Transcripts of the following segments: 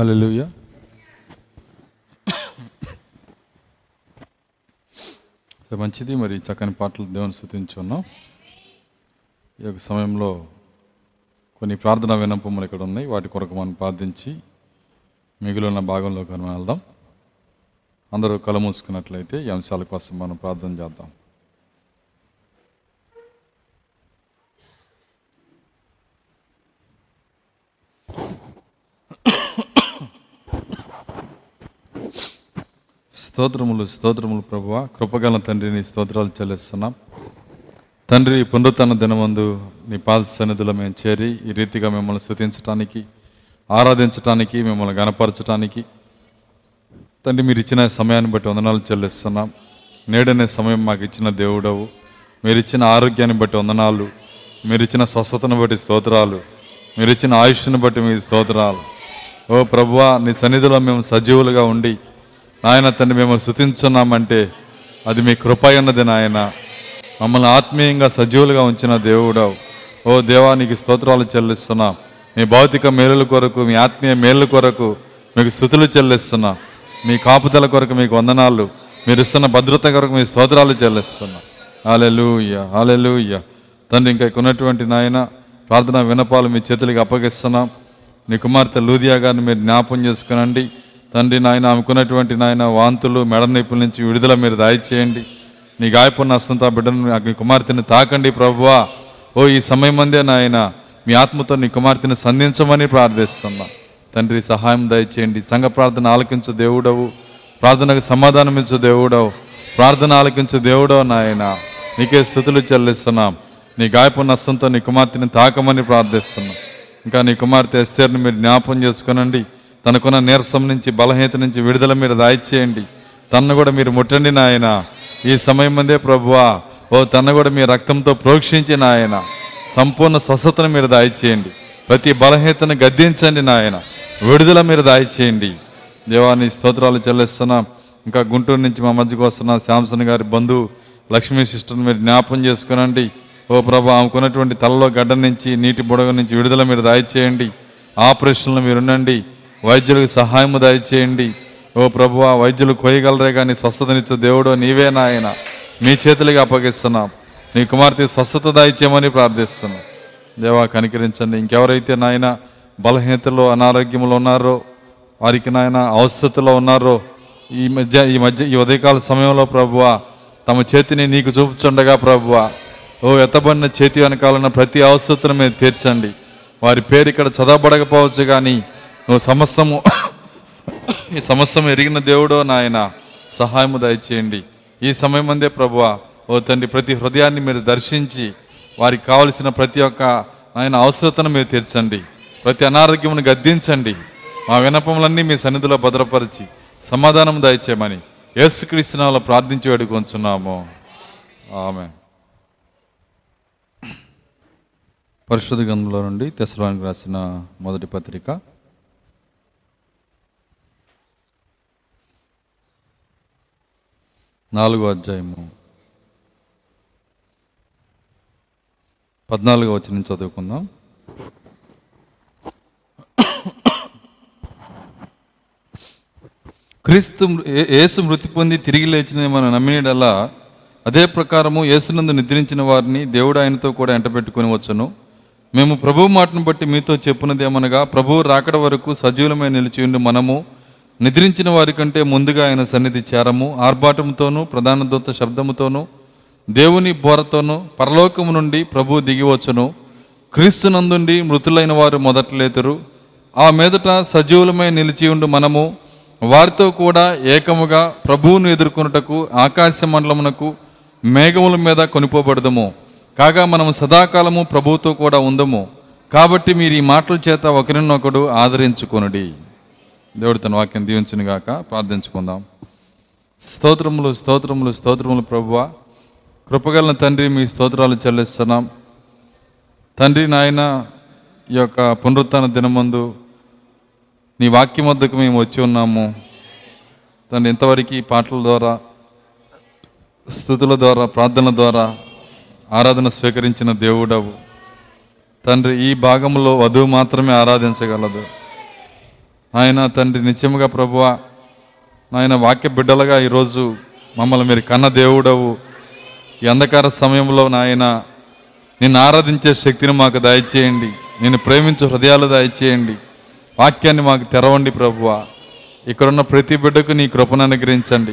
Hello మంచిది మరి చక్కని పాటలు దేవుని స్థుతించున్నాం ఈ యొక్క సమయంలో కొన్ని ప్రార్థన వినపములు ఇక్కడ ఉన్నాయి. వాటి కొరకు మనం ప్రార్థించి మిగిలిన భాగంలోకి మనం వెళ్దాం. అందరూ కల మూసుకున్నట్లయితే ఈ అంశాల కోసం మనం ప్రార్థన చేద్దాం. స్తోత్రములు స్తోత్రములు ప్రభువ. కృపగల తండ్రిని స్తోత్రాలు చెల్లిస్తున్నాం. తండ్రి పునరుతన పునరుత్న దినమందు నీ పాద సన్నిధిలో మేము చేరి ఈ రీతిగా మిమ్మల్ని స్థుతించడానికి ఆరాధించడానికి మిమ్మల్ని గనపరచడానికి తండ్రి మీరు ఇచ్చిన సమయాన్ని బట్టి వందనాలు చెల్లిస్తున్నాం. నేడనే సమయం మాకు ఇచ్చిన దేవుడవు. మీరు ఇచ్చిన ఆరోగ్యాన్ని బట్టి వందనాలు. మీరు ఇచ్చిన స్వస్థతను బట్టి స్తోత్రాలు. మీరు ఇచ్చిన ఆయుష్ను బట్టి మీ స్తోత్రాలు. ఓ ప్రభువా నీ సన్నిధిలో మేము సజీవులుగా ఉండి నాయన తండ్రి మేము స్థుతించున్నామంటే అది మీ కృప అన్నది నాయన. మమ్మల్ని ఆత్మీయంగా సజీవులుగా ఉంచిన దేవుడవు. ఓ దేవా నీకు స్తోత్రాలు చెల్లిస్తున్నాం. మీ భౌతిక మేలుల కొరకు మీ ఆత్మీయ మేలుల కొరకు మీకు స్థుతులు చెల్లిస్తున్నా. మీ కాపుదల కొరకు మీకు వందనాలు. మీరు ఇస్తున్న భద్రత కొరకు మీ స్తోత్రాలు చెల్లిస్తున్నా. హాలెలూయ హాలెలూయ తండ్రి ఇంకా కొన్నటువంటి ఉన్నటువంటి నాయన ప్రార్థన వినపాలు మీ చేతులకి అప్పగిస్తున్నాం. నీ కుమార్తె లూదియా గారిని మీరు జ్ఞాపం చేసుకునండి. తండ్రి నాయన ఆమెకున్నటువంటి నాయన వాంతులు మెడ నొప్పుల నుంచి విడుదల మీరు దయచేయండి. నీ గాయపడిన అస్తంత బిడ్డను నీ కుమార్తెని తాకండి ప్రభువా. ఓ ఈ సమయం అందే నాయన మీ ఆత్మతో నీ కుమార్తెని సంధించమని ప్రార్థిస్తున్నా. తండ్రి సహాయం దయచేయండి. సంఘ ప్రార్థన ఆలకించు దేవుడవు. ప్రార్థనకు సమాధానం ఇచ్చు దేవుడవు. ప్రార్థన ఆలకించు దేవుడవు నాయన. నీకే స్థుతులు చెల్లిస్తున్నాం. నీ గాయపడిన హస్తంతో నీ కుమార్తెని తాకమని ప్రార్థిస్తున్నాం. ఇంకా నీ కుమార్తె ఎస్తేర్ని మీరు జ్ఞాపం చేసుకునండి. తనకున్న నీరసం నుంచి బలహీనత నుంచి విడుదల మీరు దాయిచ్చేయండి. తన్ను కూడా మీరు ముట్టండి నాయన. ఈ సమయం ముందే ప్రభువా. ఓ తన్ను కూడా మీ రక్తంతో ప్రోక్షించి నాయన. సంపూర్ణ స్వస్థతను మీరు దాయిచేయండి ప్రతి బలహీనతను గద్దించండి నాయన. విడుదల మీరు దాయిచేయండి దేవాన్ని స్తోత్రాలు చెల్లిస్తున్నాం. ఇంకా గుంటూరు నుంచి మా మధ్యకు వస్తున్న శాంసన్ గారి బంధువు లక్ష్మీ సిస్టర్ని మీరు జ్ఞాపం చేసుకునండి. ఓ ప్రభా ఆమెకున్నటువంటి తలలో గడ్డ నుంచి నీటి బుడగ నుంచి విడుదల మీరు దాయిచేయండి ఆపరేషన్లు మీరు ఉండండి. వైద్యులకు సహాయము దయచేయండి. ఓ ప్రభు వైద్యులు కోయగలరే కానీ స్వస్థతనిచ్చు దేవుడు నీవే నాయన. మీ చేతులకి అప్పగిస్తున్నాం. నీ కుమార్తె స్వస్థత దాయిచేయమని ప్రార్థిస్తున్నాం. దేవా కనికరించండి. ఇంకెవరైతే నాయన బలహీనతలో అనారోగ్యంలో ఉన్నారో వారికి నాయన అవసరతలో ఉన్నారో ఈ మధ్య ఈ మధ్య ఈ ఉదయకాల సమయంలో ప్రభువ తమ చేతిని నీకు చూపుచుండగా ప్రభువ ఓ ఎత్తబడిన చేతి వెనకాలన్న ప్రతి అవసరతను మీరు తీర్చండి. వారి పేరు ఇక్కడ చదవబడకపోవచ్చు కానీ నువ్వు సమస్తము ఈ సమస్తం ఎరిగిన దేవుడో నాయన సహాయము దయచేయండి. ఈ సమయం అందే ప్రభువ ఓ తండ్రి ప్రతి హృదయాన్ని మీరు దర్శించి వారికి కావలసిన ప్రతి ఒక్క ఆయన అవసరతను మీరు తీర్చండి. ప్రతి అనారోగ్యమును గద్దించండి. మా వినపములన్నీ మీ సన్నిధిలో భద్రపరిచి సమాధానం దయచేయమని యేసుక్రీస్తునాలో ప్రార్థించి వేడుకొంచున్నాము. ఆమె పరిశుద్ధ గంధంలో నుండి తెసరానికి రాసిన మొదటి పత్రిక. నాలుగో అధ్యాయము. పద్నాలుగో వచ్చిన చదువుకుందాం. క్రీస్తు ఏ- యేసు మృతి పొంది తిరిగి లేచిన మనం నమ్మినడలా అదే ప్రకారము యేసునందు నిద్రించిన వారిని దేవుడు ఆయనతో కూడా ఎంటబెట్టుకుని వచ్చను. మేము ప్రభు మాటను బట్టి మీతో చెప్పినదేమనగా ప్రభువు రాకడ వరకు సజీవులమై నిలిచి ఉండి మనము నిద్రించిన వారి కంటే ముందుగా ఆయన సన్నిధి చేరము ఆర్భాటంతోనూ ప్రధాన దూత శబ్దముతోనూ దేవుని బోరతోనూ పరలోకము నుండి ప్రభు దిగివచ్చును క్రీస్తునందుండి మృతులైన వారు మొదట్లేతురు ఆ మీదట సజీవులమై నిలిచి ఉండి మనము. వారితో కూడా ఏకముగా ప్రభువును ఎదుర్కొనుటకు ఆకాశ మండలమునకు మేఘముల మీద కొనిపోబడదము. కాగా మనము సదాకాలము ప్రభువుతో కూడా ఉందము. కాబట్టి మీరు ఈ మాటల చేత ఒకరినొకడు ఆదరించుకొనుడి. దేవుడు తన వాక్యం దీవించును గాక. ప్రార్థించుకుందాం. స్తోత్రములు స్తోత్రములు స్తోత్రములు ప్రభువ. కృపగల తండ్రి మీ స్తోత్రాలు చెల్లిస్తున్నాం. తండ్రి నాయన ఈ యొక్క పునరుత్న దినమందు నీ వాక్యం వద్దకు మేము వచ్చి ఉన్నాము. తండ్రి ఇంతవరకు పాటల ద్వారా స్థుతుల ద్వారా ప్రార్థన ద్వారా ఆరాధన స్వీకరించిన దేవుడవు. తండ్రి ఈ భాగంలో వధువు మాత్రమే ఆరాధించగలదు. ఆయన తండ్రి నిత్యముగా ప్రభువ నాయన వాక్య బిడ్డలుగా ఈరోజు మమ్మల్ని మీరు కన్న దేవుడవు. ఈ అంధకార సమయంలో నాయన నిన్ను ఆరాధించే శక్తిని మాకు దయచేయండి. నేను ప్రేమించే హృదయాలు దయచేయండి. వాక్యాన్ని మాకు తెరవండి ప్రభువ. ఇక్కడున్న ప్రతి బిడ్డకు నీ కృపను అనుగ్రహించండి.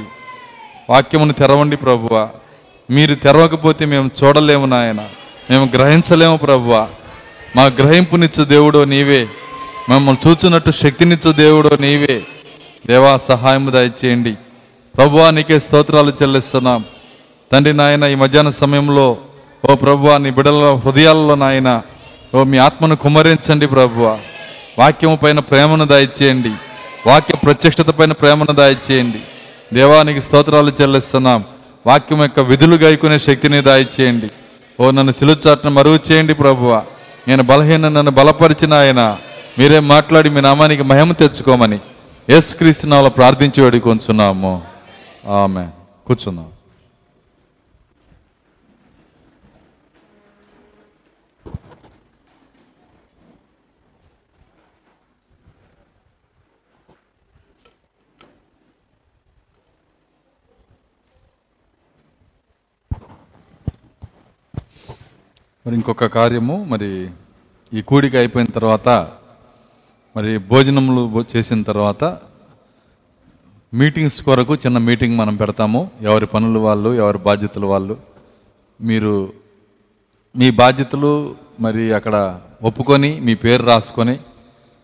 వాక్యమును తెరవండి ప్రభువ. మీరు తెరవకపోతే మేము చూడలేము నాయన. మేము గ్రహించలేము ప్రభువ. మా గ్రహింపునిచ్చు దేవుడో నీవే. మమ్మల్ని చూచున్నట్టు శక్తినిచ్చు దేవుడో నీవే. దేవా సహాయం దయచేయండి. ప్రభువా నీకే స్తోత్రాలు చెల్లిస్తున్నాం. తండ్రి నాయన ఈ మధ్యాహ్న సమయంలో ఓ ప్రభువా నీ బిడల హృదయాల్లో నాయన ఓ మీ ఆత్మను కుమరించండి ప్రభువా. వాక్యము పైన ప్రేమను దయచేయండి. వాక్య ప్రత్యక్షత పైన ప్రేమను దయచేయండి. దేవానికి స్తోత్రాలు చెల్లిస్తున్నాం. వాక్యం యొక్క విధులు గైకునే శక్తిని దయచేయండి. ఓ నన్ను సిలుచాట్ను మరుగు చేయండి ప్రభువ. నేను బలహీన నన్ను బలపరిచిన ఆయన. మీరే మాట్లాడి మీ నామానికి మహిమ తెచ్చుకోమని ఎస్ క్రీస్తునాలో ప్రార్థించి వేడుకొంచున్నాము. ఆమె కూర్చున్నాం. మరి ఇంకొక కార్యము మరి ఈ కూడిక అయిపోయిన తర్వాత మరి భోజనములు చేసిన తర్వాత మీటింగ్స్ కొరకు చిన్న మీటింగ్ మనం పెడతాము. ఎవరి పనులు వాళ్ళు ఎవరి బాధ్యతలు వాళ్ళు. మీరు మీ బాధ్యతలు మరి అక్కడ ఒప్పుకొని మీ పేరు రాసుకొని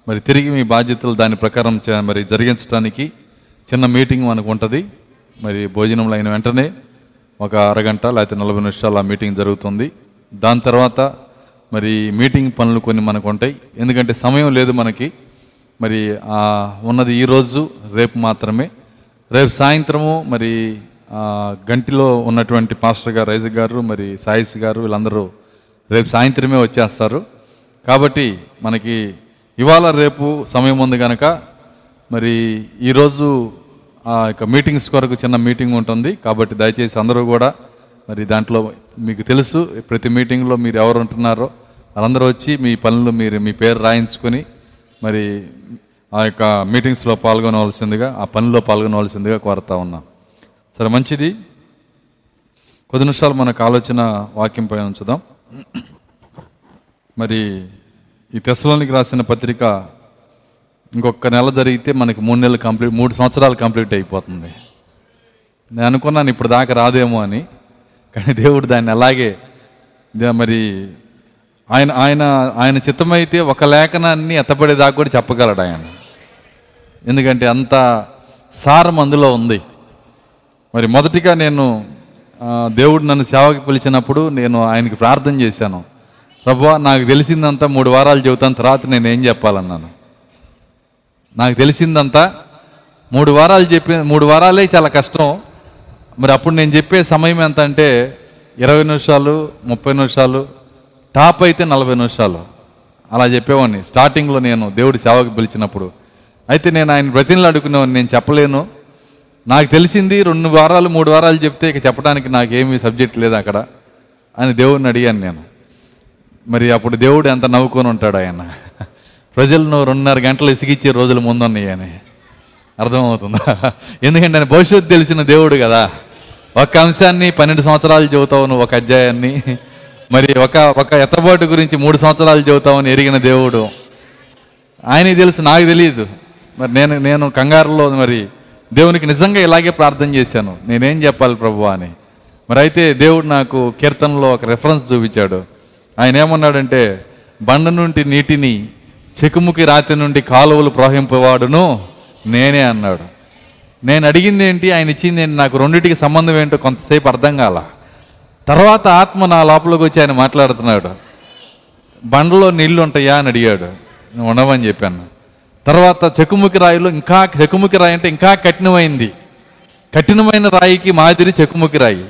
మరి తిరిగి మీ బాధ్యతలు దాని ప్రకారం చే- మరి జరిగించడానికి చిన్న మీటింగ్ మనకు ఉంటుంది. మరి భోజనంలో అయిన వెంటనే ఒక అరగంట లేకపోతే నలభై నిమిషాలు ఆ మీటింగ్ జరుగుతుంది. దాని తర్వాత మరి మీటింగ్ పనులు కొన్ని మనకు ఉంటాయి. ఎందుకంటే సమయం లేదు మనకి. మరి ఉన్నది ఈరోజు రేపు మాత్రమే. రేపు సాయంత్రము మరి గంటిలో ఉన్నటువంటి పాస్టర్ గారు రైజు గారు మరి సాయిస్ గారు వీళ్ళందరూ రేపు సాయంత్రమే వచ్చేస్తారు. కాబట్టి మనకి ఇవాళ రేపు సమయం ఉంది కనుక మరి ఈరోజు ఆ యొక్క మీటింగ్స్ కొరకు చిన్న మీటింగ్ ఉంటుంది. కాబట్టి దయచేసి అందరూ కూడా మరి దాంట్లో మీకు తెలుసు ప్రతి మీటింగ్లో మీరు ఎవరు ఉంటున్నారో వాళ్ళందరూ వచ్చి మీ పనులు మీరు మీ పేరు రాయించుకొని మరి ఆ యొక్క మీటింగ్స్లో పాల్గొనవలసిందిగా ఆ పనిలో పాల్గొనవలసిందిగా కోరుతా ఉన్నాం. సరే మంచిది. కొద్ది నిమిషాలు మనకు ఆలోచన వాక్యం పైన ఉంచుదాం. మరి ఈ తెసలోనికి రాసిన పత్రిక ఇంకొక నెల జరిగితే మనకి మూడు నెలలు కంప్లీట్ మూడు సంవత్సరాలు కంప్లీట్ అయిపోతుంది. నేను అనుకున్నాను ఇప్పుడు దాకా రాదేమో అని కానీ దేవుడు దాన్ని అలాగే మరి ఆయన ఆయన ఆయన చిత్తమైతే ఒక లేఖనాన్ని ఎత్తపడేదాకా కూడా చెప్పగలడు ఆయన. ఎందుకంటే అంత సారం అందులో ఉంది. మరి మొదటిగా నేను దేవుడు నన్ను సేవకి పిలిచినప్పుడు నేను ఆయనకి ప్రార్థన చేశాను. ప్రభా నాకు తెలిసిందంతా మూడు వారాలు చెబుతాను తర్వాత నేను ఏం చెప్పాలన్నాను. నాకు తెలిసిందంతా మూడు వారాలు చెప్పి మూడు వారాలే చాలా కష్టం. మరి అప్పుడు నేను చెప్పే సమయం ఎంత అంటే ఇరవై నిమిషాలు ముప్పై నిమిషాలు టాప్ అయితే నలభై నిమిషాలు. అలా చెప్పేవాడిని. స్టార్టింగ్లో నేను దేవుడి సేవకు పిలిచినప్పుడు. అయితే నేను ఆయన బ్రతిన్లు అడుగునేవాడిని నేను చెప్పలేను. నాకు తెలిసింది రెండు వారాలు మూడు వారాలు చెప్తే ఇక చెప్పడానికి నాకేమీ సబ్జెక్ట్ లేదు అక్కడ అని దేవుడిని అడిగాను నేను. మరి అప్పుడు దేవుడు ఎంత నవ్వుకొని ఉంటాడు ఆయన. ప్రజలను రెండున్నర గంటలు ఇసిగిచ్చే రోజులు ముందున్నాయి అని. అర్థమవుతుందా? ఎందుకంటే ఆయన భవిష్యత్తు తెలిసిన దేవుడు కదా. ఒక అంశాన్ని పన్నెండు సంవత్సరాలు చదువుతావు నువ్వు ఒక అధ్యాయాన్ని. మరి ఒక ఒక ఎత్తబాటు గురించి మూడు సంవత్సరాలు చెబుతామని ఎరిగిన దేవుడు. ఆయనకి తెలుసు నాకు తెలియదు మరి నేను నేను కంగారులో మరి దేవునికి నిజంగా ఇలాగే ప్రార్థన చేశాను. నేనేం చెప్పాలి ప్రభు అని. మరి అయితే దేవుడు నాకు కీర్తనలో ఒక రెఫరెన్స్ చూపించాడు. ఆయన ఏమన్నాడంటే బండ నుండి నీటిని చెకుముకి రాతి నుండి కాలువలు ప్రవహింపవాడును నేనే అన్నాడు. నేను అడిగింది ఏంటి? ఆయన ఇచ్చింది ఏంటి? నాకు రెండింటికి సంబంధం ఏంటో కొంతసేపు అర్థం కాల. తర్వాత ఆత్మ నా లోపలికి వచ్చి ఆయన మాట్లాడుతున్నాడు. బండలో నీళ్ళు ఉంటాయా అని అడిగాడు. ఉండమని ఉండవని చెప్పాను. తర్వాత చెకుముకి రాయిలో ఇంకా చెకుముకి రాయి అంటే ఇంకా కఠినమైంది. కఠినమైన రాయికి మాదిరి చెకుముకి రాయి.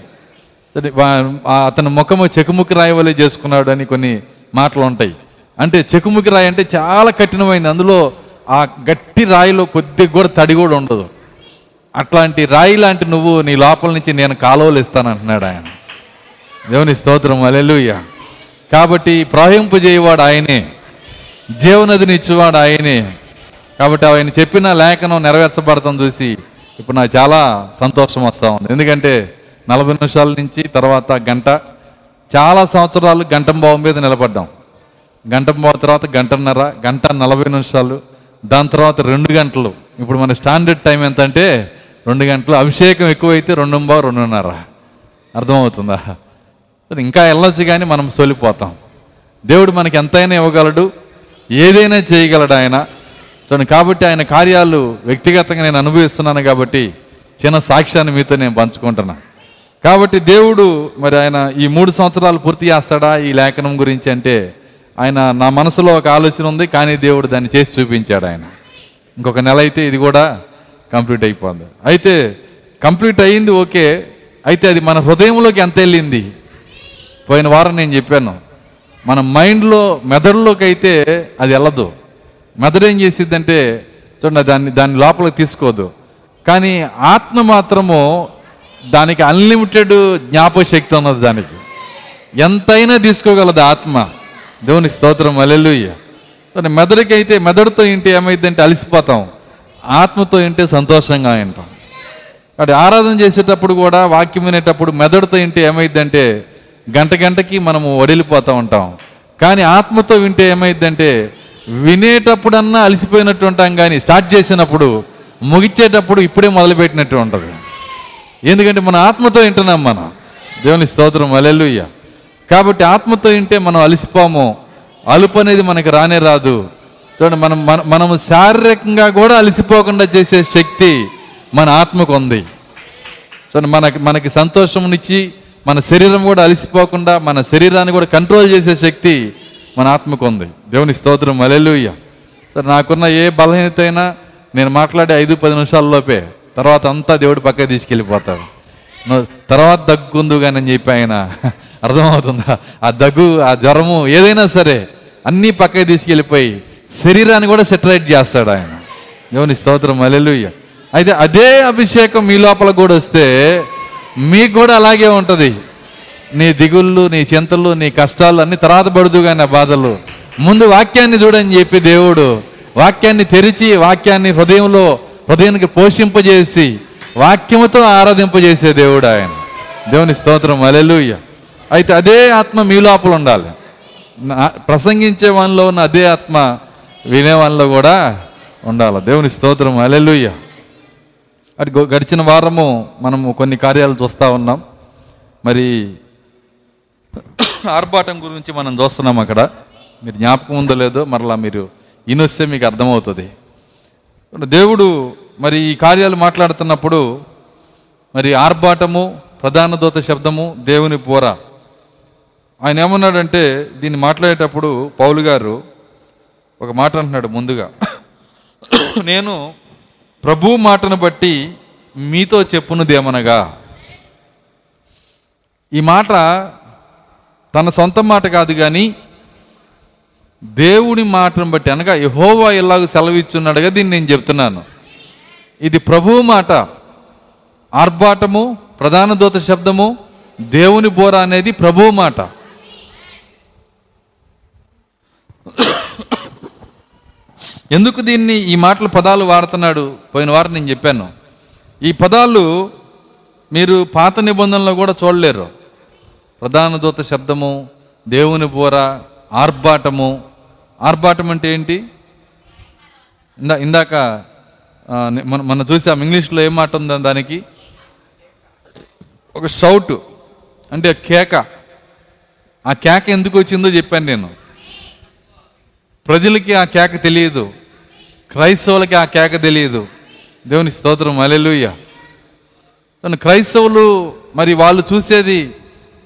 అతని ముఖము చెకుముకి రాయి వలె చేసుకున్నాడు అని కొన్ని మాటలు ఉంటాయి. అంటే చెకుముకి రాయి అంటే చాలా కఠినమైంది. అందులో ఆ గట్టి రాయిలో కొద్దిగా కూడా తడి కూడా ఉండదు. అట్లాంటి రాయి లాంటి నువ్వు నీ లోపల నుంచి నేను కాలువలు ఇస్తాను అంటున్నాడు ఆయన. దేవుని స్తోత్రం అలెలుయ్య కాబట్టి ప్రవహింపు చేయవాడు ఆయనే. జీవనదిని ఇచ్చేవాడు ఆయనే. కాబట్టి ఆయన చెప్పిన లేఖనం నెరవేర్చబడతాం చూసి ఇప్పుడు నాకు చాలా సంతోషం వస్తూ ఉంది. ఎందుకంటే నలభై నిమిషాల నుంచి తర్వాత గంట చాలా సంవత్సరాలు గంటం బావు మీద నిలబడ్డాం. గంట బావు తర్వాత గంటన్నర గంట నలభై నిమిషాలు దాని తర్వాత రెండు గంటలు. ఇప్పుడు మన స్టాండర్డ్ టైం ఎంత అంటే రెండు గంటలు. అభిషేకం ఎక్కువైతే రెండు బావు రెండున్నర. అర్థమవుతుందా? ఇంకా వెళ్ళొచ్చు కానీ మనం సోలిపోతాం. దేవుడు మనకి ఎంతైనా ఇవ్వగలడు ఏదైనా చేయగలడు ఆయన. చూడండి కాబట్టి ఆయన కార్యాలు వ్యక్తిగతంగా నేను అనుభవిస్తున్నాను కాబట్టి చిన్న సాక్ష్యాన్ని మీతో నేను పంచుకుంటున్నా. కాబట్టి దేవుడు మరి ఆయన ఈ మూడు సంవత్సరాలు పూర్తి చేస్తాడా ఈ లేఖనం గురించి అంటే ఆయన నా మనసులో ఒక ఆలోచన ఉంది కానీ దేవుడు దాన్ని చేసి చూపించాడు ఆయన. ఇంకొక నెల అయితే ఇది కూడా కంప్లీట్ అయిపోద్ది అయితే కంప్లీట్ అయ్యింది ఓకే. అయితే అది మన హృదయంలోకి ఎంత వెళ్ళింది? పోయిన వారం నేను చెప్పాను మన మైండ్లో మెదడులోకి అయితే అది వెళ్ళదు మెదడు ఏం చేసిద్దంటే చూడండి దాన్ని దాన్ని లోపలికి తీసుకోదు. కానీ ఆత్మ మాత్రము దానికి అన్లిమిటెడ్ జ్ఞాపశక్తి ఉన్నది దానికి. ఎంతైనా తీసుకోగలదు ఆత్మ. దేవుని స్తోత్రం అలెలుయ్య మెదడుకి అయితే మెదడుతో ఇంటి ఏమైందంటే అలసిపోతాం. ఆత్మతో ఇంటే సంతోషంగా వింటాం కాబట్టి ఆరాధన చేసేటప్పుడు కూడా వాక్యం వినేటప్పుడు మెదడుతో ఇంటి ఏమైందంటే గంట గంటకి మనము వడిలిపోతూ ఉంటాం. కానీ ఆత్మతో వింటే ఏమైందంటే వినేటప్పుడన్నా అలసిపోయినట్టు ఉంటాం కానీ స్టార్ట్ చేసినప్పుడు ముగిచ్చేటప్పుడు ఇప్పుడే మొదలుపెట్టినట్టు ఉంటుంది. ఎందుకంటే మన ఆత్మతో వింటున్నాం మనం. దేవుని స్తోత్రం అలెలుయ్య కాబట్టి ఆత్మతో వింటే మనం అలసిపోము. అలుపు అనేది మనకి రానే రాదు. చూడండి మనం మన మనము శారీరకంగా కూడా అలసిపోకుండా చేసే శక్తి మన ఆత్మకు ఉంది. చూడండి మనకి మనకి సంతోషంనిచ్చి మన శరీరం కూడా అలసిపోకుండా మన శరీరాన్ని కూడా కంట్రోల్ చేసే శక్తి మన ఆత్మకు ఉంది. దేవుని స్తోత్రం. అలెలుయ్య సరే నాకున్న ఏ బలహీనత అయినా నేను మాట్లాడే ఐదు పది నిమిషాల్లోపే తర్వాత అంతా దేవుడు పక్కకి తీసుకెళ్ళిపోతాడు. తర్వాత దగ్గుందు కానీ అని చెప్పి ఆయన అర్థమవుతుందా? ఆ దగ్గు ఆ జ్వరము ఏదైనా సరే అన్నీ పక్కకి తీసుకెళ్ళిపోయి శరీరాన్ని కూడా సెటరైట్ చేస్తాడు ఆయన. దేవుని స్తోత్రం. అలెలుయ్య అయితే అదే అభిషేకం మీ లోపల కూడా వస్తే మీకు కూడా అలాగే ఉంటుంది. నీ దిగుళ్ళు నీ చింతలు నీ కష్టాలు అన్ని తర్వాత పడుదుగా నా బాధలు. ముందు వాక్యాన్ని చూడని చెప్పి దేవుడు వాక్యాన్ని తెరిచి వాక్యాన్ని హృదయంలో హృదయానికి పోషింపజేసి వాక్యముతో ఆరాధింపజేసే దేవుడు ఆయన. దేవుని స్తోత్రం. అలెలుయ్య అయితే అదే ఆత్మ మీ లోపల ఉండాలి. ప్రసంగించే వాళ్ళలో ఉన్న అదే ఆత్మ వినేవానిలో కూడా ఉండాలి. దేవుని స్తోత్రం. అలెలుయ్య మరి గడిచిన వారము మనము కొన్ని కార్యాలు చూస్తూ ఉన్నాం. మరి ఆర్భాటం గురించి మనం చూస్తున్నాం అక్కడ. మీరు జ్ఞాపకం ఉందో లేదో మరలా మీరు ఇనొస్తే మీకు అర్థమవుతుంది. దేవుడు మరి ఈ కార్యాలు మాట్లాడుతున్నప్పుడు మరి ఆర్భాటము ప్రధాన దూత శబ్దము దేవుని పోర. ఆయన ఏమన్నాడంటే దీన్ని మాట్లాడేటప్పుడు పౌలు గారు ఒక మాట అంటున్నాడు ముందుగా. నేను ప్రభు మాటను బట్టి మీతో చెప్పునుదేమనగా ఈ మాట తన సొంత మాట కాదు కానీ దేవుని మాటను బట్టి అనగా యహోవా ఇలాగ సెలవిచ్చున్నాడుగా దీన్ని నేను చెప్తున్నాను. ఇది ప్రభువు మాట. ఆర్భాటము ప్రధాన దూత శబ్దము దేవుని బోర అనేది ప్రభువు మాట. ఎందుకు దీన్ని ఈ మాటల పదాలు వాడుతున్నాడు? పోయిన వారం నేను చెప్పాను. ఈ పదాలు మీరు పాత నిబంధనలో కూడా చూడలేరు. ప్రధాన దూత శబ్దము దేవుని బోర ఆర్భాటము. ఆర్భాటం అంటే ఏంటి? ఇందా ఇందాక మన మనం చూసాం ఇంగ్లీష్లో ఏం మాట ఉందా దానికి? ఒక షౌట్ అంటే కేక. ఆ కేక ఎందుకు వచ్చిందో చెప్పాను నేను. ప్రజలకి ఆ కేక తెలియదు. క్రైస్తవులకి ఆ కేక తెలియదు. దేవుని స్తోత్రం. అలెలుయ్య తను క్రైస్తవులు మరి వాళ్ళు చూసేది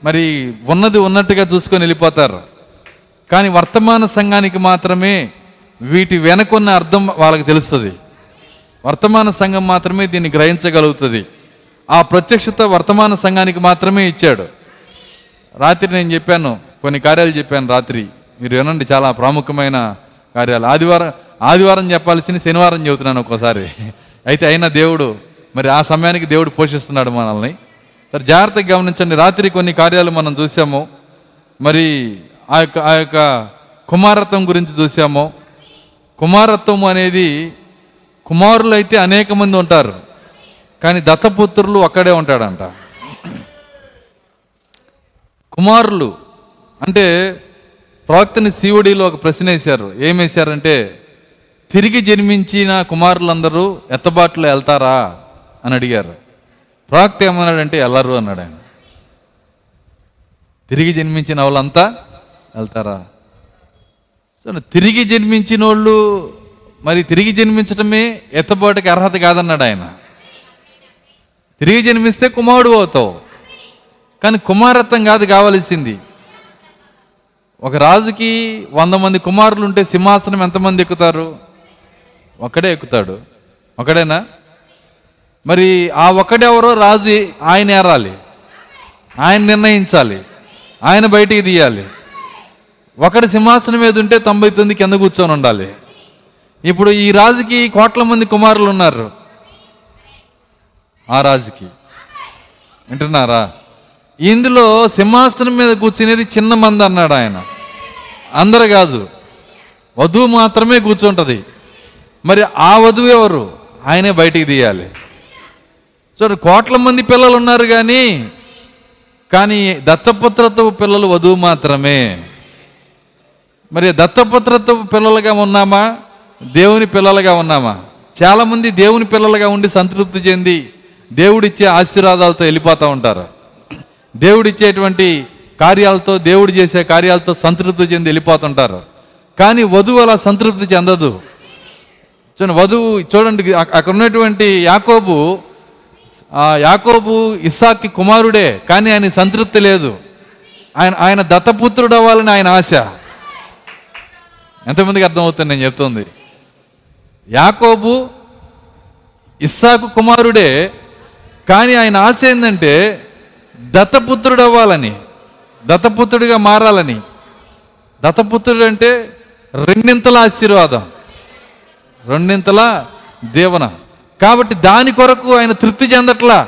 మరి ఉన్నది ఉన్నట్టుగా చూసుకొని వెళ్ళిపోతారు. కానీ వర్తమాన సంఘానికి మాత్రమే వీటి వెనకున్న అర్థం వాళ్ళకి తెలుస్తుంది. వర్తమాన సంఘం మాత్రమే దీన్ని గ్రహించగలుగుతుంది. ఆ ప్రత్యక్షత వర్తమాన సంఘానికి మాత్రమే ఇచ్చాడు. రాత్రి నేను చెప్పాను కొన్ని కార్యాలు చెప్పాను రాత్రి. మీరు వినండి చాలా ప్రాముఖ్యమైన కార్యాలు. ఆదివారం ఆదివారం చెప్పాల్సిన శనివారం చెబుతున్నాను ఒక్కోసారి. అయితే అయినా దేవుడు మరి ఆ సమయానికి దేవుడు పోషిస్తున్నాడు మనల్ని. మరి జాగ్రత్తగా గమనించండి రాత్రి కొన్ని కార్యాలు మనం చూసాము. మరి ఆ యొక్క ఆ యొక్క కుమారత్వం గురించి చూసాము. కుమారత్వం అనేది కుమారులు అయితే అనేక మంది ఉంటారు కానీ దత్తపుత్రులు ఒక్కడే ఉంటాడంట. కుమారులు అంటే ప్రవక్తని శివుడిలో ఒక ప్రశ్న వేశారు. ఏం వేశారంటే తిరిగి జన్మించిన కుమారులందరూ ఎత్తబాట్లో వెళ్తారా? అని అడిగారు. ప్రవక్త ఏమన్నాడంటే వెళ్ళరు అన్నాడు ఆయన. తిరిగి జన్మించిన వాళ్ళంతా వెళ్తారా? సో తిరిగి జన్మించిన వాళ్ళు మరి తిరిగి జన్మించడమే ఎత్తబాటుకి అర్హత కాదన్నాడు ఆయన. తిరిగి జన్మిస్తే కుమారుడు అవుతావు కానీ కుమారత్వం కాదు కావలసింది. ఒక రాజుకి వంద మంది కుమారులు ఉంటే సింహాసనం ఎంతమంది ఎక్కుతారు? ఒక్కడే ఎక్కుతాడు. ఒకడేనా? మరి ఆ ఒక్కడెవరో రాజు ఆయన ఏరాలి. ఆయన నిర్ణయించాలి. ఆయన బయటికి తీయాలి. ఒకటి సింహాసనం మీద ఉంటే తొంభై తొమ్మిది కింద కూర్చొని ఉండాలి. ఇప్పుడు ఈ రాజుకి కోట్ల మంది కుమారులు ఉన్నారు. ఆ రాజుకి. వింటున్నారా? ఇందులో సింహాసనం మీద కూర్చునేది చిన్న మంది అన్నాడు ఆయన. అందరు కాదు. వధువు మాత్రమే కూర్చుంటుంది. మరి ఆ వధువు ఎవరు? ఆయనే బయటికి తీయాలి. చూడండి కోట్ల మంది పిల్లలు ఉన్నారు కానీ కానీ దత్తపుత్రతో పిల్లలు వధువు మాత్రమే. మరి దత్తపుత్రతో పిల్లలుగా ఉన్నామా? దేవుని పిల్లలుగా ఉన్నామా? చాలామంది దేవుని పిల్లలుగా ఉండి సంతృప్తి చెంది దేవుడిచ్చే ఆశీర్వాదాలతో వెళ్ళిపోతూ ఉంటారు. దేవుడిచ్చేటువంటి కార్యాలతో దేవుడు చేసే కార్యాలతో సంతృప్తి చెంది వెళ్ళిపోతుంటారు. కానీ వధువు అలా సంతృప్తి చెందదు. చూడండి వధువు చూడండి అక్కడ ఉన్నటువంటి యాకోబు యాకోబు ఇస్సాక్కి కుమారుడే కానీ ఆయన సంతృప్తి లేదు. ఆయన ఆయన దత్తపుత్రుడు అవ్వాలని ఆయన ఆశ. ఎంతమందికి అర్థమవుతుంది నేను చెప్తుంది? యాకోబు ఇస్సాకు కుమారుడే కానీ ఆయన ఆశ ఏంటంటే దత్తపుత్రుడు అవ్వాలని దత్తపుత్రుడిగా మారాలని. దత్తపుత్రుడు అంటే రెండింతల ఆశీర్వాదం రెండింతల దేవన. కాబట్టి దాని కొరకు ఆయన తృప్తి చెందట్లా.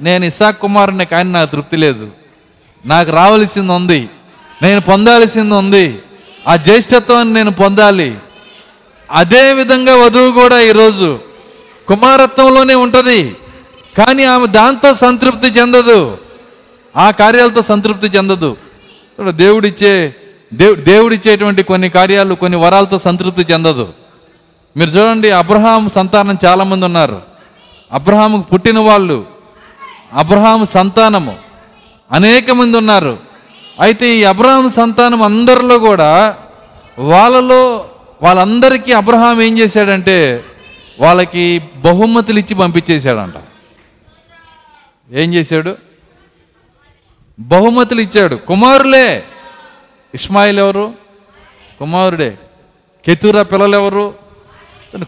నేను ఇసాక్ కుమారుని కానీ నాకు తృప్తి లేదు. నాకు రావలసింది ఉంది. నేను పొందాల్సింది ఉంది. ఆ జ్యేష్ఠత్వాన్ని నేను పొందాలి. అదే విధంగా వధువు కూడా ఈరోజు కుమారత్వంలోనే ఉంటుంది. కానీ ఆమె దాంతో సంతృప్తి చెందదు. ఆ కార్యాలతో సంతృప్తి చెందదు. దేవుడిచ్చే దేవు దేవుడిచ్చేటువంటి కొన్ని కార్యాలు కొన్ని వరాలతో సంతృప్తి చెందదు. మీరు చూడండి అబ్రహాం సంతానం చాలామంది ఉన్నారు. అబ్రహాముకు పుట్టిన వాళ్ళు అబ్రహాం సంతానము అనేక మంది ఉన్నారు. అయితే ఈ అబ్రహాం సంతానం అందరిలో కూడా వాళ్ళలో వాళ్ళందరికీ అబ్రహాం ఏం చేశాడంటే వాళ్ళకి బహుమతులు ఇచ్చి పంపించేశాడంట. ఏం చేశాడు? బహుమతులు ఇచ్చాడు. కుమారులే. ఇస్మాయిల్ ఎవరు? కుమారుడే. కెతూరా పిల్లలు ఎవరు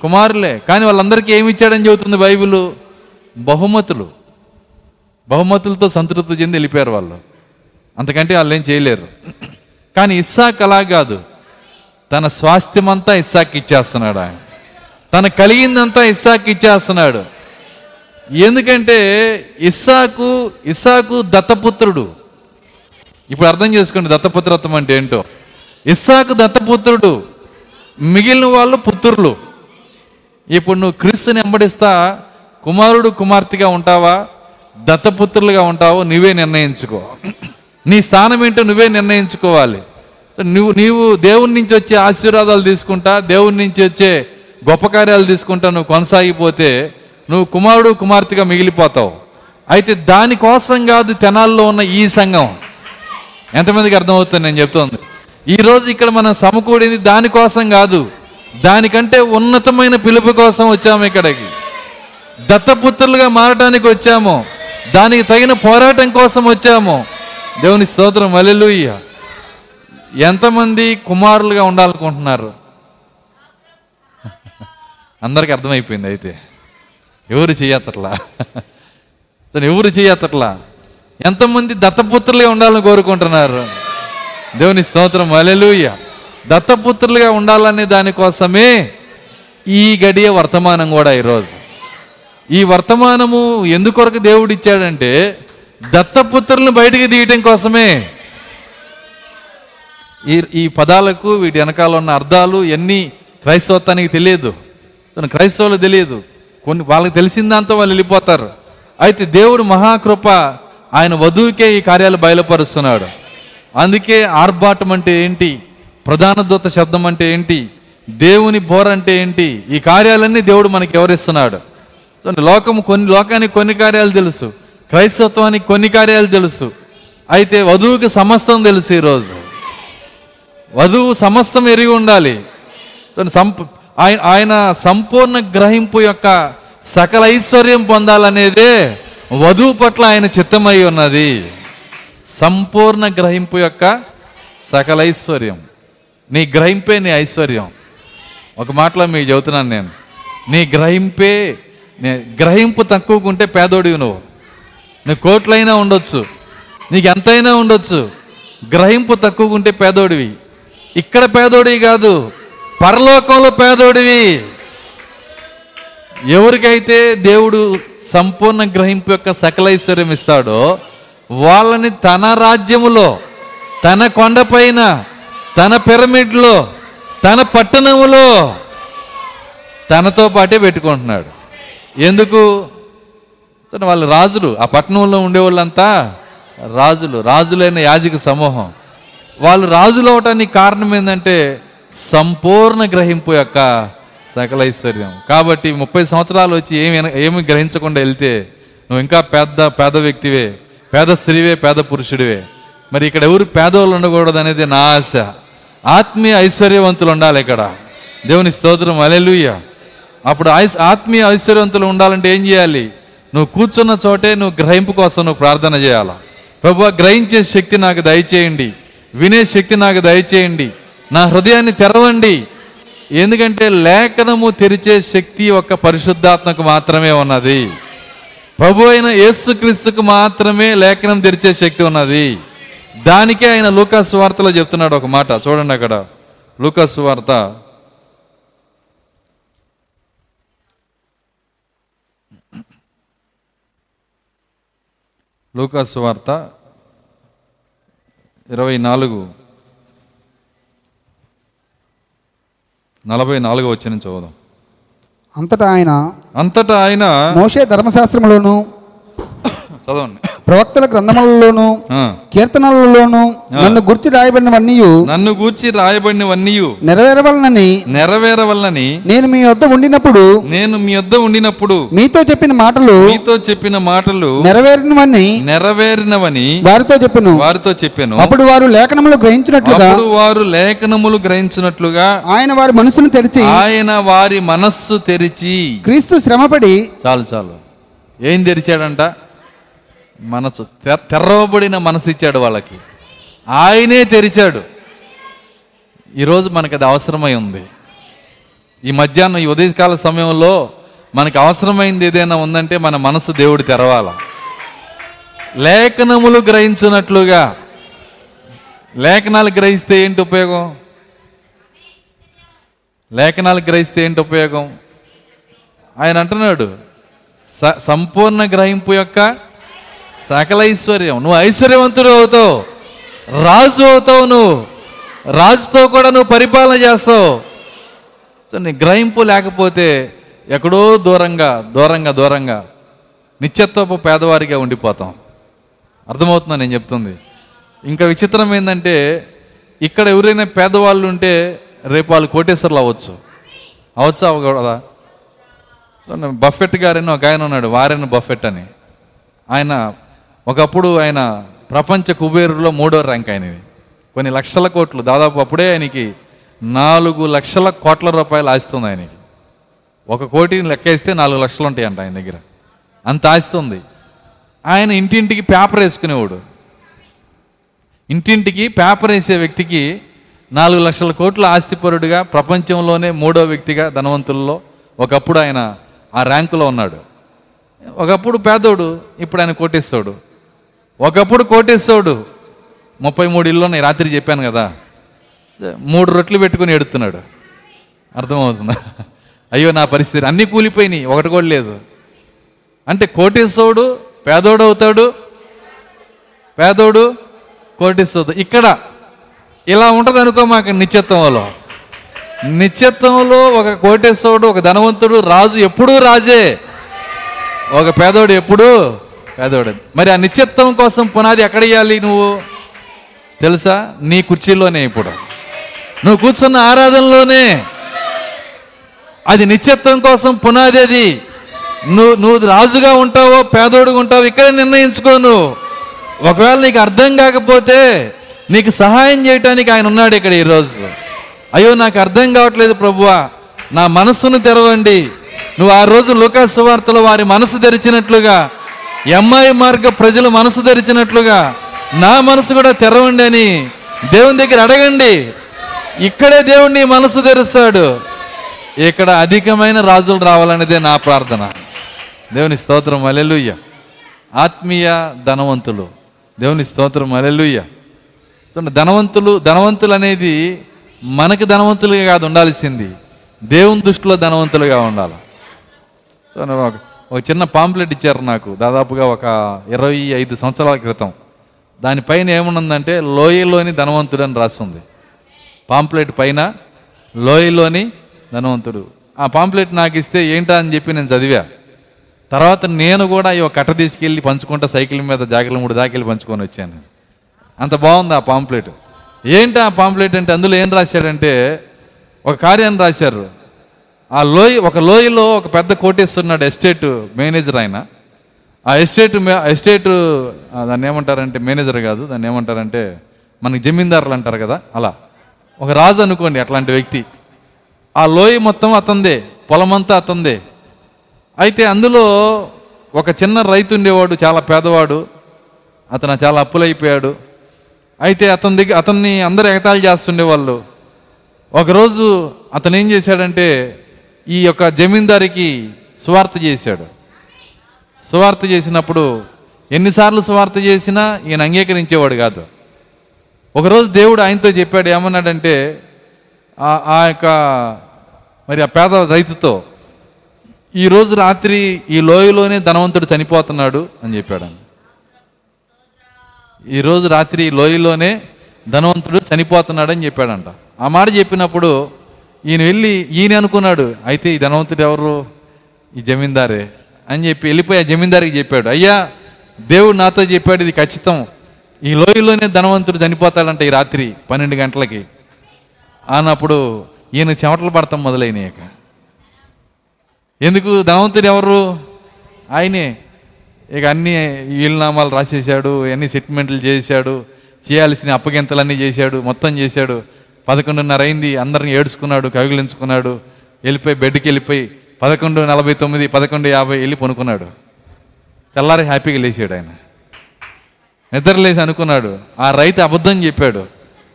కుమారులే. కానీ వాళ్ళందరికీ ఏమి ఇచ్చాడని చెబుతుంది బైబిల్? బహుమతులు. బహుమతులతో సంతృప్తి చెంది వెళ్ళిపోయారు వాళ్ళు. అంతకంటే వాళ్ళు ఏం చేయలేరు. కానీ ఇస్సాక్ అలా కాదు. తన స్వాస్థ్యమంతా ఇస్సాక్ ఇచ్చేస్తున్నాడు ఆయన. తన కలిగిందంతా ఇస్సాక్ ఇచ్చేస్తున్నాడు. ఎందుకంటే ఇస్సాకు ఇస్సాకు దత్తపుత్రుడు. ఇప్పుడు అర్థం చేసుకోండి దత్తపుత్రత్వం అంటే ఏంటో. ఇస్సాకు దత్తపుత్రుడు మిగిలిన వాళ్ళు పుత్రులు. ఇప్పుడు నువ్వు క్రీస్తుని వెంబడిస్తా కుమారుడు కుమార్తెగా ఉంటావా దత్తపుత్రులుగా ఉంటావో నువ్వే నిర్ణయించుకో. నీ స్థానం ఏంటో నువ్వే నిర్ణయించుకోవాలి. నువ్వు నీవు దేవుని నుంచి వచ్చే ఆశీర్వాదాలు తీసుకుంటా దేవుని నుంచి వచ్చే గొప్ప కార్యాలు తీసుకుంటా నువ్వు కొనసాగిపోతే నువ్వు కుమారుడు కుమార్తెగా మిగిలిపోతావు. అయితే దానికోసం కాదు తెనాల్లో ఉన్న ఈ సంఘం. ఎంతమందికి అర్థమవుతుంది నేను చెప్తోంది? ఈ రోజు ఇక్కడ మనం సమకూడింది దానికోసం కాదు దానికంటే ఉన్నతమైన పిలుపు కోసం వచ్చాము ఇక్కడికి. దత్తపుత్రులుగా మారడానికి వచ్చాము. దానికి తగిన పోరాటం కోసం వచ్చాము. దేవుని స్తోత్రం అలెలుయ్య ఎంతమంది కుమారులుగా ఉండాలనుకుంటున్నారు? అందరికి అర్థమైపోయింది అయితే. ఎవరు చేయత్తట్లా సరే ఎవరు చేయత్తట్లా ఎంతమంది దత్తపుత్రులుగా ఉండాలని కోరుకుంటున్నారు? దేవుని స్తోత్రం అలెలుయ్య దత్తపుత్రులుగా ఉండాలనే దానికోసమే ఈ గడియ వర్తమానం కూడా ఈరోజు. ఈ వర్తమానము ఎందుకొరకు దేవుడు ఇచ్చాడంటే దత్తపుత్రులను బయటికి తీయటం కోసమే. ఈ ఈ పదాలకు వీటి వెనకాల ఉన్న అర్థాలు ఎన్ని క్రైస్తవత్వానికి తెలియదు. క్రైస్తవులు తెలియదు. కొన్ని వాళ్ళకి తెలిసిన దాంతో వాళ్ళు వెళ్ళిపోతారు. అయితే దేవుడు మహాకృప ఆయన వధువుకే ఈ కార్యాలు బయలుపరుస్తున్నాడు. అందుకే ఆర్భాటం అంటే ఏంటి? ప్రధాన దూత శబ్దం అంటే ఏంటి? దేవుని బోర అంటే ఏంటి? ఈ కార్యాలన్నీ దేవుడు మనకి ఎవరిస్తున్నాడు లోకము కొన్ని లోకానికి కొన్ని కార్యాలు తెలుసు. క్రైస్తత్వానికి కొన్ని కార్యాలు తెలుసు. అయితే వధువుకి సమస్తం తెలుసు ఈరోజు. వధువు సమస్తం ఎరిగి ఉండాలి. చూడండి, సంప ఆయన ఆయన సంపూర్ణ గ్రహింపు యొక్క సకల ఐశ్వర్యం పొందాలనేదే వధువు పట్ల ఆయన చిత్తమై ఉన్నది. సంపూర్ణ గ్రహింపు యొక్క సకల ఐశ్వర్యం. నీ గ్రహింపే నీ ఐశ్వర్యం. ఒక మాటలో మీకు చెబుతున్నాను నేను. నీ గ్రహింపే నే- గ్రహింపు తక్కువకుంటే పేదోడివి నువ్వు. నీ కోట్లైనా ఉండొచ్చు. నీకు ఎంతైనా ఉండొచ్చు. గ్రహింపు తక్కువకుంటే పేదోడివి. ఇక్కడ పేదోడివి కాదు. పరలోకంలో పేదోడివి. ఎవరికైతే దేవుడు సంపూర్ణ గ్రహింపు యొక్క సకలైశ్వర్యం ఇస్తాడో వాళ్ళని తన రాజ్యములో తన కొండపైన తన పిరమిడ్లో తన పట్టణములో తనతో పాటే పెట్టుకుంటున్నాడు. ఎందుకు? వాళ్ళు రాజులు. ఆ పట్టణంలో ఉండేవాళ్ళంతా రాజులు. రాజులైన యాజక సమూహం. వాళ్ళు రాజులు అవటానికి కారణం ఏంటంటే సంపూర్ణ గ్రహింపు యొక్క సకల ఐశ్వర్యం. కాబట్టి ముప్పై సంవత్సరాలు వచ్చి ఏమి ఏమి గ్రహించకుండా వెళ్తే నువ్వు ఇంకా పెద్ద పేద వ్యక్తివే పేద స్త్రీవే పేద పురుషుడివే. మరి ఇక్కడ ఎవరు పేదవాళ్ళు ఉండకూడదు అనేది నా ఆశ. ఆత్మీయ ఐశ్వర్యవంతులు ఉండాలి ఇక్కడ. దేవుని స్తోత్రం అలెలుయ్య అప్పుడు ఐస్ ఆత్మీయ ఐశ్వర్యవంతులు ఉండాలంటే ఏం చేయాలి? నువ్వు కూర్చున్న చోటే నువ్వు గ్రహింపు కోసం నువ్వు ప్రార్థన చేయాలా? ప్రభు గ్రహించే శక్తి నాకు దయచేయండి. వినే శక్తి నాకు దయచేయండి. నా హృదయాన్ని తెరవండి. ఎందుకంటే లేఖనము తెరిచే శక్తి ఒక్క పరిశుద్ధాత్మకు మాత్రమే ఉన్నది. ప్రభు అయిన యేసుక్రీస్తుకు మాత్రమే లేఖనం తెరిచే శక్తి ఉన్నది. దానికే ఆయన లూకాసు వార్తలో చెప్తున్నాడు ఒక మాట. చూడండి అక్కడ. లూకాసు వార్త. లూకాసు వార్త ఇరవై నాలుగు. నలభై నాలుగు వచ్చిన చదువుదాం. అంతటా ఆయన అంతటా ఆయన మోషే ధర్మశాస్త్రములోను చదవండి. ప్రవక్తల గ్రంథములలోను కీర్తనలలోను నన్ను గుర్చి రాయబడినవన్నీ నన్ను గూర్చి రాయబడినవన్నీ నెరవేరవలనని నెరవేరవల్లని నేను మీ వద్ద ఉండినప్పుడు నేను మీ వద్ద ఉండినప్పుడు మీతో చెప్పిన మాటలు మీతో చెప్పిన మాటలు నెరవేరినవని నెరవేరినవని వారితో చెప్పిన. వారితో చెప్పాను. అప్పుడు వారు లేఖనములు గ్రహించినట్లుగా అప్పుడు వారు లేఖనములు గ్రహించినట్లుగా ఆయన వారి మనసును తెరిచి ఆయన వారి మనస్సు తెరిచి క్రీస్తు శ్రమపడి చాలు చాలు. ఏం తెరిచాడంట? మనసు తెరవబడిన మనసు ఇచ్చాడు వాళ్ళకి. ఆయనే తెరిచాడు. ఈరోజు మనకు అది అవసరమై ఉంది. ఈ మధ్యాహ్నం ఈ ఉదయకాల సమయంలో మనకు అవసరమైంది ఏదైనా ఉందంటే మన మనసు దేవుడు తెరవాల. లేఖనములు గ్రహించినట్లుగా. లేఖనాలు గ్రహిస్తే ఏంటి ఉపయోగం? లేఖనాలు గ్రహిస్తే ఏంటి ఉపయోగం? ఆయన అంటున్నాడు స- సంపూర్ణ గ్రహింపు యొక్క సకల ఐశ్వర్యం. నువ్వు ఐశ్వర్యవంతుడు అవుతావు. రాజు అవుతావు నువ్వు. రాజుతో కూడా నువ్వు పరిపాలన చేస్తావు. సో నీ గ్రహింపు లేకపోతే ఎక్కడో దూరంగా దూరంగా దూరంగా నిత్యత్వపు పేదవారిగా ఉండిపోతాం. అర్థమవుతుందా నేను చెప్తుంది? ఇంకా విచిత్రం ఏంటంటే ఇక్కడ ఎవరైనా పేదవాళ్ళు ఉంటే రేపు వాళ్ళు కోటేశ్వర్లు అవ్వచ్చు. అవచ్చు అవ్వకూడదా? బఫెట్ గారని ఒక ఆయన ఉన్నాడు వారెన్ బఫెట్ అని. ఆయన ఒకప్పుడు ఆయన ప్రపంచ కుబేరులో మూడో ర్యాంక్ ఆయనది. కొన్ని లక్షల కోట్లు దాదాపు అప్పుడే ఆయనకి నాలుగు లక్షల కోట్ల రూపాయలు ఆస్తుంది ఆయనకి. ఒక కోటిని లెక్కేస్తే నాలుగు లక్షలు ఉంటాయంట ఆయన దగ్గర. అంత ఆస్తుంది ఆయన ఇంటింటికి పేపర్ వేసుకునేవాడు. ఇంటింటికి పేపర్ వేసే వ్యక్తికి నాలుగు లక్షల కోట్ల ఆస్తిపరుడుగా ప్రపంచంలోనే మూడో వ్యక్తిగా ధనవంతుల్లో ఒకప్పుడు ఆయన ఆ ర్యాంకులో ఉన్నాడు. ఒకప్పుడు పేదోడు ఇప్పుడు ఆయన కోటేస్తాడు ఒకప్పుడు కోటేశ్వరుడు ముప్పై మూడు ఇల్లు ఉన్నాయి రాత్రి చెప్పాను కదా. మూడు రొట్లు పెట్టుకుని ఎడుతున్నాడు అర్థమవుతుందా? అయ్యో నా పరిస్థితి అన్నీ కూలిపోయినాయి ఒకటి కూడా లేదు. అంటే కోటేశ్వరుడు పేదోడు అవుతాడు పేదోడు కోటేశ్వరుడు. ఇక్కడ ఇలా ఉంటుంది అనుకో మాకు నిత్యత్వంలో. నిత్యత్వంలో ఒక కోటేశ్వరుడు ఒక ధనవంతుడు రాజు ఎప్పుడూ రాజే. ఒక పేదోడు ఎప్పుడూ పేదోడు మరి ఆ నిత్యత్వం కోసం పునాది ఎక్కడ ఇవ్వాలి నువ్వు? తెలుసా? నీ కుర్చీలోనే ఇప్పుడు. నువ్వు కూర్చున్న ఆరాధనలోనే. అది నిత్యత్వం కోసం పునాది అది. నువ్వు నువ్వు రాజుగా ఉంటావో పేదోడుగా ఉంటావో ఇక్కడ నిర్ణయించుకో నువ్వు. ఒకవేళ నీకు అర్థం కాకపోతే నీకు సహాయం చేయటానికి ఆయన ఉన్నాడు ఇక్కడ ఈరోజు. అయ్యో నాకు అర్థం కావట్లేదు ప్రభువా. నా మనస్సును తెరవండి. నువ్వు ఆ రోజు లుకా సువార్తలో వారి మనసు తెరిచినట్లుగా ఎంఐ మార్గ ప్రజలు మనసు తెరిచినట్లుగా నా మనసు కూడా తెరవండి అని దేవుని దగ్గర అడగండి. ఇక్కడే దేవుణ్ణి మనసు తెరుస్తాడు. ఇక్కడ అధికమైన రాజులు రావాలనేదే నా ప్రార్థన. దేవుని స్తోత్రం అలెలుయ్య ఆత్మీయ ధనవంతులు. దేవుని స్తోత్రం అలెలుయ్య చూడండి ధనవంతులు ధనవంతులు అనేది మనకి ధనవంతులుగా కాదు ఉండాల్సింది. దేవుని దృష్టిలో ధనవంతులుగా ఉండాలి. సో ఒక చిన్న పాంప్లెట్ ఇచ్చారు నాకు దాదాపుగా ఒక ఇరవై ఐదు సంవత్సరాల క్రితం. దానిపైన ఏమున్నదంటే లోయలోని ధనవంతుడు అని రాస్తుంది. పాంప్లెట్ పైన లోయలోని ధనవంతుడు. ఆ పాంప్లెట్ నాకు ఇస్తే ఏంటా అని చెప్పి నేను చదివా. తర్వాత నేను కూడా ఈ ఒక కట్ట తీసుకెళ్ళి పంచుకుంటా సైకిల్ మీద జాకెలు మూడు దాకెళ్ళి పంచుకొని వచ్చాను అంత బాగుంది ఆ పాంప్లెట్. ఏంటి ఆ పాంప్లెట్ అంటే అందులో ఏం రాశాడంటే ఒక కార్యాన్ని రాశారు. ఆ లోయ ఒక లోయలో ఒక పెద్ద కోటేస్తున్నాడు ఎస్టేట్ మేనేజర్ ఆయన. ఆ ఎస్టేట్ ఎస్టేట్ దాన్ని ఏమంటారంటే మేనేజర్ కాదు దాన్ని ఏమంటారంటే మనకి జమీందారులు అంటారు కదా అలా. ఒక రాజు అనుకోండి అట్లాంటి వ్యక్తి. ఆ లోయ మొత్తం అతందే పొలమంతా అతందే. అయితే అందులో ఒక చిన్న రైతు ఉండేవాడు చాలా పేదవాడు. అతను చాలా అప్పులైపోయాడు. అయితే అతని దగ్గర అతన్ని అందరు ఎగతాళి చేస్తుండేవాళ్ళు. ఒకరోజు అతను ఏం చేశాడంటే ఈ యొక్క జమీందారికి సువార్త చేశాడు. సువార్త చేసినప్పుడు ఎన్నిసార్లు సువార్త చేసినా ఈయన అంగీకరించేవాడు కాదు. ఒకరోజు దేవుడు ఆయనతో చెప్పాడు ఏమన్నాడంటే ఆ- ఆ యొక్క మరి ఆ పేద రైతుతో ఈరోజు రాత్రి ఈ లోయలోనే ధనవంతుడు చనిపోతున్నాడు అని చెప్పాడు. ఈరోజు రాత్రి ఈ లోయలోనే ధనవంతుడు చనిపోతున్నాడు అని చెప్పాడంట. ఆ మాట చెప్పినప్పుడు ఈయన వెళ్ళి ఈయన అనుకున్నాడు అయితే ఈ ధనవంతుడు ఎవరు? ఈ జమీందారే. అని చెప్పి వెళ్ళిపోయి ఆ జమీందారికి చెప్పాడు అయ్యా దేవుడు నాతో చెప్పాడు ఇది ఖచ్చితం. ఈ లోయలోనే ధనవంతుడు చనిపోతాడంట ఈ రాత్రి పన్నెండు గంటలకి. అన్నప్పుడు ఈయన చెమటలు పడతాం మొదలైనయక ఎందుకు? ధనవంతుడు ఎవరు? ఆయనే. ఇక అన్ని వీలునామాలు రాసేసాడు అన్ని సెటిల్మెంట్లు చేశాడు చేయాల్సిన అప్పగింతలన్నీ చేశాడు మొత్తం చేశాడు. పదకొండున్నర అయింది అందరిని ఏడ్చుకున్నాడు కవిగిలించుకున్నాడు వెళ్ళిపోయి బెడ్కి వెళ్ళిపోయి పదకొండు నలభై తొమ్మిది పదకొండు యాభై వెళ్ళి పనుకున్నాడు. తెల్లారి హ్యాపీగా లేచాడు ఆయన. నిద్ర లేచి అనుకున్నాడు ఆ రైతు అబద్ధం చెప్పాడు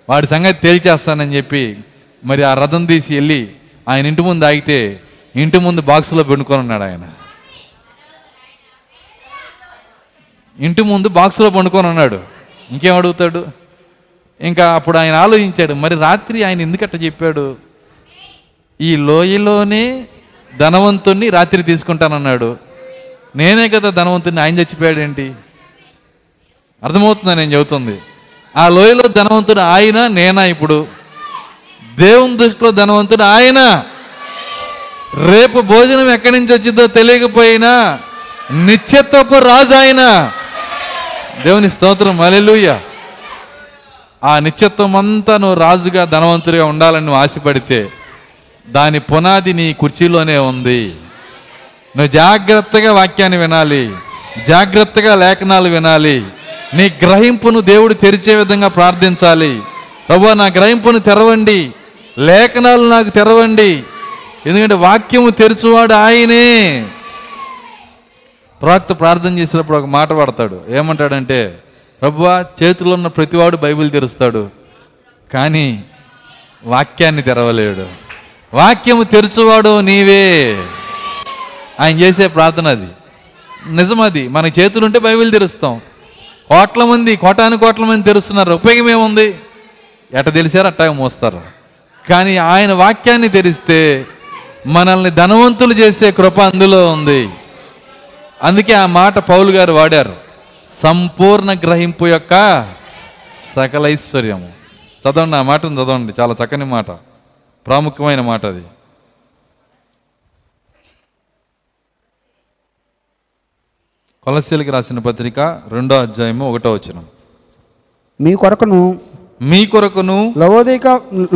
వాడి సంగతి తేల్చేస్తానని చెప్పి మరి ఆ రథం తీసి వెళ్ళి ఆయన ఇంటి ముందు ఆగితే ఇంటి ముందు బాక్సులో పండుకొని ఉన్నాడు ఆయన. ఇంటి ముందు బాక్సులో పండుకొని ఉన్నాడు ఇంకేం అడుగుతాడు? ఇంకా అప్పుడు ఆయన ఆలోచించాడు మరి రాత్రి ఆయన ఎందుకట్ట చెప్పాడు? ఈ లోయలోనే ధనవంతుణ్ణి రాత్రి తీసుకుంటానన్నాడు. నేనే కదా ధనవంతుణ్ణి ఆయన చచ్చిపోయాడు ఏంటి అర్థమవుతుందా నేను చెబుతుంది? ఆ లోయలో ధనవంతుడు ఆయన నేనా ఇప్పుడు? దేవుని దృష్టిలో ధనవంతుడు ఆయన. రేపు భోజనం ఎక్కడి నుంచి వచ్చిందో తెలియకపోయినా నిత్యత్వపు రాజు ఆయన. దేవుని స్తోత్రం అలెలుయ్య ఆ నిత్యత్వం అంతా నువ్వు రాజుగా ధనవంతుడిగా ఉండాలని నువ్వు ఆశపడితే దాని పునాది నీ కుర్చీలోనే ఉంది. నువ్వు జాగ్రత్తగా వాక్యాన్ని వినాలి జాగ్రత్తగా లేఖనాలు వినాలి నీ గ్రహింపును దేవుడు తెరిచే విధంగా ప్రార్థించాలి. ప్రభు నా గ్రహింపును తెరవండి లేఖనాలు నాకు తెరవండి. ఎందుకంటే వాక్యము తెరుచువాడు ఆయనే. ప్రవక్త ప్రార్థన చేసినప్పుడు ఒక మాట పడతాడు. ఏమంటాడంటే ప్రభువా చేతిలో ఉన్న ప్రతివాడు బైబిల్ తెరుస్తాడు కానీ వాక్యాన్ని తెరవలేడు. వాక్యము తెరుచువాడు నీవే. ఆయన చేసే ప్రార్థన అది. నిజమది మన చేతులు ఉంటే బైబిల్ తెరుస్తాం. కోట్ల మంది కోటాను కోట్ల మంది తెరుస్తున్నారు ఉపయోగం ఏముంది? ఎట తెలిసారు అట్ట మోస్తారు. కానీ ఆయన వాక్యాన్ని తెరిస్తే మనల్ని ధనవంతులు చేసే కృప అందులో ఉంది. అందుకే ఆ మాట పౌలు గారు వాడారు. సంపూర్ణ గ్రహింపు యొక్క సకల ఐశ్వర్యము. చదవండి ఆ మాటను చదవండి. చాలా చక్కని మాట. ప్రాముఖ్యమైన మాట అది. కొలసీలకి రాసిన పత్రిక రెండో అధ్యాయము ఒకటో వచనం. మీ కొరకును మీ కొరకును లవోదిక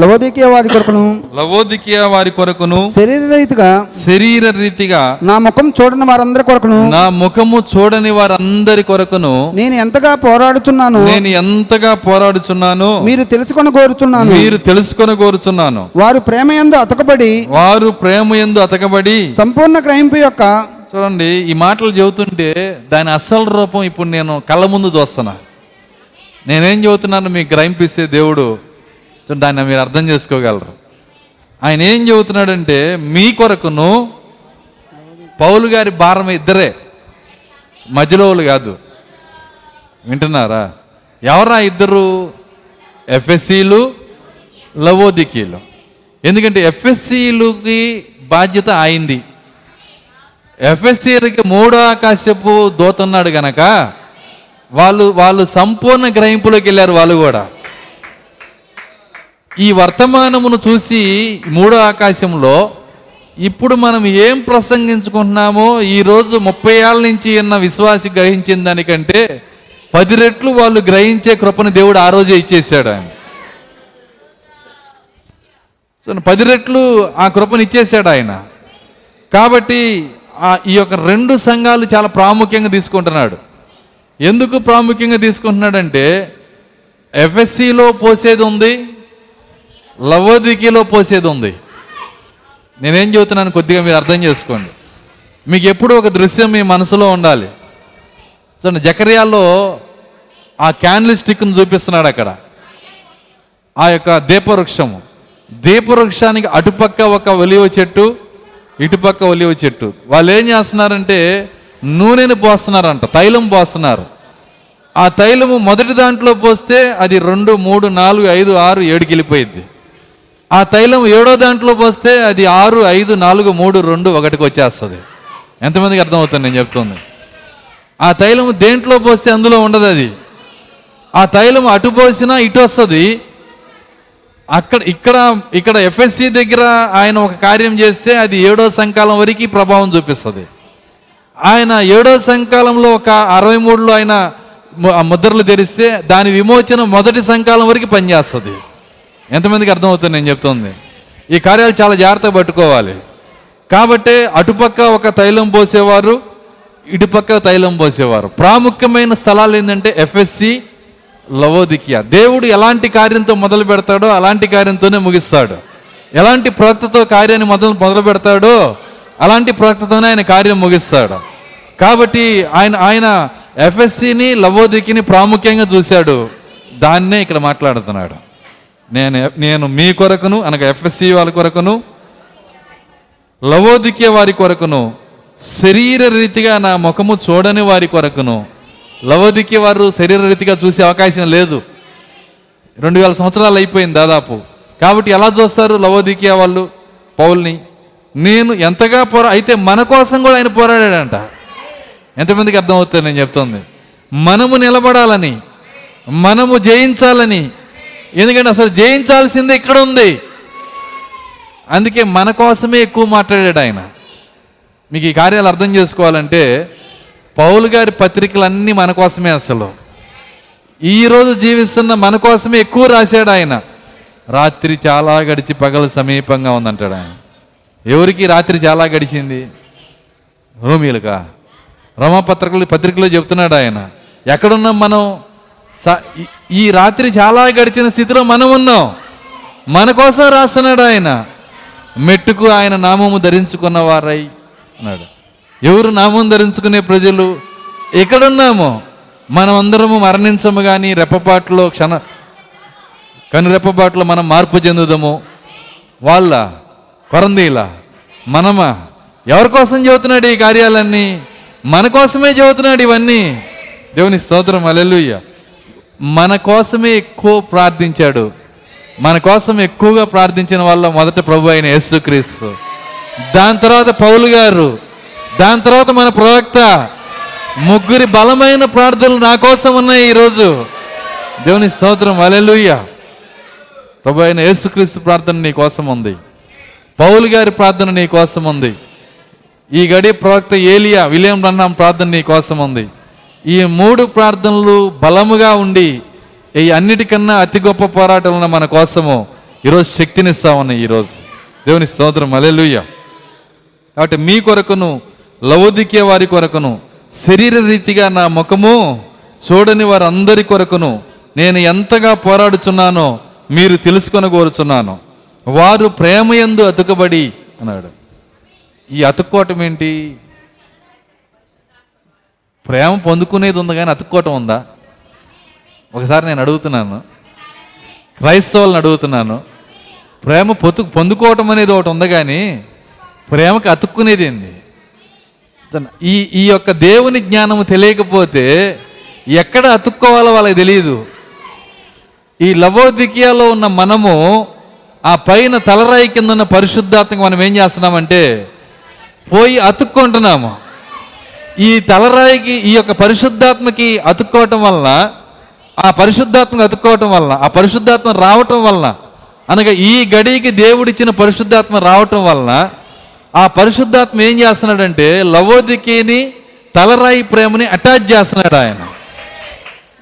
లవోదికీయ వారి కొరకును లవోదికియా వారి కొరకును శరీర రీతిగా శరీర రీతిగా నా ముఖం చూడని వారందరి కొరకును నా ముఖము చూడని వారందరి కొరకును నేను ఎంతగా పోరాడుచున్నాను నేను ఎంతగా పోరాడుచున్నాను మీరు తెలుసుకొని కోరుచున్నాను. మీరు తెలుసుకొని కోరుచున్నాను. వారు ప్రేమ యందు అతకబడి వారు ప్రేమ ఎందు అతకబడి సంపూర్ణ గ్రహింపు యొక్క చూడండి ఈ మాటలు చెబుతుంటే దాని అసలు రూపం ఇప్పుడు నేను కళ్ళ ముందు చూస్తున్నా. నేనేం చెబుతున్నాను మీకు గ్రహింపిస్తే దేవుడు దాన్ని మీరు అర్థం చేసుకోగలరు. ఆయన ఏం చెబుతున్నాడంటే మీ కొరకును పౌలు గారి భారం ఇద్దరే మధ్యలో వాళ్ళు కాదు. వింటున్నారా? ఎవరా ఇద్దరు? ఎఫ్ఎస్సీలు లవోదికీలు. ఎందుకంటే ఎఫ్ఎస్సీలుకి బాధ్యత ఆయింది ఎఫ్ఎస్సీలకి మూడో ఆకాశపు దోతున్నాడు గనక వాళ్ళు వాళ్ళు సంపూర్ణ గ్రహింపులోకి వెళ్ళారు వాళ్ళు కూడా. ఈ వర్తమానమును చూసి మూడో ఆకాశంలో ఇప్పుడు మనం ఏం ప్రసంగించుకుంటున్నామో ఈరోజు ముప్పై ఏళ్ళ నుంచి ఉన్న విశ్వాసి గ్రహించిన దానికంటే పది రెట్లు వాళ్ళు గ్రహించే కృపను దేవుడు ఆ రోజే ఇచ్చేసాడు ఆయన. సో పది రెట్లు ఆ కృపను ఇచ్చేసాడు ఆయన. కాబట్టి ఈ యొక్క రెండు సంఘాలు చాలా ప్రాముఖ్యంగా తీసుకుంటున్నాడు. ఎందుకు ప్రాముఖ్యంగా తీసుకుంటున్నాడంటే ఎఫ్ఎస్సిలో పోసేది ఉంది లవోదికిలో పోసేది ఉంది. నేనేం చెబుతున్నాను కొద్దిగా మీరు అర్థం చేసుకోండి. మీకు ఎప్పుడు ఒక దృశ్యం మీ మనసులో ఉండాలి. చూడండి జకరియాలో ఆ క్యాండిల్ స్టిక్ను చూపిస్తున్నాడు అక్కడ. ఆ యొక్క దీపవృక్షము. దీపవృక్షానికి అటుపక్క ఒక ఒలివ చెట్టు ఇటుపక్క ఒలివ చెట్టు. వాళ్ళు ఏం చేస్తున్నారంటే నూనెని పోస్తున్నారంట తైలం పోస్తున్నారు. ఆ తైలము మొదటి దాంట్లో పోస్తే అది రెండు మూడు నాలుగు ఐదు ఆరు ఏడుకి వెళ్ళిపోయింది ఆ తైలం ఏడో దాంట్లో పోస్తే అది ఆరు ఐదు నాలుగు మూడు రెండు ఒకటికి వచ్చేస్తుంది. ఎంతమందికి అర్థమవుతుంది నేను చెప్తుంది? ఆ తైలము దేంట్లో పోస్తే అందులో ఉండదు అది. ఆ తైలం అటు పోసినా ఇటు వస్తుంది. అక్కడ ఇక్కడ ఇక్కడ ఎఫ్ఎస్సి దగ్గర ఆయన ఒక కార్యం చేస్తే అది ఏడో సంకాలం వరకు ప్రభావం చూపిస్తుంది. ఆయన ఏడో సంకాలంలో ఒక అరవై మూడులో ఆయన ముద్రలు తెరిస్తే దాని విమోచన మొదటి సంకాలం వరకు పనిచేస్తుంది. ఎంతమందికి అర్థమవుతుంది నేను చెప్తుంది? ఈ కార్యాలు చాలా జాగ్రత్తగా పట్టుకోవాలి. కాబట్టి అటుపక్క ఒక తైలం పోసేవారు ఇటుపక్క తైలం పోసేవారు. ప్రాముఖ్యమైన స్థలాలు ఏంటంటే ఎఫ్ఎస్సి లవోదికియా. దేవుడు ఎలాంటి కార్యంతో మొదలు పెడతాడో అలాంటి కార్యంతోనే ముగిస్తాడు. ఎలాంటి ప్రవక్తతో కార్యాన్ని మొదలు మొదలు పెడతాడో అలాంటి ప్రవక్తతోనే ఆయన కార్యం ముగిస్తాడు. కాబట్టి ఆయన ఆయన ఎఫ్ఎస్సిని లవోదికిని ప్రాముఖ్యంగా చూశాడు. దాన్నే ఇక్కడ మాట్లాడుతున్నాడు. నేను నేను మీ కొరకును అనగా ఎఫ్ఎస్సి వాళ్ళ కొరకును లవోదికే వారి కొరకును శరీర రీతిగా నా ముఖము చూడని వారి కొరకును లవోదికే వారు శరీర రీతిగా చూసే అవకాశం లేదు. రెండు వేల సంవత్సరాలు అయిపోయింది దాదాపు. కాబట్టి ఎలా చూస్తారు లవోదికే వాళ్ళు పౌల్ని? నేను ఎంతగా పోరా అయితే మన కోసం కూడా ఆయన పోరాడాడంట. ఎంతమందికి అర్థమవుతుంది నేను చెప్తుంది? మనము నిలబడాలని మనము జయించాలని. ఎందుకంటే అసలు జయించాల్సింది ఇక్కడ ఉంది. అందుకే మన కోసమే ఎక్కువ మాట్లాడాడు ఆయన. మీకు ఈ కార్యాలు అర్థం చేసుకోవాలంటే పౌలు గారి పత్రికలన్నీ మన కోసమే అసలు. ఈరోజు జీవిస్తున్న మన కోసమే ఎక్కువ రాశాడు ఆయన. రాత్రి చాలా గడిచి పగలు సమీపంగా ఉందంటాడు ఆయన. ఎవరికి రాత్రి చాలా గడిచింది? రోమిలకా రోమపత్రికలు పత్రికలో చెప్తున్నాడు ఆయన. ఎక్కడున్నాం మనం? స- ఈ- ఈ రాత్రి చాలా గడిచిన స్థితిలో మనం ఉన్నాం. మన కోసం రాస్తున్నాడు ఆయన. మెట్టుకు ఆయన నామము ధరించుకున్న వారై అన్నాడు. ఎవరు నామం ధరించుకునే ప్రజలు? ఎక్కడున్నామో? మనమందరము మరణించము కానీ రెప్పపాట్లో క్షణ కనురెప్పపాట్లో మనం మార్పు చెందుదాము. వాళ్ళ కొరందీల మనమా ఎవరి కోసం చెబుతున్నాడు ఈ కార్యాలన్నీ? మన కోసమే చెబుతున్నాడు ఇవన్నీ? దేవుని స్తోత్రం అలెలుయ్య మన కోసమే ఎక్కువ ప్రార్థించాడు. మన కోసం ఎక్కువగా ప్రార్థించిన వాళ్ళ మొదట ప్రభు అయిన యేసుక్రీస్తు. దాని తర్వాత పౌలు గారు. దాని తర్వాత మన ప్రవక్త. ముగ్గురి బలమైన ప్రార్థనలు నా కోసం ఉన్నాయి ఈరోజు. దేవుని స్తోత్రం అలెలుయ్య ప్రభు అయిన యేసుక్రీస్తు ప్రార్థన నీ కోసం ఉంది. పౌలు గారి ప్రార్థన నీ కోసం ఉంది. ఈ గడి ప్రవక్త ఏలియా విలియం రన్నాం ప్రార్థన నీ కోసం ఉంది. ఈ మూడు ప్రార్థనలు బలముగా ఉండి ఈ అన్నిటికన్నా అతి గొప్ప పోరాటంలో మన కోసము ఈరోజు శక్తినిస్తా ఉన్నాయి ఈరోజు దేవుని స్తోత్రం. అలెలుయ్య కాబట్టి మీ కొరకును లవోదికే వారి కొరకును శరీర రీతిగా నా ముఖము చూడని వారందరి కొరకును నేను ఎంతగా పోరాడుచున్నానో మీరు తెలుసుకొని కోరుచున్నాను వారు ప్రేమయందు అతుకబడి అన్నాడు. ఈ అతుక్కోవటం ఏంటి? ప్రేమ పొందుకునేది ఉంది కానీ అతుక్కోవటం ఉందా? ఒకసారి నేను అడుగుతున్నాను. క్రైస్తవులను అడుగుతున్నాను. ప్రేమ పొత్తు పొందుకోవటం అనేది ఒకటి ఉంది కానీ ప్రేమకు అతుక్కునేది ఏంది? ఈ ఈ యొక్క దేవుని జ్ఞానము తెలియకపోతే ఎక్కడ అతుక్కోవాలో వాళ్ళకి తెలియదు ఈ లవోదికియాలో ఉన్న మనము ఆ పైన తలరాయి కింద ఉన్న పరిశుద్ధాత్మక మనం ఏం చేస్తున్నామంటే పోయి అతుక్కుంటున్నాము. ఈ తలరాయికి ఈ యొక్క పరిశుద్ధాత్మకి అతుక్కోవటం వలన ఆ పరిశుద్ధాత్మకు అతుక్కోవటం వలన ఆ పరిశుద్ధాత్మ రావటం వలన అనగా ఈ గడికి దేవుడిచ్చిన పరిశుద్ధాత్మ రావటం వలన ఆ పరిశుద్ధాత్మ ఏం చేస్తున్నాడంటే లవోదికిని తలరాయి ప్రేమని అటాచ్ చేస్తున్నాడు ఆయన.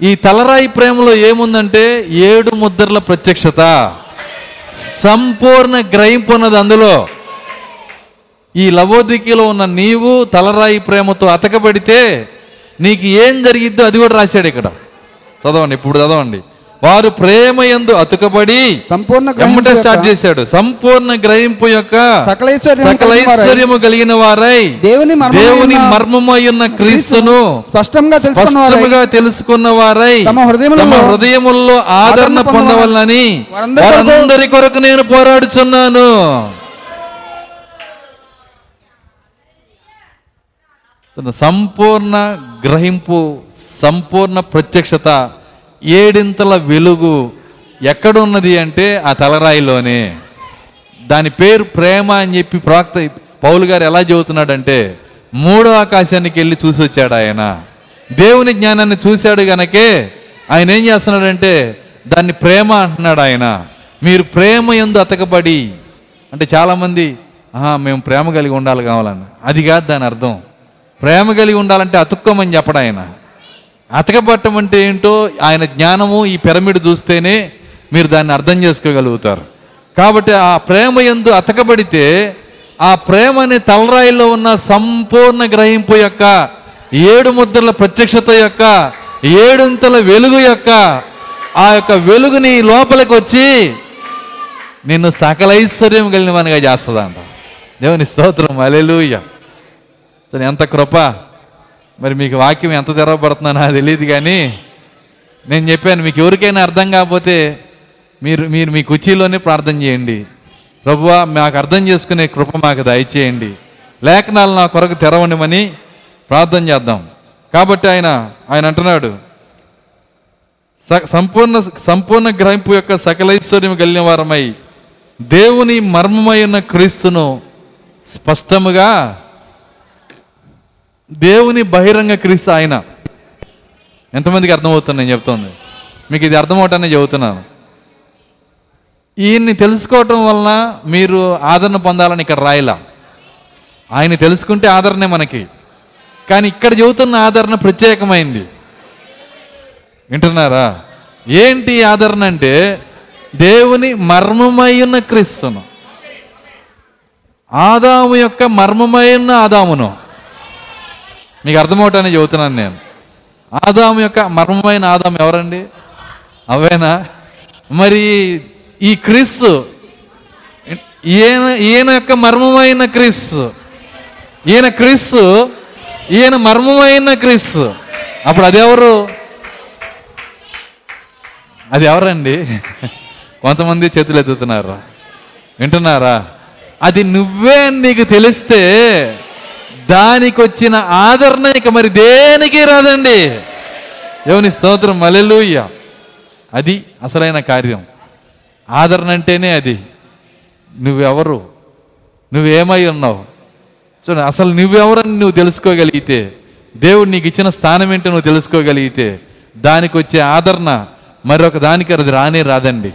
ఈ తలరాయి ప్రేమలో ఏముందంటే ఏడు ముద్రల ప్రత్యక్షత. సంపూర్ణ గ్రహింపు ఉన్నది అందులో. ఈ లవోదికిలో ఉన్న నీవు తలరాయి ప్రేమతో అతకబడితే నీకు ఏం జరిగిద్దో అది కూడా రాశాడు ఇక్కడ. చదవండి ఇప్పుడు చదవండి. వారు ప్రేమ యందు అతుకబడి సంపూర్ణ ఎమ్మటే స్టార్ట్ చేశాడు. సంపూర్ణ గ్రహింపు యొక్క సకలైశ్వర్యము కలిగిన వారై. దేవుని దేవుని మర్మమై ఉన్న క్రీస్తును స్పష్టంగా తెలుసుకున్న వారై. తమ హృదయములలో ఆదరణ కొరకు- వారందరి కొరకు నేను పోరాడుచున్నాను. సంపూర్ణ గ్రహింపు సంపూర్ణ ప్రత్యక్షత ఏడింతల వెలుగు ఎక్కడున్నది అంటే ఆ తలరాయిలోనే. దాని పేరు ప్రేమ అని చెప్పి ప్రవక్త పౌలు గారు ఎలా చెబుతున్నాడంటే మూడో ఆకాశానికి వెళ్ళి చూసి వచ్చాడు ఆయన. దేవుని జ్ఞానాన్ని చూశాడు గనకే ఆయన ఏం చేస్తున్నాడంటే దాన్ని ప్రేమ అంటున్నాడు ఆయన. మీరు ప్రేమ ఎందు అతకబడి అంటే చాలామంది "ఆహా, మేము ప్రేమ కలిగి ఉండాలి కావాలని. అది కాదు దాని అర్థం. ప్రేమ కలిగి ఉండాలంటే అతుక్కోమని చెప్పడాయన అతకబట్టం అంటే ఏంటో ఆయన జ్ఞానము ఈ పిరమిడ్ చూస్తేనే మీరు దాన్ని అర్థం చేసుకోగలుగుతారు. కాబట్టి ఆ ప్రేమ ఎందు అతకబడితే ఆ ప్రేమ అనే తలరాయిలో ఉన్న సంపూర్ణ గ్రహింపు యొక్క ఏడు ముద్రల ప్రత్యక్షత యొక్క ఏడంతల వెలుగు యొక్క ఆ యొక్క వెలుగుని లోపలికి వచ్చి నిన్ను సకల ఐశ్వర్యం కలిగిన వానిగా చేస్తుందంట. దేవుని స్తోత్రం. అలెలుయ్య సరే ఎంత కృప. మరి మీకు వాక్యం ఎంత తెరవబడుతుందో నాకు తెలియదు కానీ నేను చెప్పాను మీకు ఎవరికైనా అర్థం కాకపోతే మీరు మీరు మీ కుర్చీలోనే ప్రార్థన చేయండి. ప్రభువా మాకు అర్థం చేసుకునే కృప మాకు దయచేయండి. లేఖనాలు నా కొరకు తెరవనిమని ప్రార్థన చేద్దాం. కాబట్టి ఆయన ఆయన అంటున్నాడు స- సంపూర్ణ సంపూర్ణ గ్రహింపు యొక్క సకలైశ్వర్యం కలిగిన వారమై దేవుని మర్మమైన క్రీస్తును స్పష్టముగా దేవుని బహిరంగ క్రీస్తు ఆయన. ఎంతమందికి అర్థమవుతుంది నేను చెప్తుంది? మీకు ఇది అర్థమవటానే చెబుతున్నాను. ఈయన్ని తెలుసుకోవటం వలన మీరు ఆదరణ పొందాలని ఇక్కడ రాయలా. ఆయన తెలుసుకుంటే ఆదరణే మనకి. కానీ ఇక్కడ చెబుతున్న ఆదరణ ప్రత్యేకమైంది. వింటున్నారా? ఏంటి ఆదరణ అంటే దేవుని మర్మమైన క్రీస్తును. ఆదాము యొక్క మర్మమైన ఆదామును. మీకు అర్థమవటాన్ని చెబుతున్నాను నేను. ఆదాము యొక్క మర్మమైన ఆదాం ఎవరండి? అవేనా మరి ఈ క్రీస్తు ఈయన ఈయన యొక్క మర్మమైన క్రీస్తు ఈయన క్రీస్తు ఈయన మర్మమైన క్రీస్తు. అప్పుడు అదెవరు? అది ఎవరండి కొంతమంది చేతులు ఎత్తుతున్నారు వింటున్నారా? అది నువ్వే నీకు తెలిస్తే దానికి వచ్చిన ఆదరణ ఇక మరి దేనికి రాదండి? దేవుని స్తోత్రం మలెలుయ్య అది అసలైన కార్యం. ఆదరణ అంటేనే అది. నువ్వెవరు? నువ్వేమై ఉన్నావు? చూడండి అసలు నువ్వెవరని నువ్వు తెలుసుకోగలిగితే దేవుడు నీకు ఇచ్చిన స్థానం ఏంటో నువ్వు తెలుసుకోగలిగితే దానికి వచ్చే ఆదరణ మరొక దానికి అది రానే రాదండి.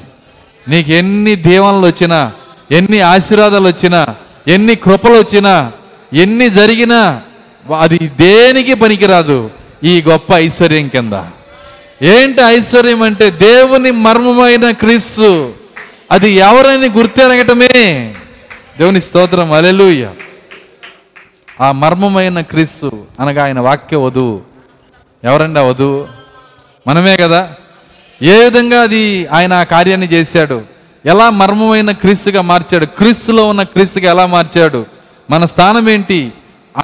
నీకు ఎన్ని దీవనలు వచ్చినా ఎన్ని ఆశీర్వాదాలు వచ్చినా ఎన్ని కృపలు వచ్చినా ఎన్ని జరిగినా అది దేనికి పనికిరాదు ఈ గొప్ప ఐశ్వర్యం కింద. ఏంటి ఐశ్వర్యం అంటే దేవుని మర్మమైన క్రీస్తు. అది ఎవరని గుర్తెరగటమే. దేవుని స్తోత్రం అలెలుయ్య ఆ మర్మమైన క్రీస్తు అనగా ఆయన వాక్య వధువు ఎవరండి ఆ వధువు మనమే కదా. ఏ విధంగా అది ఆయన ఆ కార్యాన్ని చేశాడు? ఎలా మర్మమైన క్రీస్తుగా మార్చాడు? క్రీస్తులో ఉన్న క్రీస్తుగా ఎలా మార్చాడు? మన స్థానం ఏంటి?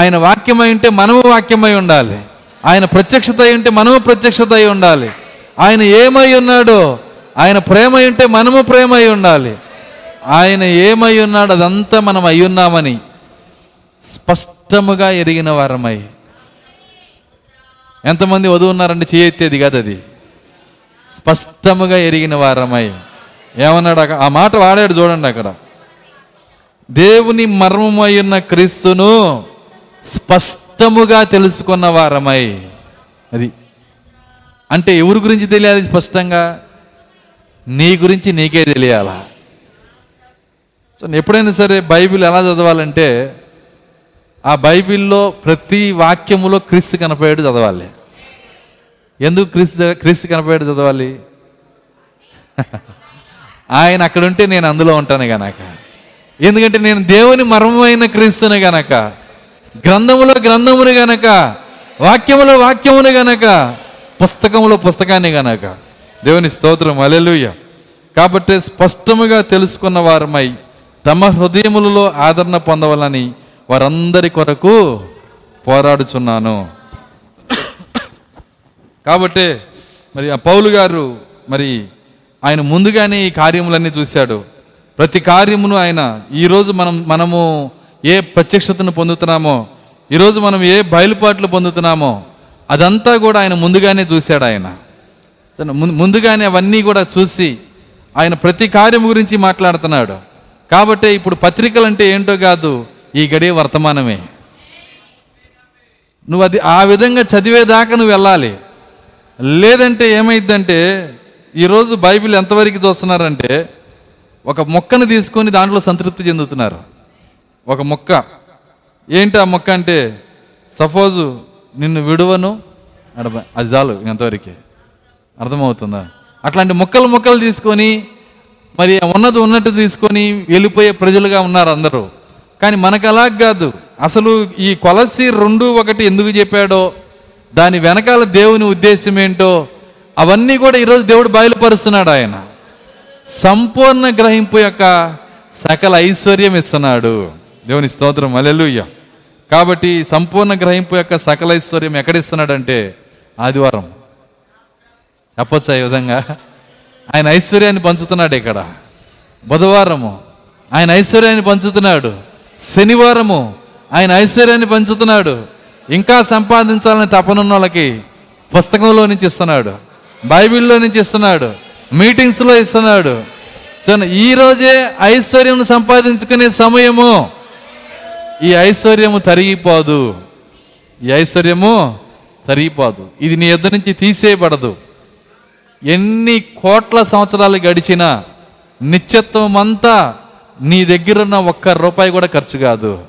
ఆయన వాక్యమై ఉంటే మనము వాక్యమై ఉండాలి. ఆయన ప్రత్యక్షత అయి ఉంటే మనము ప్రత్యక్షత అయి ఉండాలి. ఆయన ఏమై ఉన్నాడో ఆయన ప్రేమ ఉంటే మనము ప్రేమ అయి ఉండాలి. ఆయన ఏమై ఉన్నాడు అదంతా మనం అయి ఉన్నామని స్పష్టముగా ఎరిగిన వారమై. ఎంతమంది వధువు ఉన్నారంటే చేయెత్తేది కాదు అది. స్పష్టముగా ఎరిగిన వారమై. ఏమన్నాడు అక్కడ? ఆ మాట వాడాడు చూడండి అక్కడ. దేవుని మర్మమైన క్రీస్తును స్పష్టముగా తెలుసుకున్న వారమై. అది అంటే ఎవరి గురించి తెలియాలి స్పష్టంగా? నీ గురించి నీకే తెలియాలా. సో ఎప్పుడైనా సరే బైబిల్ ఎలా చదవాలంటే ఆ బైబిల్లో ప్రతి వాక్యములో క్రీస్తు కనపడేడు చదవాలి. ఎందుకు క్రీస్తు క్రీస్తు కనపడేడు చదవాలి? ఆయన అక్కడ ఉంటే నేను అందులో ఉంటాను కనుక ఎందుకంటే నేను దేవుని మర్మమైన క్రీస్తుని గనక గ్రంథములో గ్రంథముని గనక వాక్యములో వాక్యముని గనక పుస్తకములో పుస్తకాన్ని గనక. దేవుని స్తోత్రం అలెలుయ్య కాబట్టి స్పష్టముగా తెలుసుకున్న వారమై తమ హృదయములలో ఆదరణ పొందవాలని వారందరి కొరకు పోరాడుచున్నాను. కాబట్టి మరి ఆ పౌలు గారు మరి ఆయన ముందుగానే ఈ కార్యములన్నీ చూశాడు. ప్రతి కార్యమును ఆయన ఈరోజు మనం మనము ఏ ప్రత్యక్షతను పొందుతున్నామో ఈరోజు మనం ఏ బయలుపాట్లు పొందుతున్నామో అదంతా కూడా ఆయన ముందుగానే చూశాడు ఆయన. ముందుగానే అవన్నీ కూడా చూసి ఆయన ప్రతి కార్యం గురించి మాట్లాడుతున్నాడు. కాబట్టి ఇప్పుడు పత్రికలు అంటే ఏంటో కాదు ఈ గడియ వర్తమానమే. నువ్వు అది ఆ విధంగా చదివేదాకా నువ్వు వెళ్ళాలి. లేదంటే ఏమైందంటే ఈరోజు బైబిల్ ఎంతవరకు చూస్తున్నారంటే ఒక మొక్కను తీసుకొని దాంట్లో సంతృప్తి చెందుతున్నారు. ఒక మొక్క. ఏంటి ఆ మొక్క అంటే సపోజు నిన్ను విడువను అడబ అది చాలు ఎంతవరకే అర్థమవుతుందా? అట్లాంటి మొక్కలు మొక్కలు తీసుకొని మరి ఉన్నది ఉన్నట్టు తీసుకొని వెళ్ళిపోయే ప్రజలుగా ఉన్నారు అందరూ. కానీ మనకు అలా కాదు. అసలు ఈ కొలసి రెండు ఒకటి ఎందుకు చెప్పాడో దాని వెనకాల దేవుని ఉద్దేశం ఏంటో అవన్నీ కూడా ఈరోజు దేవుడు బయలుపరుస్తున్నాడు ఆయన. సంపూర్ణ గ్రహింపు యొక్క సకల ఐశ్వర్యం ఇస్తున్నాడు. దేవుని స్తోత్రం. అలెలుయ్య కాబట్టి సంపూర్ణ గ్రహింపు యొక్క సకల ఐశ్వర్యం ఎక్కడిస్తున్నాడంటే ఆదివారం. చెప్పొచ్చా ఈ విధంగా? ఆయన ఐశ్వర్యాన్ని పంచుతున్నాడు ఇక్కడ. బుధవారము ఆయన ఐశ్వర్యాన్ని పంచుతున్నాడు. శనివారము ఆయన ఐశ్వర్యాన్ని పంచుతున్నాడు. ఇంకా సంపాదించాలని తపనున్న వాళ్ళకి పుస్తకంలో నుంచి ఇస్తున్నాడు. బైబిల్లో నుంచి ఇస్తున్నాడు. మీటింగ్స్లో ఇస్తున్నాడు. చూడండి, ఈరోజే ఐశ్వర్యం సంపాదించుకునే సమయము. ఈ ఐశ్వర్యము తరిగిపోదు. ఈ ఐశ్వర్యము తరిగిపోదు. ఇది నీ ఎద్దు నుంచి తీసేయబడదు. ఎన్ని కోట్ల సంవత్సరాలు గడిచినా నిత్యత్వం అంతా నీ దగ్గర ఉన్న ఒక్క రూపాయి కూడా ఖర్చు కాదు.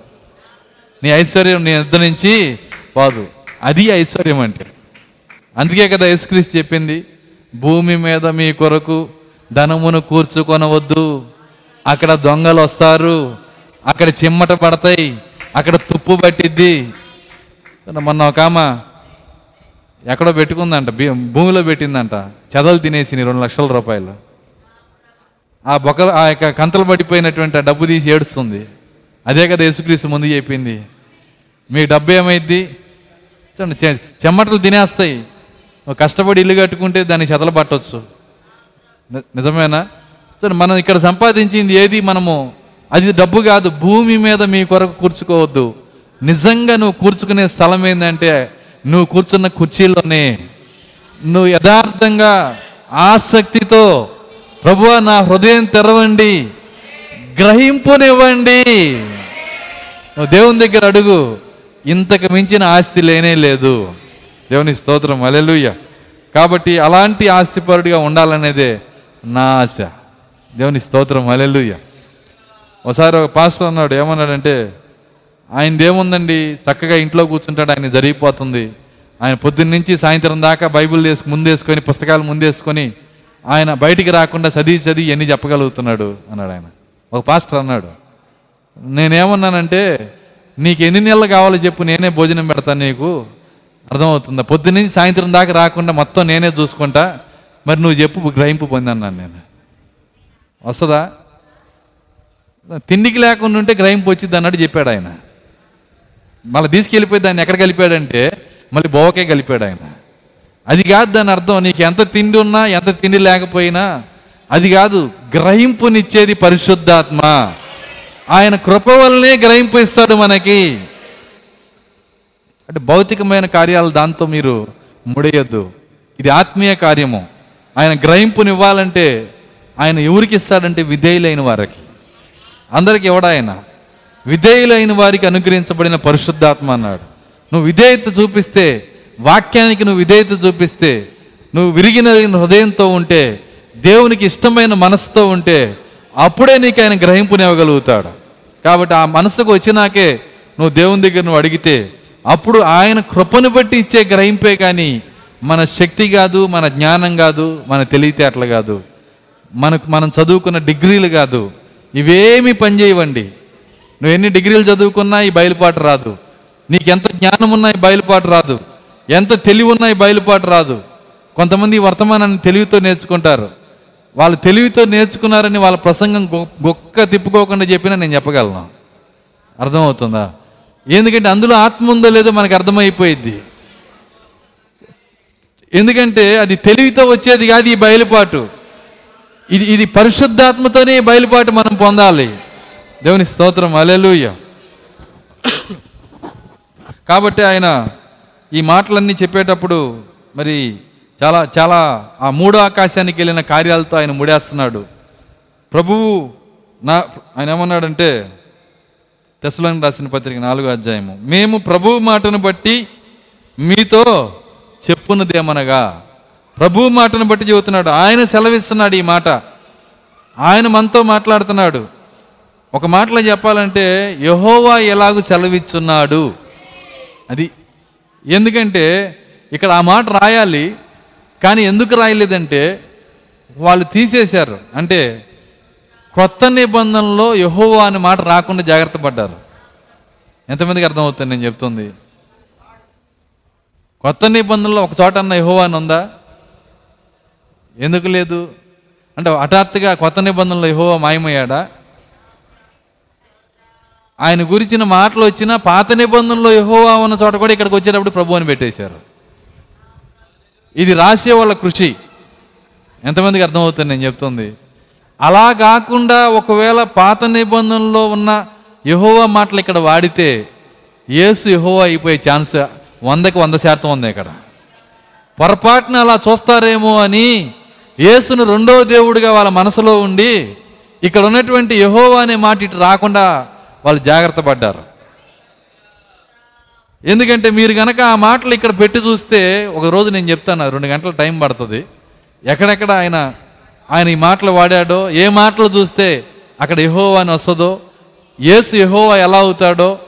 నీ ఐశ్వర్యం నీ ఎద్దు నుంచి పోదు. అది ఐశ్వర్యం అంటే. అందుకే కదా యేసుక్రీస్తు చెప్పింది భూమి మీద మీ కొరకు ధనమును కూర్చుకొనవద్దు. అక్కడ దొంగలు వస్తారు అక్కడ చిమ్మట పడతాయి. అక్కడ తుప్పు పట్టిద్ది. మొన్న ఒక ఆమె ఎక్కడో పెట్టుకుందంట భూమిలో పెట్టిందంట. చదవలు తినేసి రెండు లక్షల రూపాయలు. ఆ బొక్క ఆ యొక్క కంతలు పడిపోయినటువంటి డబ్బు తీసి ఏడుస్తుంది. అదే కదా యేసుక్రీస్తు ముందు చెప్పింది. మీ డబ్బు ఏమైద్ది? చూడండి చె- చెమ్మటలు తినేస్తాయి. నువ్వు కష్టపడి ఇల్లు కట్టుకుంటే దాన్ని చెదలు పట్టవచ్చు నిజమేనా? సో మనం ఇక్కడ సంపాదించింది ఏది మనము? అది డబ్బు కాదు భూమి మీద మీ కొరకు కూర్చుకోవద్దు. నిజంగా నువ్వు కూర్చుకునే స్థలం ఏంటంటే నువ్వు కూర్చున్న కుర్చీలోనే. నువ్వు యథార్థంగా ఆసక్తితో ప్రభువా నా హృదయం తెరవండి గ్రహింపునివ్వండి. నువ్వు దేవుని దగ్గర అడుగు ఇంతకు మించిన ఆస్తి లేనే లేదు. దేవుని స్తోత్రం అలెలుయ్య కాబట్టి అలాంటి ఆస్తిపరుడిగా ఉండాలనేదే నా ఆశ. దేవుని స్తోత్రం అలెలుయ్య ఒకసారి ఒక పాస్టర్ అన్నాడు ఏమన్నాడంటే ఆయన దేముందండి చక్కగా ఇంట్లో కూర్చుంటాడు ఆయన జరిగిపోతుంది. ఆయన పొద్దున్న నుంచి సాయంత్రం దాకా బైబిల్ వేసుకు ముందేసుకొని పుస్తకాలు ముందేసుకొని ఆయన బయటికి రాకుండా చదివి చదివి ఎన్ని చెప్పగలుగుతున్నాడు? అన్నాడు ఆయన. ఒక పాస్టర్ అన్నాడు నేనేమన్నానంటే నీకు ఎన్ని నెలలు కావాలో చెప్పు నేనే భోజనం పెడతాను నీకు. అర్థమవుతుందా? పొద్దున్నుంచి సాయంత్రం దాకా రాకుండా మొత్తం నేనే చూసుకుంటా. మరి నువ్వు చెప్పు గ్రహింపు పొందన్నాను నేను. వస్తుందా? తిండికి లేకుండా ఉంటే గ్రహింపు వచ్చింది అన్నట్టు చెప్పాడు ఆయన. మళ్ళీ తీసుకెళ్ళిపోయి దాన్ని ఎక్కడ కలిపాడంటే మళ్ళీ బోవకే కలిపాడు ఆయన. అది కాదు దాని అర్థం నీకు ఎంత తిండి ఉన్నా ఎంత తిండి లేకపోయినా అది కాదు గ్రహింపునిచ్చేది పరిశుద్ధాత్మ. ఆయన కృప వల్లనే గ్రహింపు ఇస్తాడు మనకి. అంటే భౌతికమైన కార్యాలు దాంతో మీరు ముడేయద్దు. ఇది ఆత్మీయ కార్యము. ఆయన గ్రహింపునివ్వాలంటే ఆయన ఎవరికి ఇస్తాడంటే విధేయులైన వారికి. అందరికి ఎవడాయన విధేయులైన వారికి అనుగ్రహించబడిన పరిశుద్ధాత్మ అన్నాడు. నువ్వు విధేయత చూపిస్తే వాక్యానికి నువ్వు విధేయత చూపిస్తే నువ్వు విరిగిన హృదయంతో ఉంటే దేవునికి ఇష్టమైన మనసుతో ఉంటే అప్పుడే నీకు ఆయన గ్రహింపునివ్వగలుగుతాడు. కాబట్టి ఆ మనసుకు వచ్చినాకే నువ్వు దేవుని దగ్గర నువ్వు అడిగితే అప్పుడు ఆయన కృపను బట్టి ఇచ్చే గ్రహింపే కానీ మన శక్తి కాదు మన జ్ఞానం కాదు మన తెలివితేటలు కాదు. మనకు మనం చదువుకున్న డిగ్రీలు కాదు. ఇవేమి పనిచేయవండి. నువ్వు ఎన్ని డిగ్రీలు చదువుకున్నా ఈ బయలుపాటు రాదు. నీకు ఎంత జ్ఞానం ఉన్నా ఈ బయలుపాటు రాదు. ఎంత తెలివి ఉన్నా ఈ బయలుపాటు రాదు. కొంతమంది వర్తమానాన్ని తెలివితో నేర్చుకుంటారు. వాళ్ళు తెలివితో నేర్చుకున్నారని వాళ్ళ ప్రసంగం గొ- గొక్క తిప్పుకోకుండా చెప్పినా నేను చెప్పగలను. అర్థమవుతుందా? ఎందుకంటే అందులో ఆత్మ ఉందో లేదో మనకు అర్థమైపోయింది ఎందుకంటే అది తెలివితో వచ్చేది కాదు ఈ బయలుపాటు. ఇది ఇది పరిశుద్ధాత్మతోనే ఈ బయలుపాటు మనం పొందాలి. దేవుని స్తోత్రం. అలెలుయ్య కాబట్టి ఆయన ఈ మాటలన్నీ చెప్పేటప్పుడు మరి చాలా చాలా ఆ మూడో ఆకాశానికి వెళ్ళిన కార్యాలతో ఆయన ముడేస్తున్నాడు. ప్రభువు నా ఆయన ఏమన్నాడంటే తెసలోని రాసిన పత్రిక నాలుగో అధ్యాయము. మేము ప్రభువు మాటను బట్టి మీతో చెప్పున్నదేమనగా ప్రభు మాటను బట్టి చెబుతున్నాడు. ఆయన సెలవిస్తున్నాడు ఈ మాట. ఆయన మనతో మాట్లాడుతున్నాడు. ఒక మాటలో చెప్పాలంటే యహోవా ఎలాగూ సెలవిచ్చున్నాడు? అది ఎందుకంటే ఇక్కడ ఆ మాట రాయాలి కానీ ఎందుకు రాయలేదంటే వాళ్ళు తీసేశారు. అంటే కొత్త నిబంధనలో యహోవా అనే మాట రాకుండా జాగ్రత్త పడ్డారు. ఎంతమందికి అర్థమవుతుంది నేను చెప్తుంది? కొత్త నిబంధనలో ఒక చోట అన్న యహోవా అని ఉందా? ఎందుకు లేదు? అంటే హఠాత్తుగా కొత్త నిబంధనలో యహోవా మాయమయ్యాడా? ఆయన గురించిన మాటలు వచ్చిన పాత నిబంధనలో యహోవా ఉన్న చోట కూడా ఇక్కడికి వచ్చేటప్పుడు ప్రభు అని పెట్టేశారు. ఇది రాసే వాళ్ళ కృషి. ఎంతమందికి అర్థమవుతుంది నేను చెప్తుంది? అలా కాకుండా ఒకవేళ పాత నిబంధనలో ఉన్న యహోవా మాటలు ఇక్కడ వాడితే యేసు యహోవా అయిపోయే ఛాన్స్ వందకి వంద శాతం ఉంది ఇక్కడ. పొరపాటున అలా చూస్తారేమో అని యేసును రెండో దేవుడిగా వాళ్ళ మనసులో ఉండి ఇక్కడ ఉన్నటువంటి యహోవా అనే మాట ఇటు రాకుండా వాళ్ళు జాగ్రత్త పడ్డారు. ఎందుకంటే మీరు కనుక ఆ మాటలు ఇక్కడ పెట్టి చూస్తే ఒక రోజు నేను చెప్తాను రెండు గంటల టైం పడుతుంది. ఎక్కడెక్కడ ఆయన ఆయన ఈ మాటలు వాడాడో ఏ మాటలు చూస్తే అక్కడ యహోవా అని వస్తుందో యేసు యహోవా ఎలా అవుతాడో.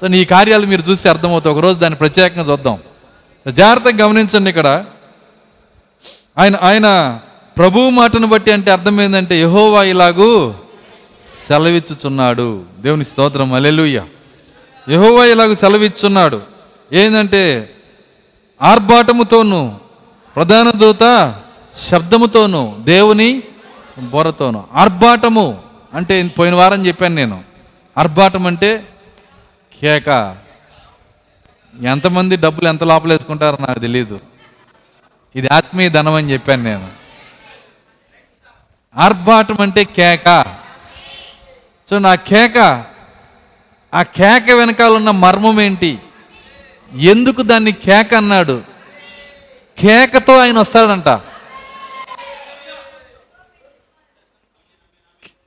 సో నీ కార్యాలు మీరు చూస్తే అర్థమవుతాయి. ఒకరోజు దాన్ని ప్రత్యేకంగా చూద్దాం. జాగ్రత్తగా గమనించండి ఇక్కడ. ఆయన ఆయన ప్రభువు మాటను బట్టి అంటే అర్థం ఏంటంటే యహోవా ఇలాగూ సెలవిచ్చుచున్నాడు. దేవుని స్తోత్రం అలెలుయ్య యహోవా ఇలాగూ సెలవిచ్చున్నాడు ఏంటంటే ఆర్భాటముతోనూ ప్రధాన దూత శబ్దముతోను దేవుని బొరతోను. ఆర్భాటము అంటే పోయిన వారం చెప్పాను నేను. ఆర్భాటం అంటే కేక. ఎంతమంది డబ్బులు ఎంత లోపలేసుకుంటారో నాకు తెలియదు ఇది ఆత్మీయ ధనం అని చెప్పాను నేను. ఆర్భాటం అంటే కేక. సో నా కేక ఆ కేక వెనకాల ఉన్న మర్మం ఏంటి? ఎందుకు దాన్ని కేక అన్నాడు? కేకతో ఆయన వస్తాడంట.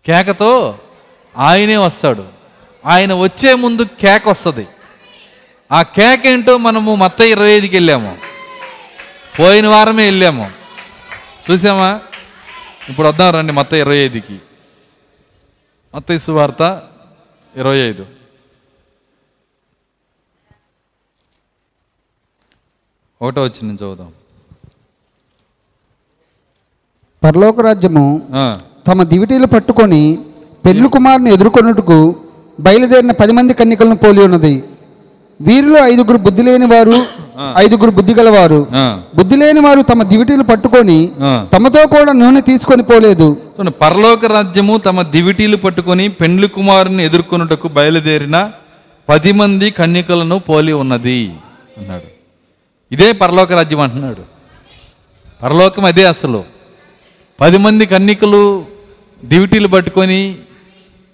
కేకతో ఆయనే వస్తాడు. ఆయన వచ్చే ముందు కేక వస్తుంది. ఆ కేక ఏంటో మనము మత్త ఇరవై ఐదుకి వెళ్ళాము. పోయిన వారమే వెళ్ళాము. చూసామా? ఇప్పుడు వద్దాం రండి మొత్తం ఇరవై ఐదుకి. మత్తయి సువార్త ఇరవై ఐదు. ఒకటో వచ్చి నేను చదువుదాం. పరలోక రాజ్యము తమ దివిటీలు పట్టుకొని పెళ్ళి కుమారుని ఎదుర్కొనుటకు బయలుదేరిన పది మంది కన్యకలను పోలి ఉన్నది. వీరిలో ఐదుగురు బుద్ధి లేని వారు ఐదుగురు బుద్ధి గలవారు. బుద్ధి లేని వారు తమ దివిటీలు పట్టుకొని. తమతో కూడా నూనె తీసుకొని పోలేదు. పరలోక రాజ్యము తమ దివిటీలు పట్టుకొని పెండ్లి కుమారుని ఎదుర్కొనుటకు బయలుదేరిన పది మంది కన్యకలను పోలి ఉన్నది అన్నాడు. ఇదే పరలోక రాజ్యం అంటున్నాడు. పరలోకం అదే అసలు. పది మంది కన్యకలు డ్యూటీలు పట్టుకొని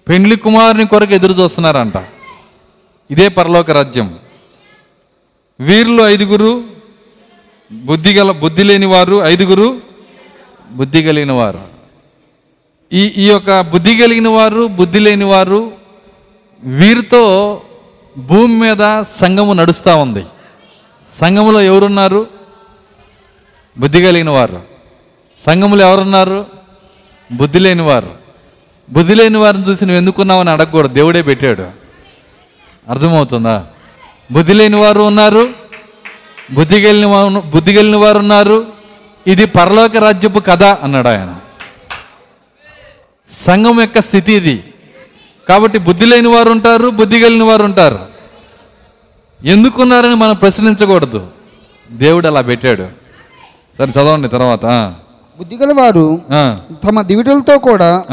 పెండ్లి కుమారుని కొరకు ఎదురు చూస్తున్నారంట. ఇదే పరలోక రాజ్యం. వీరిలో ఐదుగురు బుద్ధి గల బుద్ధి లేని వారు ఐదుగురు బుద్ధి కలిగిన వారు ఈ ఈ యొక్క బుద్ధి కలిగిన వారు బుద్ధి లేని వారు వీరితో భూమి మీద సంఘము నడుస్తూ ఉంది. సంఘములో ఎవరున్నారు? బుద్ధి కలిగిన వారు సంఘములు ఎవరున్నారు? బుద్ధి లేని వారు బుద్ధి లేని వారిని చూసి నువ్వు ఎందుకున్నావని అడగకూడదు. దేవుడే పెట్టాడు. అర్థమవుతుందా? బుద్ధి లేని వారు ఉన్నారు. బుద్ధి కలిగిన వారు బుద్ధి కలిగిన వారు ఉన్నారు. ఇది పరలోక రాజ్యపు కథ అన్నాడు ఆయన. సంఘం యొక్క స్థితి ఇది. కాబట్టి బుద్ధి లేని వారు ఉంటారు బుద్ధి కలిగిన వారు ఉంటారు. ఎందుకున్నారని మనం ప్రశ్నించకూడదు. దేవుడు అలా పెట్టాడు. సరే చదవండి తర్వాత. బుద్ధి గలవారు ఆ, తమ దివిటీలతో కూడా.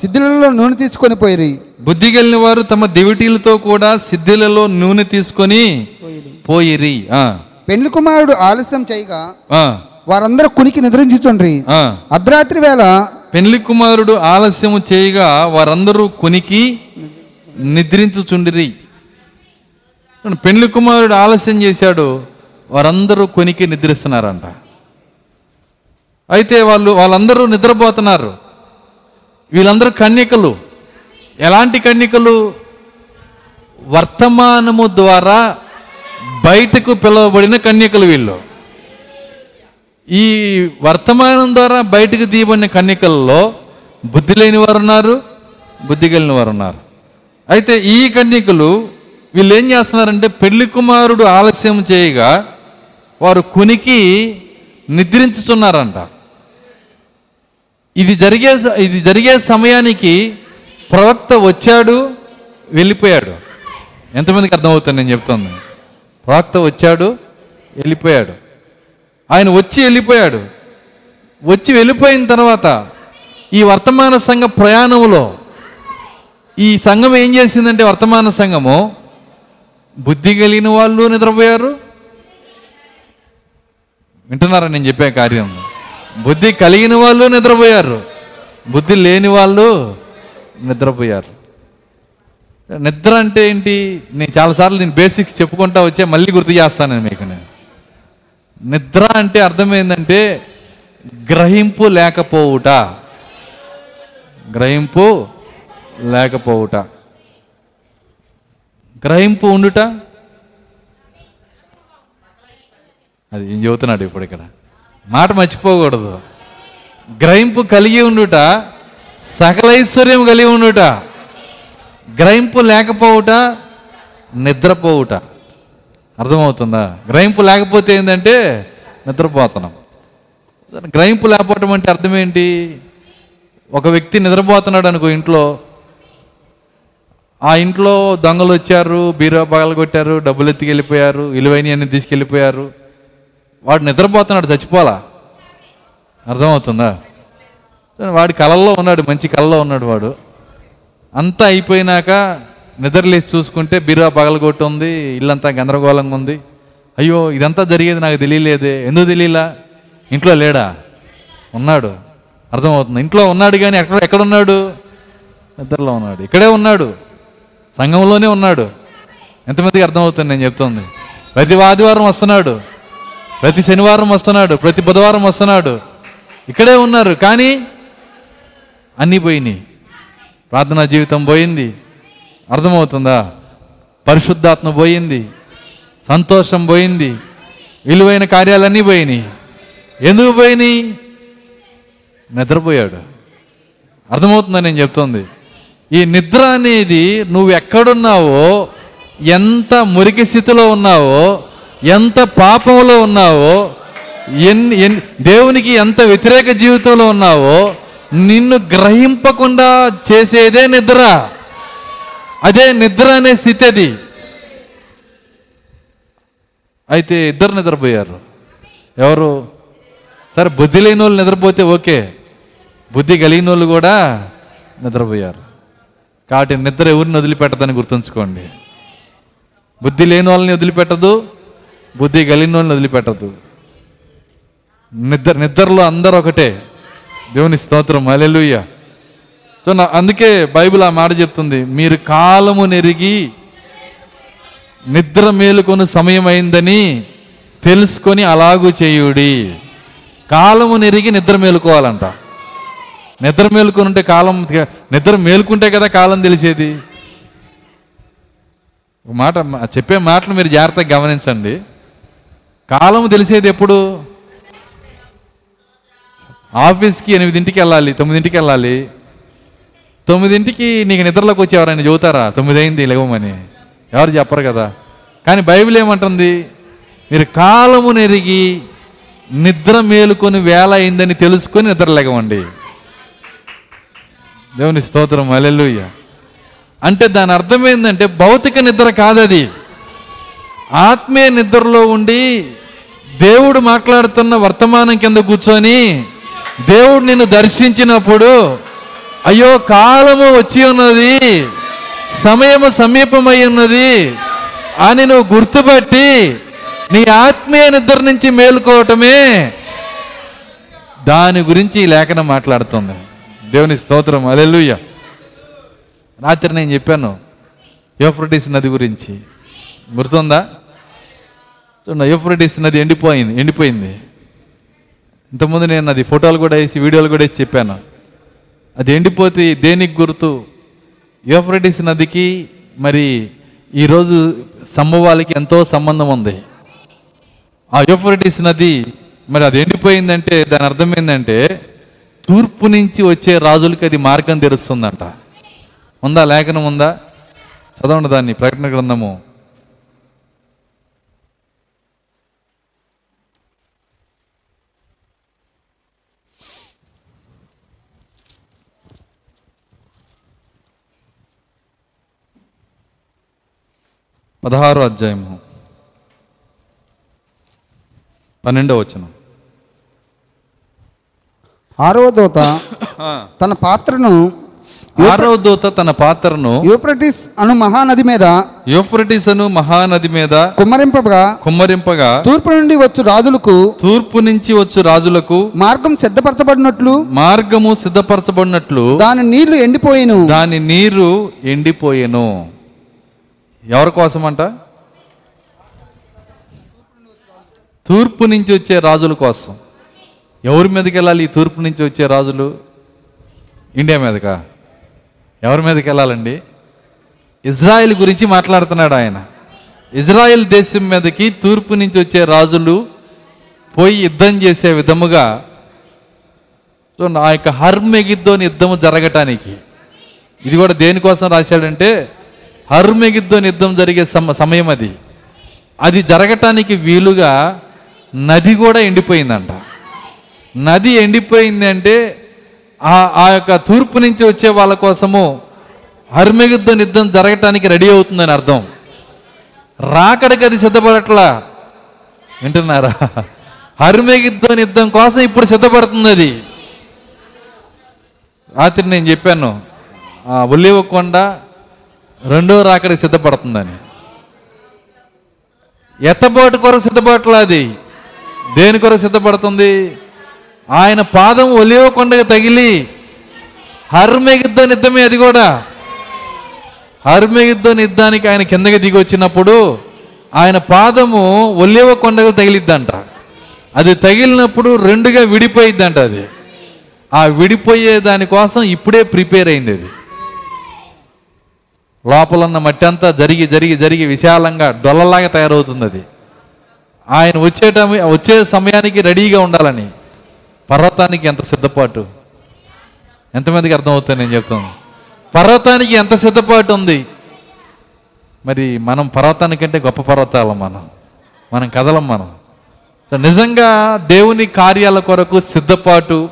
సిద్ధులలో నూనె తీసుకొని పోయిరి. బుద్ధి కలిగిన వారు తమ దివిటీలతో కూడా సిద్ధులలో నూనె తీసుకొని పోయిరి. ఆ, పెళ్ళి కుమారుడు ఆలస్యం చేయగా వారందరూ కునికి నిద్రించుచుండ్రి. అర్ధరాత్రి వేళ పెళ్ళి కుమారుడు ఆలస్యము చేయగా వారందరూ కొనికి నిద్రించుచుండిరి. పెళ్ళి కుమారుడు ఆలస్యం చేశాడు వారందరూ కొనికి నిద్రిస్తున్నారంట. అయితే వాళ్ళు వాళ్ళందరూ నిద్రపోతున్నారు. వీళ్ళందరూ కన్యకలు. ఎలాంటి కన్యకలు? వర్తమానము ద్వారా బయటకు పిలువబడిన కన్యకలు వీళ్ళు. ఈ వర్తమానం ద్వారా బయటకు తీయబడిన కన్యకల్లో బుద్ధి లేని వారు ఉన్నారు బుద్ధి కలిగిన వారు ఉన్నారు. అయితే ఈ కన్యకలు వీళ్ళు ఏం చేస్తున్నారంటే పెళ్ళి కుమారుడు ఆలస్యం చేయగా వారు కునికి నిద్రించుతున్నారంట. ఇది జరిగే స- ఇది జరిగే సమయానికి ప్రవక్త వచ్చాడు వెళ్ళిపోయాడు. ఎంతమందికి అర్థమవుతుంది నేను చెప్తాను? ప్రవక్త వచ్చాడు వెళ్ళిపోయాడు. ఆయన వచ్చి వెళ్ళిపోయాడు. వచ్చి వెళ్ళిపోయిన తర్వాత ఈ వర్తమాన సంఘ ప్రయాణంలో ఈ సంఘం ఏం చేసిందంటే వర్తమాన సంఘము బుద్ధి కలిగిన వాళ్ళు నిద్రపోయారు. వింటున్నారా నేను చెప్పే కార్యం? బుద్ధి కలిగిన వాళ్ళు నిద్రపోయారు. బుద్ధి లేని వాళ్ళు నిద్రపోయారు. నిద్ర అంటే ఏంటి? నేను చాలాసార్లు దీని బేసిక్స్ చెప్పుకుంటా వచ్చే మళ్ళీ గుర్తు చేస్తాను నేను మీకు నేను. నిద్ర అంటే అర్థమైందంటే గ్రహింపు లేకపోవుట. గ్రహింపు లేకపోవుట. గ్రహింపు ఉండుట? అది ఏం చెబుతున్నాడు ఇప్పుడు ఇక్కడ? మాట మర్చిపోకూడదు. గ్రహింపు కలిగి ఉండుట సకలైశ్వర్యం కలిగి ఉండుట గ్రహింపు లేకపోవుట నిద్రపోవుట. అర్థమవుతుందా? గ్రహింపు లేకపోతే ఏంటంటే నిద్రపోతున్నాం గ్రహింపు లేకపోవటం అంటే అర్థం ఏంటి? ఒక వ్యక్తి నిద్రపోతున్నాడు అనుకో ఇంట్లో. ఆ ఇంట్లో దొంగలు వచ్చారు బీరో పగలు కొట్టారు డబ్బులు ఎత్తుకెళ్ళిపోయారు విలువైన అన్ని తీసుకెళ్ళిపోయారు. వాడు నిద్రపోతున్నాడు చచ్చిపోలా అర్థమవుతుందా? వాడి కళల్లో ఉన్నాడు మంచి కళలో ఉన్నాడు వాడు. అంతా అయిపోయినాక నిద్రలేసి చూసుకుంటే బీరువా పగలగొట్టుంది ఇల్లంతా గందరగోళంగా ఉంది. అయ్యో ఇదంతా జరిగేది నాకు తెలియలేదే. ఎందుకు తెలియలా? ఇంట్లో లేడా? ఉన్నాడు. అర్థమవుతుంది. ఇంట్లో ఉన్నాడు కానీ ఎక్కడ ఎక్కడున్నాడు నిద్రలో ఉన్నాడు. ఇక్కడే ఉన్నాడు. సంఘంలోనే ఉన్నాడు. ఎంతమందికి అర్థమవుతుంది నేను చెప్తుంది? ప్రతి ఆదివారం వస్తున్నాడు. ప్రతి శనివారం వస్తున్నాడు ప్రతి బుధవారం వస్తున్నాడు. ఇక్కడే ఉన్నారు కానీ అన్నీ పోయినాయి. ప్రార్థనా జీవితం పోయింది. అర్థమవుతుందా? పరిశుద్ధాత్మ పోయింది. సంతోషం పోయింది. విలువైన కార్యాలన్నీ పోయినాయి. ఎందుకు పోయినాయి? నిద్రపోయాడు. అర్థమవుతుందని నేను చెప్తుంది? ఈ నిద్ర అనేది నువ్వు ఎక్కడున్నావో ఎంత మురికి స్థితిలో ఉన్నావో ఎంత పాపంలో ఉన్నావో ఎన్ని ఎన్ని దేవునికి ఎంత వ్యతిరేక జీవితంలో ఉన్నావో నిన్ను గ్రహింపకుండా చేసేదే నిద్ర. అదే నిద్ర అనే స్థితి అది అయితే ఇద్దరు నిద్రపోయారు. ఎవరు? సరే బుద్ధి లేని వాళ్ళు నిద్రపోతే ఓకే. బుద్ధి కలిగిన వాళ్ళు కూడా నిద్రపోయారు. కాబట్టి నిద్ర ఎవరిని వదిలిపెట్టదని గుర్తుంచుకోండి. బుద్ధి లేని వాళ్ళని వదిలిపెట్టదు బుద్ధి కలిగిన వాళ్ళని నిద్ర నిద్రలో అందరూ ఒకటే. దేవుని స్తోత్రం. అలెలుయ్య సో నా అందుకే బైబిల్ ఆ మాట చెప్తుంది. మీరు కాలము నెరిగి నిద్ర మేలుకొని సమయం అయిందని తెలుసుకొని అలాగూ చేయుడి. కాలము నెరిగి నిద్ర మేలుకోవాలంట. నిద్ర మేలుకొని ఉంటే కాలం నిద్ర మేలుకుంటే కదా కాలం తెలిసేది. ఒక మాట చెప్పే మాటలు మీరు జాగ్రత్తగా గమనించండి. కాలం తెలిసేది ఎప్పుడు? ఆఫీస్కి ఎనిమిదింటికి వెళ్ళాలి తొమ్మిదింటికి వెళ్ళాలి. తొమ్మిదింటికి నీకు నిద్రలోకి వచ్చి ఎవరైనా చెబుతారా? తొమ్మిది అయింది లేవమని. ఎవరు చెప్పరు కదా. కానీ బైబిల్ ఏమంటుంది? మీరు కాలము నెరిగి నిద్ర మేలుకొని వేళ అయిందని తెలుసుకొని నిద్ర లేగవండి దేవుని స్తోత్రం అలెలుయ్య అంటే దాని అర్థం ఏంటంటే భౌతిక నిద్ర కాదది. ఆత్మీయ నిద్రలో ఉండి దేవుడు మాట్లాడుతున్న వర్తమానం కింద కూర్చొని దేవుడు నిన్ను దర్శించినప్పుడు అయ్యో కాలము వచ్చి ఉన్నది సమయము సమీపమై ఉన్నది అని నువ్వు గుర్తుపట్టి నీ ఆత్మీయ నిద్ర నుంచి మేలుకోవటమే దాని గురించి ఈ లేఖనం మాట్లాడుతుంది. దేవుని స్తోత్రం. అలెలుయ్య రాత్రి నేను చెప్పాను యోఫ్రటిస్ నది గురించి. గుర్తుందా? చూడండి యూఫ్రటిస్ నది ఎండిపోయింది ఎండిపోయింది. ఇంతకుముందు నేను అది ఫోటోలు కూడా వేసి వీడియోలు కూడా వేసి చెప్పాను. అది ఎండిపోతే దేనికి గుర్తు? యూఫ్రటిస్ నదికి మరి ఈరోజు సంభవాలకి ఎంతో సంబంధం ఉంది. ఆ యూఫ్రటిస్ నది మరి అది ఎండిపోయిందంటే దాని అర్థం ఏంటంటే తూర్పు నుంచి వచ్చే రాజులకి అది మార్గం తెరుస్తుందంట. ఉందా లేఖనం ఉందా? చదవండి దాన్ని ప్రకటన గ్రంథము. పదహారో అధ్యాయము. పన్నెండో వచనం. ఆరవ దూత తన పాత్రను ఆరో దూత తన పాత్రను యూప్రటిస్ అను మహానది మీద యూఫ్రటిస్ అను మహానది మీద కుమ్మరింపగా కుమ్మరింపగా తూర్పు నుండి వచ్చు రాజులకు తూర్పు నుంచి వచ్చు రాజులకు మార్గం సిద్ధపరచబడినట్లు మార్గము సిద్ధపరచబడినట్లు దాని నీళ్ళు ఎండిపోయిను. దాని నీరు ఎండిపోయెను. ఎవరి కోసమంట? తూర్పు నుంచి వచ్చే రాజుల కోసం. ఎవరి మీదకి వెళ్ళాలి? ఈ తూర్పు నుంచి వచ్చే రాజులు? ఇండియా మీదకా? ఎవరి మీదకి వెళ్ళాలండి? ఇజ్రాయెల్ గురించి మాట్లాడుతున్నాడు ఆయన. ఇజ్రాయెల్ దేశం మీదకి తూర్పు నుంచి వచ్చే రాజులు పోయి యుద్ధం చేసే విధముగా నా ఆ యొక్క హర్మెగిద్దోని యుద్ధము జరగటానికి. ఇది కూడా దేనికోసం రాశాడంటే హర్మెగిద్దోని యుద్ధం జరిగే సమ సమయం అది. అది జరగటానికి వీలుగా నది కూడా ఎండిపోయిందంట. నది ఎండిపోయింది అంటే ఆ ఆ యొక్క తూర్పు నుంచి వచ్చే వాళ్ళ కోసము హర్మెగిద్దోని యుద్ధం జరగటానికి రెడీ అవుతుందని అర్థం. రాకడికి అది సిద్ధపడట్లా? వింటున్నారా? హర్మెగిద్దోని యుద్ధం కోసం ఇప్పుడు సిద్ధపడుతుంది అది. రాత్రి నేను చెప్పాను ఉల్లివ్వకుండా ఒలివ కొండ రెండో రాకడికి సిద్ధపడుతుందని. ఎత్తబాటు కొరకు సిద్ధపడట్లా అది? దేని కొరకు సిద్ధపడుతుంది? ఆయన పాదం ఒలివ కొండగా తగిలి హర్మెగిద్దో నిద్దమే అది కూడా. హర్మెగిద్దో నిద్దానికి ఆయన కిందకి దిగి వచ్చినప్పుడు ఆయన పాదము ఒలివ కొండగా తగిలిద్దంట. అది తగిలినప్పుడు రెండుగా విడిపోయిద్దంట అది. ఆ విడిపోయే దానికోసం ఇప్పుడే ప్రిపేర్ అయింది అది. లోపల ఉన్న మట్టి అంతా జరిగి జరిగి జరిగి విశాలంగా డొల్లలాగా తయారవుతుంది అది. ఆయన వచ్చేట వచ్చే సమయానికి రెడీగా ఉండాలని. పర్వతానికి ఎంత సిద్ధపాటు? ఎంతమందికి అర్థమవుతుంది నేను చెప్తాను. పర్వతానికి ఎంత సిద్ధపాటు ఉంది? మరి మనం పర్వతానికంటే గొప్ప పర్వతాలం మనం. మనం కదలం మనం. సో నిజంగా దేవుని కార్యాల కొరకు సిద్ధపాటు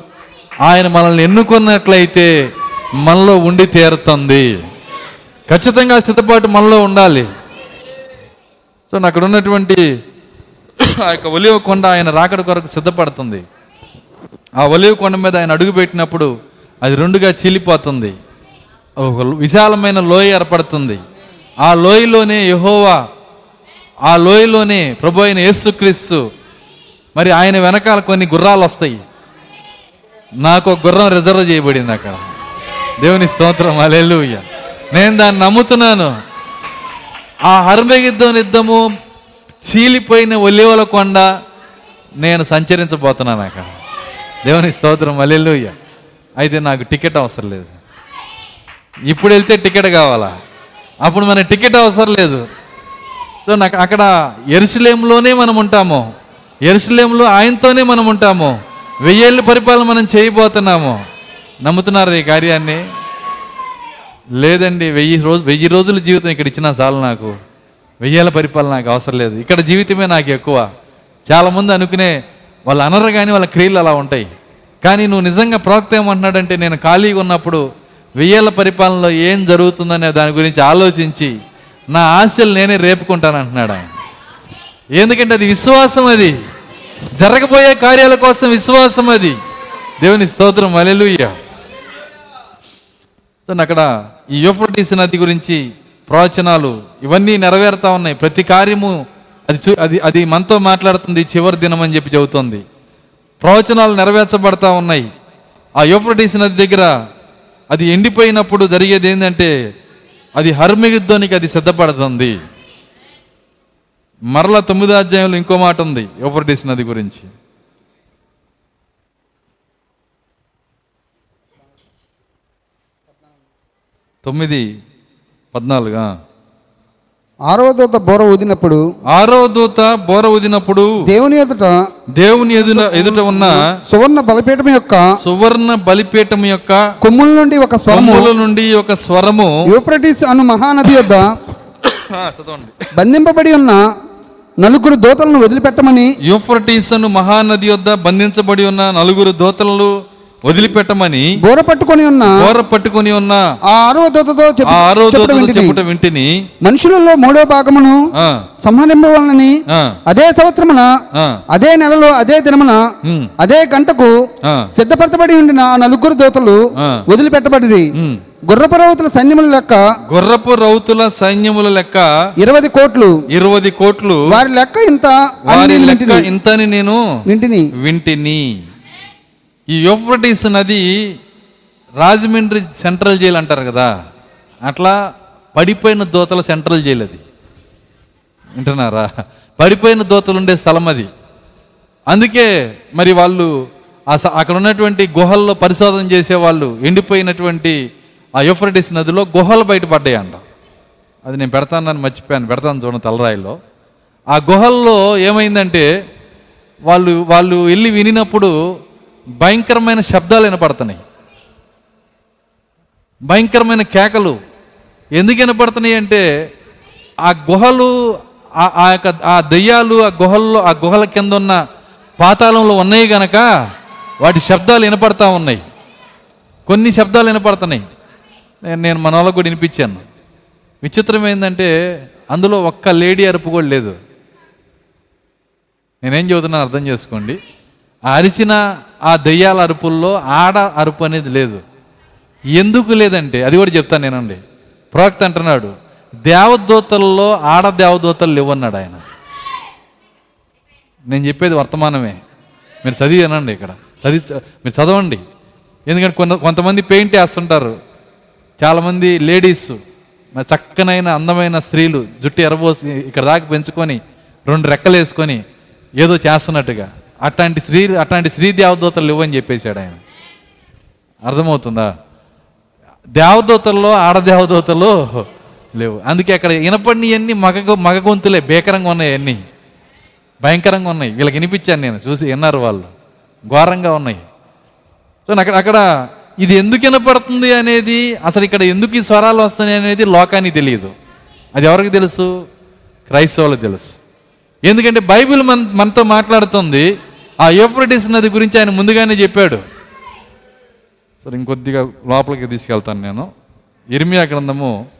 ఆయన మనల్ని ఎన్నుకున్నట్లయితే మనలో ఉండి తీరుతుంది. ఖచ్చితంగా సిద్ధపాటు మనలో ఉండాలి. సో అక్కడ ఉన్నటువంటి ఆ యొక్క ఒలివ కొండ ఆయన రాకడ కొరకు సిద్ధపడుతుంది. ఆ ఒలివ కొండ మీద ఆయన అడుగు పెట్టినప్పుడు అది రెండుగా చీలిపోతుంది. ఒక విశాలమైన లోయ ఏర్పడుతుంది. ఆ లోయలోనే యహోవా ఆ లోయలోనే ప్రభు అయిన యేసుక్రీస్తు. మరి ఆయన వెనకాల కొన్ని గుర్రాలు వస్తాయి. నాకు ఒక గుర్రం రిజర్వ్ చేయబడింది అక్కడ. దేవుని స్తోత్రం. అలెలుయ్య నేను దాన్ని నమ్ముతున్నాను. ఆ హర్మగిద్దం యుద్ధము చీలిపోయిన ఒలివల కొండ నేను సంచరించబోతున్నాను అక్కడ. దేవుని స్తోత్రం అలెలుయ్య అయితే నాకు టికెట్ అవసరం లేదు. ఇప్పుడు వెళ్తే టికెట్ కావాలా? అప్పుడు మనకి టికెట్ అవసరం లేదు. సో నాకు అక్కడ ఎరుసలేంలోనే మనం ఉంటాము. ఎరుసలేంలో ఆయనతోనే మనం ఉంటాము. వెయ్యేళ్ళు పరిపాలన మనం చేయబోతున్నాము. నమ్ముతున్నారు ఈ కార్యాన్ని? లేదండి వెయ్యి రోజు వెయ్యి రోజుల జీవితం ఇక్కడ ఇచ్చినా చాలు నాకు. వెయ్యేళ్ళ పరిపాలన నాకు అవసరం లేదు. ఇక్కడ జీవితమే నాకు ఎక్కువ. చాలామంది అనుకునే వాళ్ళు అనరు కానీ వాళ్ళ క్రియలు అలా ఉంటాయి. కానీ నువ్వు నిజంగా ప్రవక్త ఏమంటున్నాడంటే నేను ఖాళీగా ఉన్నప్పుడు వెయ్యేళ్ళ పరిపాలనలో ఏం జరుగుతుందనే దాని గురించి ఆలోచించి నా ఆశలు నేనే రేపుకుంటాను అంటున్నాడు ఆయన. ఎందుకంటే అది విశ్వాసం అది. జరగబోయే కార్యాల కోసం విశ్వాసం అది. దేవుని స్తోత్రం. అలెలుయ్యా సో అక్కడ ఈ యూఫ్రటీస్ నది గురించి ప్రవచనాలు ఇవన్నీ నెరవేరుతా ఉన్నాయి. ప్రతి కార్యము అది చూ అది అది మనతో మాట్లాడుతుంది చివరి దినం అని చెప్పి చెబుతోంది. ప్రవచనాలు నెరవేర్చబడతా ఉన్నాయి. ఆ యూఫ్రటీస్ నది దగ్గర అది ఎండిపోయినప్పుడు జరిగేది ఏంటంటే అది హర్మిగిద్దోనికి అది సిద్ధపడుతుంది. మరల తొమ్మిదో అధ్యాయంలో ఇంకో మాట ఉంది యూఫ్రటీస్ నది గురించి. తొమ్మిది పద్నాలుగా? ఆరవ దూత బోర ఊదినప్పుడు ఆరో దూత బోర ఊదినప్పుడు దేవుని ఎదుట దేవుని ఎదుట ఎదుట ఉన్న సువర్ణ బలిపీఠం యొక్క సువర్ణ బలిపీఠం యొక్క కొమ్ముల నుండి ఒక స్వరము కొమ్ముల నుండి ఒక స్వరము యూప్రటిస్ అను మహానది యొద్ద చదవండి. బంధింపబడి ఉన్న నలుగురు దూతలను వదిలిపెట్టమని యూఫ్రటీస్ అను మహానది యొద్ద బంధించబడి ఉన్న నలుగురు దోతలను వదిలిపెట్టమని బోర పట్టుకొని ఉన్న. బోర పట్టుకొని ఉన్న. ఆ ఆరవ దూతతో ఆ ఆరో వింటిని. చెప్పుట వింటిని. మనుషులలో మూడో భాగమును సంహరింపవలనని అదే సంవత్సరమున అదే నెలలో అదే దినమున అదే గంటకు సిద్ధపరచబడి ఉండిన ఆ నలుగురు దూతలు. వదిలిపెట్టబడి ఉమ్. గుర్రపర్వతుల సైన్యముల లెక్క గుర్రపు రౌతుల సైన్యముల లెక్క ఇరవై కోట్లు. ఇరవై కోట్లు వారి లెక్క ఇంత వారి లెక్క. ఇంతని నేను వింటిని. వింటిని. ఈ యూఫ్రటీస్ నది రాజమండ్రి సెంట్రల్ జైలు అంటారు కదా అట్లా పడిపోయిన దోతల సెంట్రల్ జైలు అది. వింటున్నారా? పడిపోయిన దోతలు ఉండే స్థలం అది. అందుకే మరి వాళ్ళు అక్కడ ఉన్నటువంటి గుహల్లో పరిశోధన చేసేవాళ్ళు ఎండిపోయినటువంటి ఆ యూఫ్రటీస్ నదిలో గుహలు బయటపడ్డాయి అంట అది నేను పెడతానని మర్చిపోయాను పెడతాను చూడండి తలరాయిలో. ఆ గుహల్లో ఏమైందంటే వాళ్ళు వాళ్ళు వెళ్ళి వినినప్పుడు భయంకరమైన శబ్దాలు వినపడుతున్నాయి. భయంకరమైన కేకలు. ఎందుకు వినపడుతున్నాయి అంటే ఆ గుహలు ఆ- ఆ యొక్క ఆ దెయ్యాలు ఆ గుహల్లో ఆ గుహల కింద ఉన్న పాతాళంలో ఉన్నాయి గనక వాటి శబ్దాలు వినపడతా ఉన్నాయి. కొన్ని శబ్దాలు వినపడుతున్నాయి. నేను నేను మన వాళ్ళకు కూడా వినిపించాను. విచిత్రం ఏంటంటే అందులో ఒక్క లేడీ అరుపు కూడా లేదు. నేనేం చెబుతున్నాను అర్థం చేసుకోండి. ఆ అరిసిన ఆ దెయ్యాల అరుపుల్లో ఆడ అరుపు అనేది లేదు. ఎందుకు లేదంటే అది కూడా చెప్తాను నేనండి. ప్రవక్త అంటున్నాడు దేవదూతల్లో ఆడ దేవదూతలు లేవన్నాడు ఆయన. నేను చెప్పేది వర్తమానమే. మీరు చదివి అనండి ఇక్కడ. చదివి మీరు చదవండి. ఎందుకంటే కొంత కొంతమంది పెయింట్ వేస్తుంటారు. చాలామంది లేడీస్ చక్కనైన అందమైన స్త్రీలు జుట్టు ఎరబోసి ఇక్కడ దాకా పెంచుకొని రెండు రెక్కలు వేసుకొని ఏదో చేస్తున్నట్టుగా. అట్లాంటి శ్రీ అట్లాంటి స్త్రీ దేవదూతలు లేవని చెప్పేశాడు ఆయన. అర్థమవుతుందా? దేవదూతల్లో ఆడదేవదూతలు లేవు. అందుకే అక్కడ వినపడినవన్నీ మగ మగ గొంతులే భీకరంగా ఉన్నాయి అన్నీ. భయంకరంగా ఉన్నాయి. వీళ్ళకి వినిపించాను నేను చూసి విన్నారు వాళ్ళు. ఘోరంగా ఉన్నాయి. సో అక్కడ అక్కడ ఇది ఎందుకు వినపడుతుంది అనేది అసలు ఇక్కడ ఎందుకు ఈ స్వరాలు వస్తున్నాయి అనేది లోకానికి తెలియదు. అది ఎవరికి తెలుసు? క్రైస్తవులకు తెలుసు. ఎందుకంటే బైబిల్ మన మనతో మాట్లాడుతుంది ఆ యూఫ్రటిస్ నది గురించి ఆయన ముందుగానే చెప్పాడు. సరే ఇంకొద్దిగా లోపలికి తీసుకెళ్తాను నేను. ఇర్మియా గ్రంథము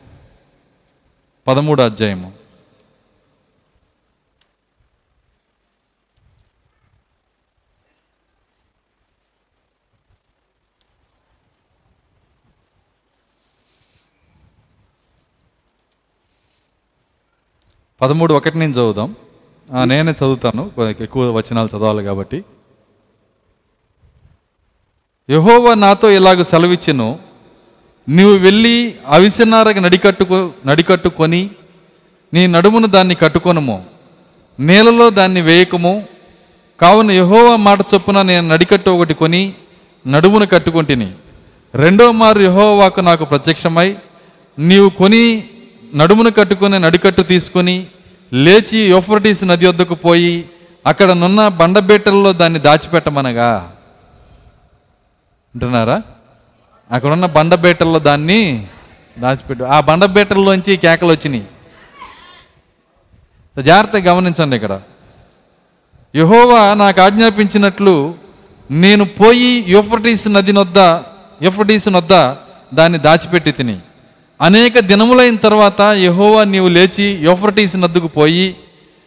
పదమూడు అధ్యాయము. పదమూడు ఒకటి నుంచి చదువుదాం. నేనే చదువుతాను. ఎక్కువ వచనాలు చదవాలి కాబట్టి. యహోవ నాతో ఇలాగ సెలవిచ్చెను. నీవు వెళ్ళి అవిసినారకి నడికట్టుకో నడికట్టుకొని నీ నడుమును దాన్ని కట్టుకొనము. నేలలో దాన్ని వేయకము. కావున యహోవా మాట చొప్పున నేను నడికట్టు ఒకటి కొని నడుమును కట్టుకుంటుని. రెండో మారు యహోవాకు నాకు ప్రత్యక్షమై నీవు కొని నడుమును కట్టుకొని నడికట్టు తీసుకొని లేచి యోఫ్రటీస్ నది వద్దకు పోయి అక్కడ నున్న బండబీటల్లో దాన్ని దాచిపెట్టమనగా. అంటున్నారా? అక్కడ ఉన్న దాన్ని దాచిపెట్టు. ఆ బండబీటల్లోంచి కేకలు వచ్చినాయి. జాగ్రత్తగా గమనించండి ఇక్కడ. యహోవా నాకు ఆజ్ఞాపించినట్లు నేను పోయి యూఫ్రటీస్ నది నొద్ద యూఫ్రటీస్ నొద్ద దాన్ని దాచిపెట్టి తిని. అనేక దినములైన తర్వాత యహోవా నీవు లేచి యోఫర్టీస్ నద్దుకు పోయి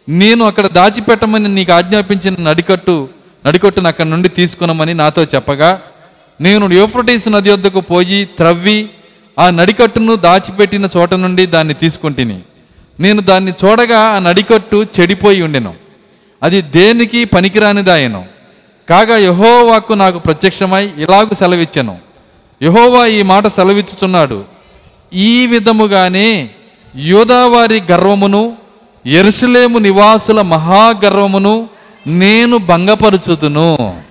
నేను అక్కడ దాచిపెట్టమని నీకు ఆజ్ఞాపించిన నడికట్టు నడికట్టును అక్కడి నుండి తీసుకున్నామని నాతో చెప్పగా నేను యూఫ్రటీస్ నది వద్దకు పోయి త్రవ్వి ఆ నడికట్టును దాచిపెట్టిన చోట నుండి దాన్ని తీసుకుంటుని. నేను దాన్ని చూడగా ఆ నడికట్టు చెడిపోయి ఉండెను. అది దేనికి పనికిరానిదాయను కాగా యహోవాకు నాకు ప్రత్యక్షమై ఇలాగ సెలవిచ్చాను. యహోవా ఈ మాట సెలవిచ్చుచున్నాడు. ఈ విధముగానే యూదావారి గర్వమును ఎరుసలేము నివాసుల మహాగర్వమును నేను భంగపరుచుదును.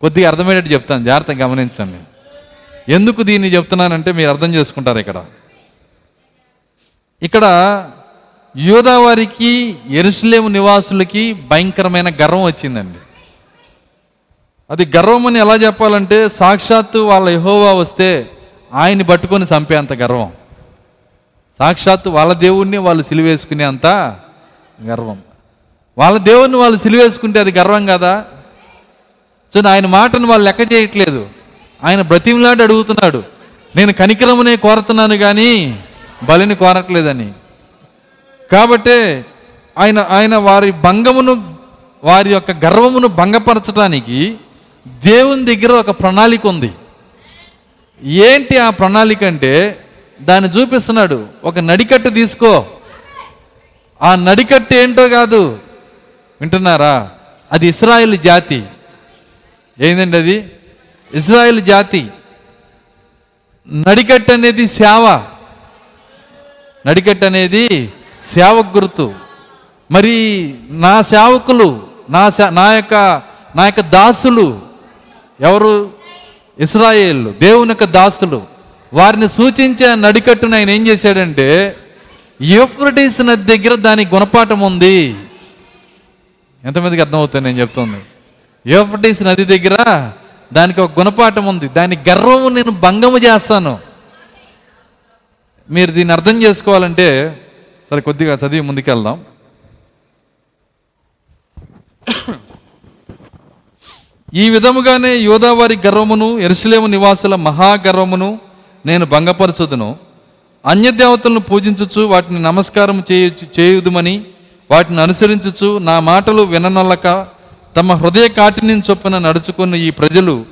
కొద్దిగా అర్థమయ్యేటట్టు చెప్తాను. జాగ్రత్తగా గమనించండి. ఎందుకు దీన్ని చెప్తున్నానంటే మీరు అర్థం చేసుకుంటారు ఇక్కడ. ఇక్కడ యూదావారికి ఎరుసలేము నివాసులకి భయంకరమైన గర్వం వచ్చిందండి. అది గర్వం అని ఎలా చెప్పాలంటే సాక్షాత్తు వాళ్ళ యహోవా వస్తే ఆయన్ని పట్టుకొని చంపేంత గర్వం. సాక్షాత్తు వాళ్ళ దేవుణ్ణి వాళ్ళు సిలివేసుకునే అంత గర్వం. వాళ్ళ దేవుణ్ణి వాళ్ళు సిలివేసుకుంటే అది గర్వం కదా? సో ఆయన మాటను వాళ్ళు లెక్క చేయట్లేదు. ఆయన బ్రతిమలాడి అడుగుతున్నాడు. నేను కనికరమునే కోరుతున్నాను కానీ బలిని కోరట్లేదని. కాబట్టే ఆయన ఆయన వారి భంగమును వారి యొక్క గర్వమును భంగపరచడానికి దేవుని దగ్గర ఒక ప్రణాళిక ఉంది. ఏంటి ఆ ప్రణాళిక అంటే దాన్ని చూపిస్తున్నాడు. ఒక నడికట్టు తీసుకో. ఆ నడికట్టు ఏంటో కాదు. వింటున్నారా? అది ఇస్రాయిల్ జాతి. ఏందండి అది? ఇస్రాయిల్ జాతి. నడికట్టు అనేది సేవ. నడికట్టు అనేది సేవ గుర్తు. మరి నా సేవకులు నా సే- నా యొక్క నా యొక్క దాసులు ఎవరు? ఇస్రాయేళ్ళు దేవుని యొక్క దాసులు. వారిని సూచించే నడికట్టును ఆయన ఏం చేశాడంటే యూఫ్రటీస్ నది దగ్గర దాని గుణపాఠం ఉంది. ఎంతమందికి అర్థమవుతుంది నేను చెప్తుంది? యూఫ్రటీస్ నది దగ్గర దానికి ఒక గుణపాఠం ఉంది. దాని గర్వము నేను భంగము చేస్తాను. మీరు దీన్ని అర్థం చేసుకోవాలంటే సరే కొద్దిగా చదివి ముందుకెళ్దాం. ఈ విధముగానే యోదావారి గర్వమును ఎరుసలేము నివాసుల మహాగర్వమును నేను భంగపరచుదును. అన్యదేవతలను పూజించుచు వాటిని నమస్కారం చేయు చేయుదుమని వాటిని అనుసరించుచు నా మాటలు విననొల్లక తమ హృదయ కాటిని చొప్పున నడుచుకున్న ఈ ప్రజలు.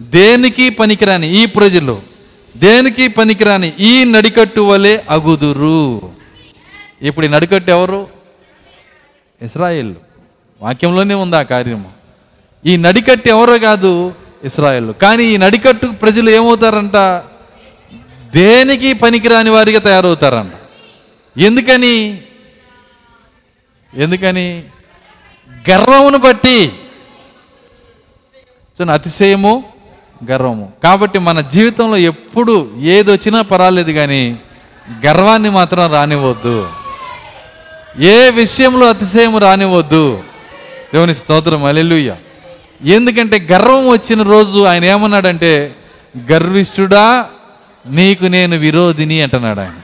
దేనికి పనికిరాని ఈ ప్రజలు? దేనికి పనికిరాని ఈ నడికట్టు వలె అగుదురు. ఇప్పుడు ఈ నడికట్టు ఎవరు? ఇస్రాయిల్. వాక్యంలోనే ఉంది ఆ కార్యము. ఈ నడికట్టు ఎవరో కాదు ఇస్రాయల్. కానీ ఈ నడికట్టు ప్రజలు ఏమవుతారంట? దేనికి పనికిరాని వారిగా తయారవుతారంట. ఎందుకని? ఎందుకని? గర్వమును బట్టి. సో అతిశయము గర్వము. కాబట్టి మన జీవితంలో ఎప్పుడు ఏది వచ్చినా పర్వాలేదు కానీ గర్వాన్ని మాత్రం రానివ్వద్దు. ఏ విషయంలో అతిశయం రానివ్వద్దు. దేవుని స్తోత్రం. అలెలుయ్యా ఎందుకంటే గర్వం వచ్చిన రోజు ఆయన ఏమన్నాడంటే గర్విష్ఠుడా నీకు నేను విరోధిని అంటున్నాడు ఆయన.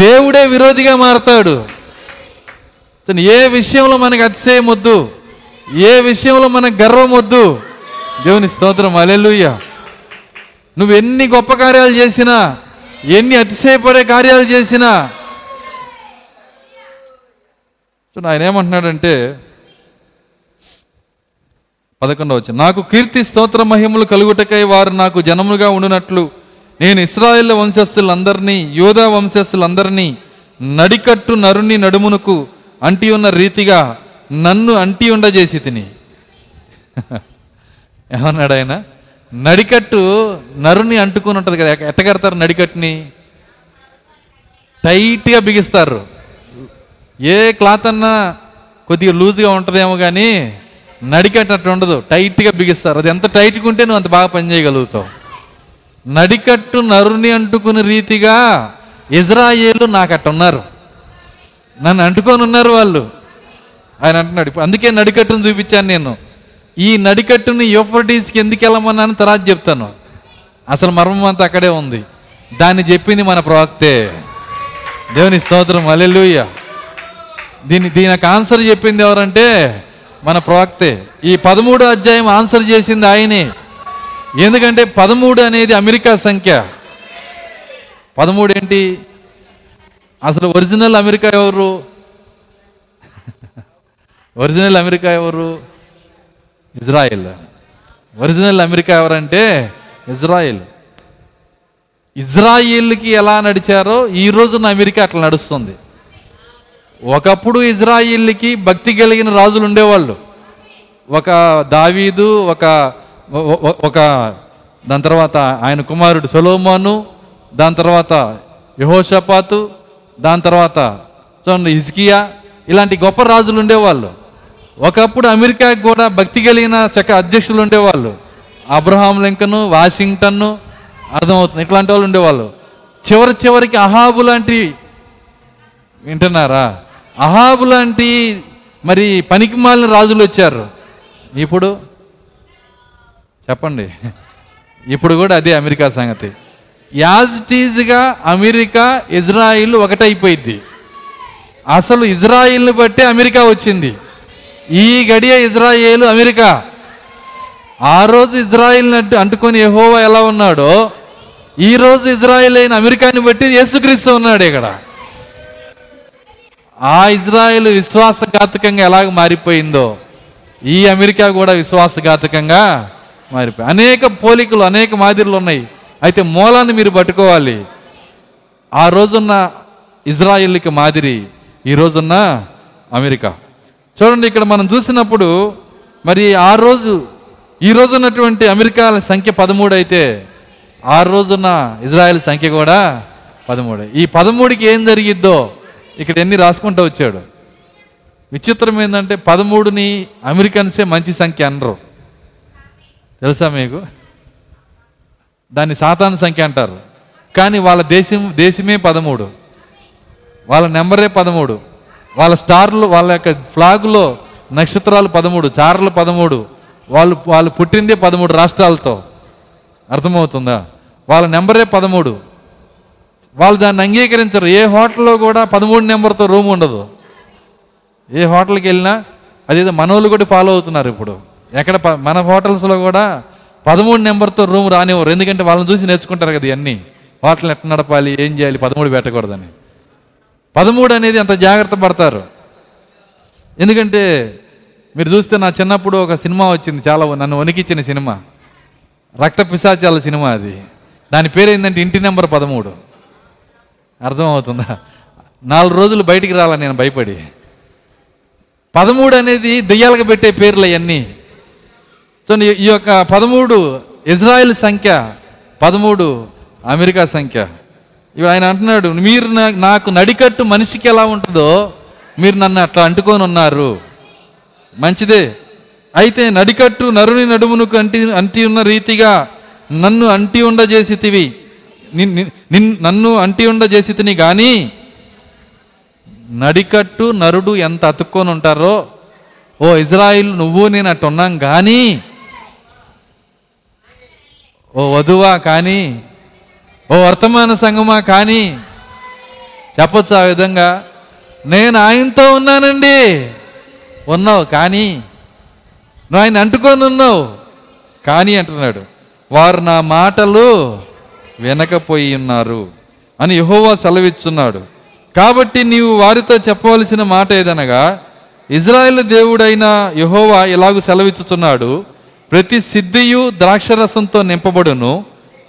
దేవుడే విరోధిగా మారతాడు. ఏ విషయంలో మనకు అతిశయం వద్దు ఏ విషయంలో మనకు గర్వం వద్దు. దేవుని స్తోత్రం అలెలుయ్య నువ్వు ఎన్ని గొప్ప కార్యాలు చేసినా ఎన్ని అతిశయపడే కార్యాలు చేసినా ఆయన ఏమంటున్నాడంటే పదకొండవ వచ్చి నాకు కీర్తి స్తోత్ర మహిమలు కలుగుటకై వారు నాకు జనములుగా ఉండునట్లు. నేను ఇస్రాయేల్ వంశస్థులందరినీ యోధా వంశస్థులందరినీ నడికట్టు నరుని నడుమునకు అంటి ఉన్న రీతిగా నన్ను అంటి ఉండజేసి తిని. ఏమన్నాడు ఆయన? నడికట్టు నరుని అంటుకుని ఉంటుంది కదా ఎట్ట కడతారు నడికట్టుని? టైట్గా బిగిస్తారు. ఏ క్లాత్ అన్నా కొద్దిగా లూజ్గా ఉంటుందేమో కానీ నడికట్టు ఉండదు. టైట్గా బిగిస్తారు. అది ఎంత టైట్గా ఉంటే నువ్వు అంత బాగా పనిచేయగలుగుతావు నడికట్టు నరుని అంటుకుని రీతిగా ఇజ్రాయేలు నాకు అట్ట ఉన్నారు నన్ను అంటుకొని ఉన్నారు వాళ్ళు. ఆయన అంటున్నాడు. అందుకే నడికట్టును చూపించాను నేను. ఈ నడికట్టుని యూఫర్టీస్కి ఎందుకు వెళ్ళమన్నాను తర్వాత చెప్తాను. అసలు మర్మం అంతా అక్కడే ఉంది. దాన్ని చెప్పింది మన ప్రవక్తే. దేవుని స్తోత్రం. అల్లెలుయ్య దీని దీనికి ఆన్సర్ చెప్పింది ఎవరంటే మన ప్రవక్తే ఈ పదమూడు అధ్యాయం ఆన్సర్ చేసింది ఆయనే. ఎందుకంటే పదమూడు అనేది అమెరికా సంఖ్య. పదమూడు ఏంటి? అసలు ఒరిజినల్ అమెరికా ఎవరు? ఒరిజినల్ అమెరికా ఎవరు? ఇజ్రాయెల్. ఒరిజినల్ అమెరికా ఎవరంటే ఇజ్రాయెల్. ఇజ్రాయిల్కి ఎలా నడిచారో ఈ రోజున అమెరికా అట్లా నడుస్తుంది. ఒకప్పుడు ఇజ్రాయిల్కి భక్తి కలిగిన రాజులు ఉండేవాళ్ళు. ఒక దావీదు ఒక ఒక దాని తర్వాత ఆయన కుమారుడు సొలోమాను దాని తర్వాత యహోషపాతు దాని తర్వాత చూడండి హిజ్కియా ఇలాంటి గొప్ప రాజులు ఉండేవాళ్ళు. ఒకప్పుడు అమెరికాకి కూడా భక్తి కలిగిన చక్క అధ్యక్షులు ఉండేవాళ్ళు. అబ్రహాం లింకను వాషింగ్టన్ను అర్థమవుతుంది. ఇట్లాంటి వాళ్ళు ఉండేవాళ్ళు. చివరి చివరికి అహాబు లాంటి వింటున్నారా? అహాబు లాంటి మరి పనికిమాలిన రాజులు వచ్చారు. ఇప్పుడు? చెప్పండి. ఇప్పుడు కూడా అదే అమెరికా సంగతి. యాజ్ టీజ్గా అమెరికా ఇజ్రాయిల్ ఒకటైపోయింది అసలు ఇజ్రాయిల్ని బట్టే అమెరికా వచ్చింది. ఈ గడియ ఇజ్రాయేల్ అమెరికా. ఆ రోజు ఇజ్రాయిల్ని అంటు అంటుకొని ఎహోవా ఎలా ఉన్నాడో ఈ రోజు ఇజ్రాయిల్ అయిన అమెరికాని బట్టి యేసుక్రీస్తు ఉన్నాడు ఇక్కడ. ఆ ఇజ్రాయెల్ విశ్వాసఘాతకంగా ఎలాగ మారిపోయిందో ఈ అమెరికా కూడా విశ్వాసఘాతకంగా మారిపోయి అనేక పోలికలు అనేక మాదిరిలు ఉన్నాయి. అయితే మూలాన్ని మీరు పట్టుకోవాలి. ఆ రోజున్న ఇజ్రాయిల్కి మాదిరి ఈ రోజున్న అమెరికా. చూడండి ఇక్కడ మనం చూసినప్పుడు మరి ఆ రోజు ఈ రోజు ఉన్నటువంటి అమెరికా సంఖ్య పదమూడు అయితే ఆ రోజున్న ఇజ్రాయెల్ సంఖ్య కూడా పదమూడు. ఈ పదమూడుకి ఏం జరిగిద్దో ఇక్కడ ఎన్ని రాసుకుంటూ వచ్చాడు? విచిత్రం ఏంటంటే పదమూడుని అమెరికన్సే మంచి సంఖ్య అనరు. తెలుసా మీకు? దాన్ని సాతాను సంఖ్య అంటారు. కానీ వాళ్ళ దేశం దేశమే పదమూడు. వాళ్ళ నెంబరే పదమూడు. వాళ్ళ స్టార్లు వాళ్ళ యొక్క ఫ్లాగులో నక్షత్రాలు పదమూడు చారలు పదమూడు. వాళ్ళు వాళ్ళు పుట్టిందే పదమూడు రాష్ట్రాలతో. అర్థమవుతుందా? వాళ్ళ నెంబరే పదమూడు. వాళ్ళు దాన్ని అంగీకరించరు. ఏ హోటల్లో కూడా పదమూడు నెంబర్తో రూమ్ ఉండదు. ఏ హోటల్కి వెళ్ళినా అదేదో మనోళ్ళు కూడా ఫాలో అవుతున్నారు ఇప్పుడు. ఎక్కడ మన హోటల్స్లో కూడా పదమూడు నెంబర్తో రూమ్ రానివ్వరు. ఎందుకంటే వాళ్ళని చూసి నేర్చుకుంటారు కదా ఇవన్నీ. హోటల్ని ఎట్లా నడపాలి ఏం చేయాలి పదమూడు పెట్టకూడదని. పదమూడు అనేది అంత జాగ్రత్త పడతారు. ఎందుకంటే మీరు చూస్తే నా చిన్నప్పుడు ఒక సినిమా వచ్చింది. చాలా నన్ను వణికిచ్చిన సినిమా. రక్త పిశాచాల సినిమా అది. దాని పేరు ఏంటంటే ఇంటి నెంబర్ పదమూడు. అర్థమవుతుందా? నాలుగు రోజులు బయటికి రాలా నేను భయపడి. పదమూడు అనేది దెయ్యాలకు పెట్టే పేర్లు అవన్నీ సో ఈ- ఈ యొక్క పదమూడు ఇజ్రాయెల్ సంఖ్య పదమూడు అమెరికా సంఖ్య. ఇప్పుడు ఆయన అంటున్నాడు మీరు నాకు నడికట్టు మనిషికి ఎలా ఉంటుందో మీరు నన్ను అట్లా అంటుకొని ఉన్నారు మంచిదే. అయితే నడికట్టు నరుని నడుమునకు అంటి అంటి ఉన్న రీతిగా నన్ను అంటి ఉండజేసి తివి నిన్- నన్ను అంటి ఉండజేసితిని కానీ నడికట్టు నరుడు ఎంత అతుక్కొని ఉంటారో ఓ ఇజ్రాయిల్ నువ్వు నేను అట్టు ఉన్నాం కానీ ఓ వధువా కానీ ఓ వర్తమాన సంగమా కానీ చెప్పచ్చు ఆ విధంగా నేను ఆయనతో ఉన్నానండి. ఉన్నావు కానీ నువ్వు ఆయన అంటుకొని ఉన్నావు కానీ అంటున్నాడు. వారు నా మాటలు వినకపోయి ఉన్నారు అని యహోవా సెలవిచ్చున్నాడు. కాబట్టి నీవు వారితో చెప్పవలసిన మాట ఏదనగా ఇజ్రాయెల్ దేవుడైన యహోవా ఇలాగూ సెలవిచ్చుచున్నాడు. ప్రతి సిద్ధియు ద్రాక్షరసంతో నింపబడును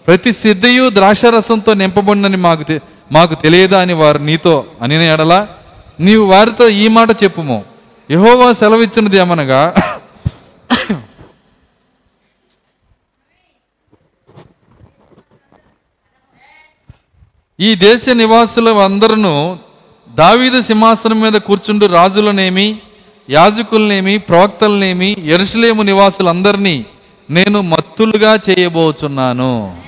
ప్రతి సిద్ధియు ద్రాక్షరసంతో నింపబడునని మాకు మాకు తెలియదా అని వారు నీతో అని ఎడలా నీవు వారితో ఈ మాట చెప్పుము. యహోవా సెలవిచ్చినది ఏమనగా ఈ దేశ నివాసులు అందరూ దావీదు సింహాసనం మీద కూర్చుండు రాజులనేమి యాజకులనేమి ప్రవక్తలనేమి ఎరుసలేము నివాసులందరినీ నేను మత్తులుగా చేయబోచున్నాను.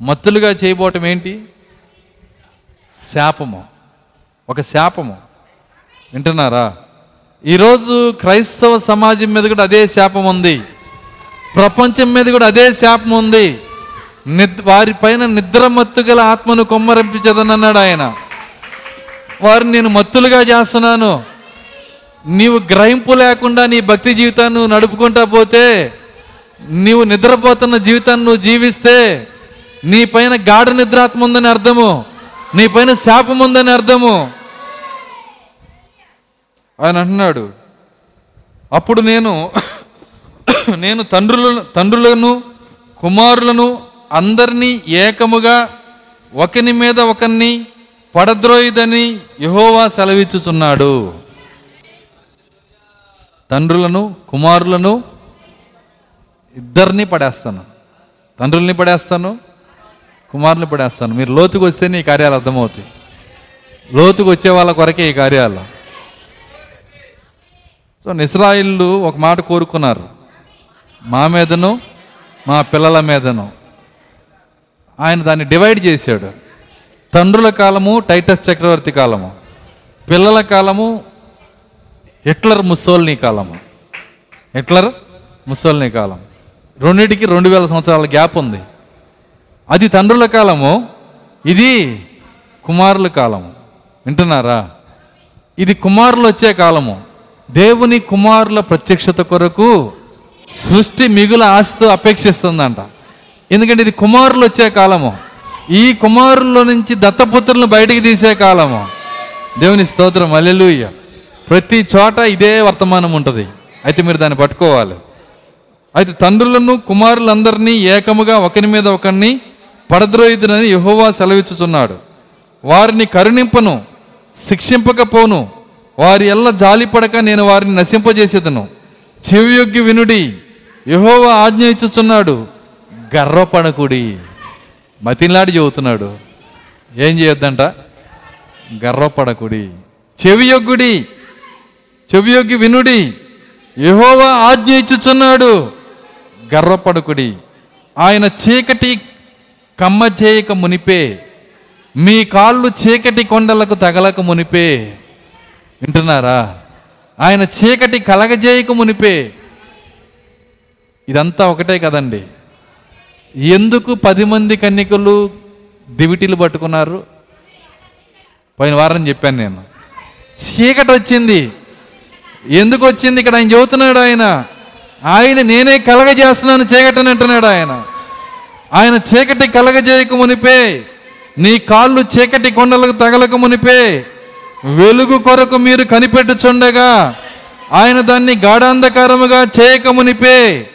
మత్తులుగా చేయబోవటం ఏంటి? శాపము. ఒక శాపము. వింటున్నారా? ఈరోజు క్రైస్తవ సమాజం మీద కూడా అదే శాపం ఉంది. ప్రపంచం మీద కూడా అదే శాపం ఉంది. నిద్ వారిపైన నిద్రమత్తు గల ఆత్మను కొమ్మరింపించదనన్నాడు ఆయన. వారిని నేను మత్తులుగా చేస్తున్నాను. నీవు గ్రహింపు లేకుండా నీ భక్తి జీవితాన్ని నువ్వు నడుపుకుంటా పోతే నీవు నిద్రపోతున్న జీవితాన్ని నువ్వు జీవిస్తే నీ పైన గాఢ నిద్రాత్మ ఉందని అర్థము. నీ పైన శాపం ఉందని అర్థము. ఆయన అంటున్నాడు అప్పుడు నేను నేను తండ్రులను తండ్రులను కుమారులను అందరినీ ఏకముగా ఒకని మీద ఒకరిని పడద్రోయిదని యహోవా సెలవిచ్చుచున్నాడు. తండ్రులను కుమారులను ఇద్దరిని పడేస్తాను. తండ్రుల్ని పడేస్తాను కుమారుని పడేస్తాను. మీరు లోతుకు వస్తేనే ఈ కార్యాలు అర్థమవుతాయి. లోతుకు వచ్చే వాళ్ళ కొరకే ఈ కార్యాలు. సో నిస్రాయిల్లు ఒక మాట కోరుకున్నారు. మా మీదను మా పిల్లల మీదను. ఆయన దాన్ని డివైడ్ చేశాడు. తండ్రుల కాలము టైటస్ చక్రవర్తి కాలము. పిల్లల కాలము హిట్లర్ ముస్సోల్ని కాలము. హిట్లర్ ముస్సోల్ని కాలం రెండింటికి రెండు వేల సంవత్సరాల గ్యాప్ ఉంది. అది తండ్రుల కాలము ఇది కుమారుల కాలము. వింటున్నారా? ఇది కుమారులు వచ్చే కాలము. దేవుని కుమారుల ప్రత్యక్షత కొరకు సృష్టి మిగుల ఆశతో అపేక్షిస్తుందంట. ఎందుకంటే ఇది కుమారులు వచ్చే కాలము. ఈ కుమారుల్లో నుంచి దత్తపుత్రులను బయటికి తీసే కాలము. దేవుని స్తోత్రం అల్లెలుయ్య ప్రతి చోట ఇదే వర్తమానం ఉంటుంది. అయితే మీరు దాన్ని పట్టుకోవాలి. అయితే తండ్రులను కుమారులందరినీ ఏకముగా ఒకరి మీద ఒకరిని పడద్రోయిదునని యహోవా సెలవిచ్చుచున్నాడు. వారిని కరుణింపను శిక్షింపకపోను. వారి ఎల్ల జాలిపడక నేను వారిని నశింపజేసేదను. చెవియొగ్గి వినుడి యహోవా ఆజ్ఞ ఇచ్చుచున్నాడు. గర్వపడకుడి మతిలాడి చెబుతున్నాడు ఏం చేయొద్దంట? గర్వపడకుడి చెవియొగ్గుడి. చెవియొగ్గి వినుడి. యహోవా ఆజ్ఞ ఇచ్చుచున్నాడు. గర్వపడకుడి ఆయన చీకటి కమ్మ చేయక మునిపే. మీ కాళ్ళు చీకటి కొండలకు తగలక మునిపే. వింటున్నారా? ఆయన చీకటి కలగజేయక మునిపే. ఇదంతా ఒకటే కదండి. ఎందుకు పది మంది కన్యకలు దివిటీలు పట్టుకున్నారు? పోయిన వారం చెప్పాను నేను. చీకటి వచ్చింది. ఎందుకు వచ్చింది? ఇక్కడ ఆయన చెబుతున్నాడు ఆయన. ఆయన నేనే కలగజేస్తున్నాను చీకటిని అంటున్నాడు ఆయన. ఆయన చీకటి కలగజేయక మునిపే నీ కాళ్ళు చీకటి కొండలకు తగలక మునిపే వెలుగు కొరకు మీరు కనిపెట్టుచుండగా ఆయన దాన్ని గాఢాంధకారముగా చేయక మునిపే.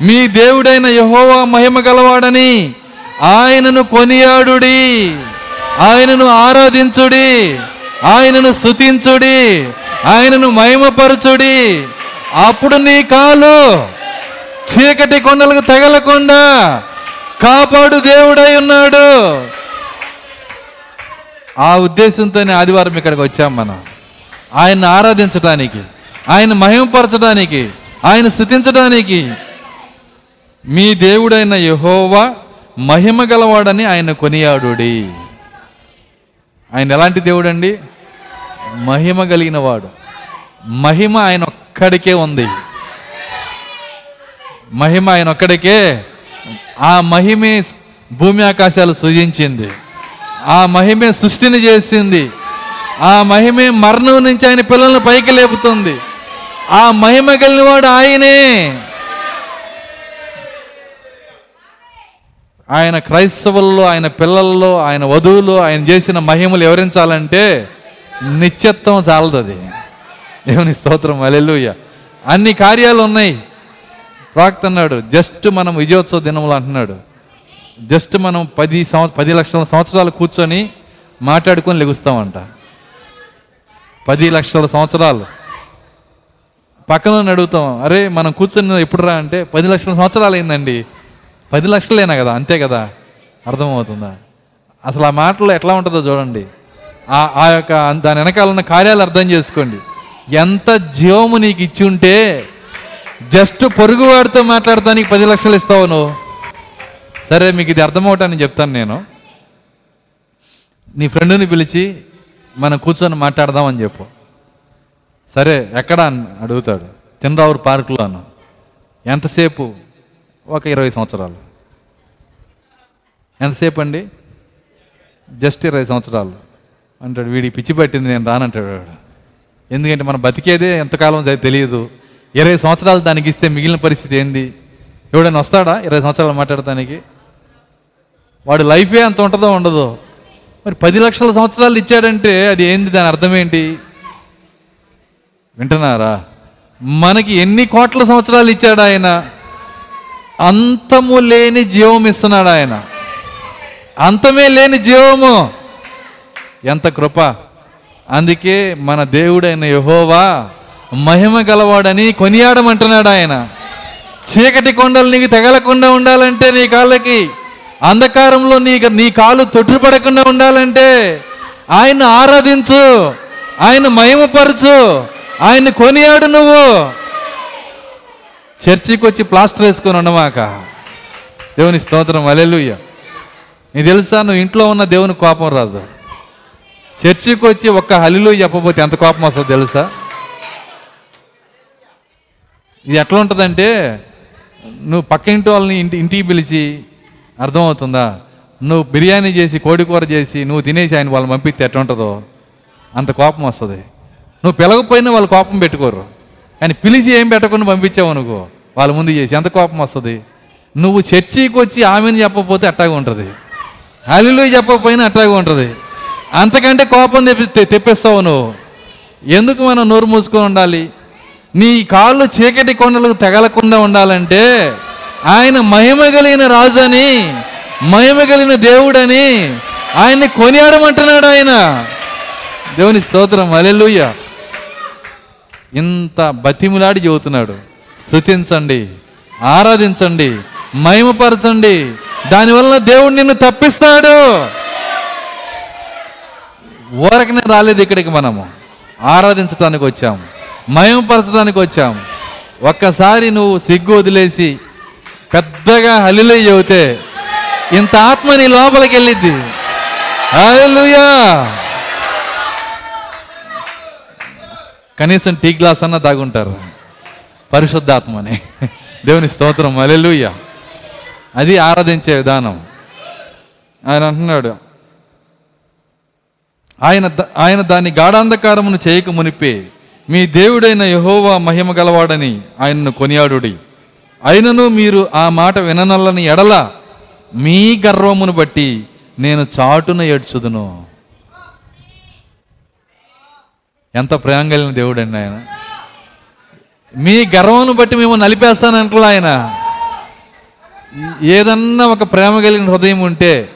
మీ దేవుడైన యహోవా మహిమ గలవాడని ఆయనను కొనియాడుడి. ఆయనను ఆరాధించుడి. ఆయనను స్తుతించుడి. ఆయనను మహిమపరచుడి. అప్పుడు నీ కాలు చీకటి కొండలకు తగలకుండా కాపాడు దేవుడై ఉన్నాడు. ఆ ఉద్దేశంతోనే ఆదివారం ఇక్కడికి వచ్చాం మనం. ఆయన్ని ఆరాధించడానికి ఆయన మహిమపరచడానికి ఆయన స్థుతించడానికి మీ దేవుడైన యహోవా మహిమ గలవాడని ఆయన కొనియాడుడి. ఆయన ఎలాంటి దేవుడండి? మహిమ కలిగిన వాడు మహిమ ఆయన ఒక్కడికే ఉంది. మహిమ ఆయన ఒక్కడికే ఆ మహిమే భూమి ఆకాశాలు సృజించింది. ఆ మహిమే సృష్టిని చేసింది. ఆ మహిమే మరణం నుంచి ఆయన పిల్లలను పైకి లేపుతుంది. ఆ మహిమ కలిగినవాడు ఆయనే. ఆయన క్రైస్తవుల్లో ఆయన పిల్లల్లో ఆయన వధువులు ఆయన చేసిన మహిమలు వివరించాలంటే నిత్యత్వం చాలదు అది. దేవుని స్తోత్రం అలెలుయ్య అన్ని కార్యాలు ఉన్నాయి. ప్రాక్త అన్నాడు జస్ట్ మనం విజయోత్సవ దినములు అంటున్నాడు. జస్ట్ మనం పది సంవ పది లక్షల సంవత్సరాలు కూర్చొని మాట్లాడుకొని లెగుస్తామంట. పది లక్షల సంవత్సరాలు. పక్కన అడుగుతాం అరే మనం కూర్చొని ఎప్పుడు రా? అంటే పది లక్షల సంవత్సరాలు అయిందండి. పది లక్షలేనా కదా? అంతే కదా? అర్థమవుతుందా? అసలు ఆ మాటలో ఎట్లా ఉంటుందో చూడండి. ఆ ఆ యొక్క దాని వెనకాల ఉన్న కార్యాలు అర్థం చేసుకోండి. ఎంత జీవము నీకు ఇచ్చి ఉంటే జస్ట్ పొరుగువాడితో మాట్లాడటానికి పది లక్షలు ఇస్తావు నువ్వు. సరే మీకు ఇది అర్థమవటాన్ని చెప్తాను నేను. నీ ఫ్రెండ్ని పిలిచి మనం కూర్చొని మాట్లాడదామని చెప్పు. సరే ఎక్కడ? అడుగుతాడు. చంద్రావూరు పార్కులో ఎంతసేపు ఒక ఇరవై సంవత్సరాలు. ఎంతసేపు అండి? జస్ట్ ఇరవై సంవత్సరాలు. అంటాడు వీడి పిచ్చి పట్టింది నేను రానంటాడు వాడు. ఎందుకంటే మనం బతికేదే ఎంతకాలం అది తెలియదు. ఇరవై సంవత్సరాలు దానికి ఇస్తే మిగిలిన పరిస్థితి ఏంది? ఎవడైనా వస్తాడా ఇరవై సంవత్సరాలు మాట్లాడటానికి? వాడి లైఫే అంత ఉంటుందో ఉండదో? మరి పది లక్షల సంవత్సరాలు ఇచ్చాడంటే అది ఏంది? దాని అర్థం ఏంటి? వింటున్నారా? మనకి ఎన్ని కోట్ల సంవత్సరాలు ఇచ్చాడు ఆయన? అంతము లేని జీవం ఇస్తున్నాడు ఆయన. అంతమే లేని జీవము. ఎంత కృప. అందుకే మన దేవుడైన యహోవా మహిమ గలవాడని కొనియాడమంటున్నాడు ఆయన. చీకటి కొండలు నీకు తగలకుండా ఉండాలంటే నీ కాళ్ళకి అంధకారంలో నీ నీ కాలు తొట్టుపడకుండా ఉండాలంటే ఆయన ఆరాధించు ఆయన మహిమపరచు ఆయన కొనియాడు నువ్వు. చర్చికి వచ్చి ప్లాస్టర్ వేసుకొని ఉండమాక? దేవుని స్తోత్రం అలెలుయ్య నీకు తెలుసా నువ్వు ఇంట్లో ఉన్న దేవుని కోపం రాదు. చర్చికి వచ్చి ఒక్క హలిలు చెప్పబోతే ఎంత కోపం వస్తుందో తెలుసా? ఇది ఎట్లా ఉంటుందంటే నువ్వు పక్క ఇంటి వాళ్ళని ఇంటి ఇంటికి పిలిచి అర్థమవుతుందా? నువ్వు బిర్యానీ చేసి కోడి కూర చేసి నువ్వు తినేసి ఆయన వాళ్ళని పంపిస్తే ఎట్లా ఉంటుందో? అంత కోపం వస్తుంది. నువ్వు పిలకపోయినా వాళ్ళు కోపం పెట్టుకోరు. కానీ పిలిచి ఏం పెట్టకుండా పంపించావు అనుకో వాళ్ళ ముందు చేసి ఎంత కోపం వస్తుంది? నువ్వు చర్చికి వచ్చి ఆమెను చెప్పకపోతే అట్టాగా ఉంటుంది. హలిలో చెప్పకపోయినా అట్టాగా ఉంటుంది. అంతకంటే కోపం తెప్పి తెప్పిస్తావు నువ్వు. ఎందుకు మనం నోరు మూసుకొని ఉండాలి? నీ కాళ్ళు చీకటి కొండలకు తగలకుండా ఉండాలంటే ఆయన మహిమ కలిగిన రాజు అని మహిమ కలిగిన దేవుడని ఆయన్ని కొనియాడమంటున్నాడు ఆయన. దేవుని స్తోత్రం. అలెలుయ్య ఇంత బతిములాడి చెబుతున్నాడు స్థుతించండి ఆరాధించండి మహిమపరచండి. దానివల్ల దేవుడు నిన్ను తప్పిస్తాడు. ఊరకనే రాలేదు ఇక్కడికి మనము. ఆరాధించడానికి వచ్చాము మయంపరచడానికి వచ్చాము ఒక్కసారి నువ్వు సిగ్గు వదిలేసి పెద్దగా హలిలే చెబితే ఇంత ఆత్మ నీ లోపలికి వెళ్ళిద్ది. హల్లెలూయా! కనీసం టీ గ్లాస్ అన్న తాగుంటారు. పరిశుద్ధాత్మని. దేవుని స్తోత్రం. అలెలుయ్య అది ఆరాధించే విధానం. ఆయన అంటున్నాడు ఆయన ఆయన దాని గాఢాంధకారమును చేయక మునిపే మీ దేవుడైన యహోవా మహిమ గలవాడని ఆయనను కొనియాడుడి. అయినను మీరు ఆ మాట విననల్లని ఎడల మీ గర్వమును బట్టి నేను చాటున ఏడ్చుదును. ఎంత ప్రేమ కలిగిన దేవుడండి ఆయన. మీ గర్వంను బట్టి మేము నలిపేస్తానంటలా ఆయన. ఏదన్నా ఒక ప్రేమ కలిగిన హృదయం ఉంటే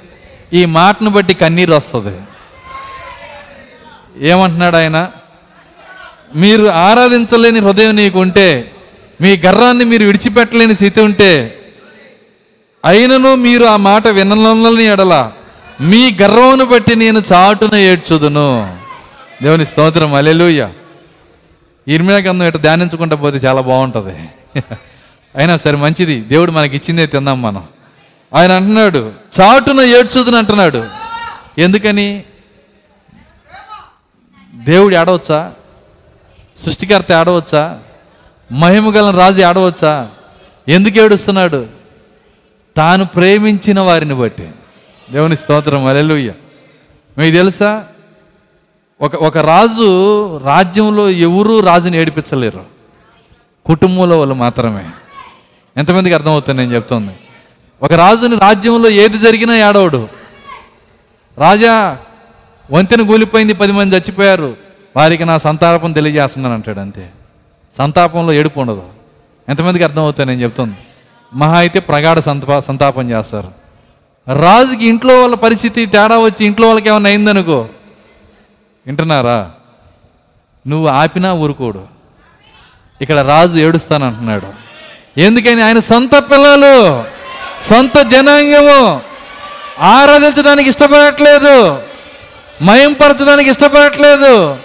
ఈ మాటను బట్టి కన్నీరు వస్తుంది. ఏమంటున్నాడు ఆయన? మీరు ఆరాధించలేని హృదయం నీకు ఉంటే మీ గర్రాన్ని మీరు విడిచిపెట్టలేని స్థితి ఉంటే అయినను మీరు ఆ మాట వినలని ఎడల మీ గర్వమును బట్టి నేను చాటున ఏడ్చుదును. దేవుని స్తోత్రం అలెలుయ్య ఇర్మియా గ్రంథం ఇట్లా ధ్యానించుకుంటా పోతే చాలా బాగుంటుంది. అయినా సరే మంచిది దేవుడు మనకి ఇచ్చిందే తిందాం మనం. ఆయన అంటున్నాడు చాటున ఏడ్చుదని అంటున్నాడు. ఎందుకని? దేవుడు ఆడవచ్చా సృష్టికర్త ఆడవచ్చా మహిమగల రాజు ఆడవచ్చా ఎందుకు ఏడుస్తున్నాడు? తాను ప్రేమించిన వారిని బట్టి. దేవుని స్తోత్రం అలెలుయ్య మీకు తెలుసా? ఒక ఒక రాజు రాజ్యంలో ఎవరూ రాజుని ఏడిపించలేరు. కుటుంబంలో వాళ్ళు మాత్రమే. ఎంతమందికి అర్థమవుతుంది నేను చెప్తుంది? ఒక రాజుని రాజ్యంలో ఏది జరిగినా ఏడవడు. రాజా వంతెన కూలిపోయింది పది మంది చచ్చిపోయారు. వారికి నా సంతాపం తెలియజేస్తున్నాను అంటాడు అంతే. సంతాపంలో ఏడుపు ఉండదు. ఎంతమందికి అర్థమవుతుంది నేను చెప్తుంది? మహా అయితే ప్రగాఢ సంతాప సంతాపం చేస్తారు. రాజుకి ఇంట్లో వాళ్ళ పరిస్థితి తేడా వచ్చి ఇంట్లో వాళ్ళకి ఏమైనా అయిందనుకో వింటున్నారా? నువ్వు ఆపినా ఊరుకోడు. ఇక్కడ రాజు ఏడుస్తానంటున్నాడు. ఎందుకని? ఆయన సొంత పిల్లలు సొంత జనాంగము. ఆరాధించడానికి ఇష్టపడట్లేదు. మయంపరచడానికి ఇష్టపడట్లేదు.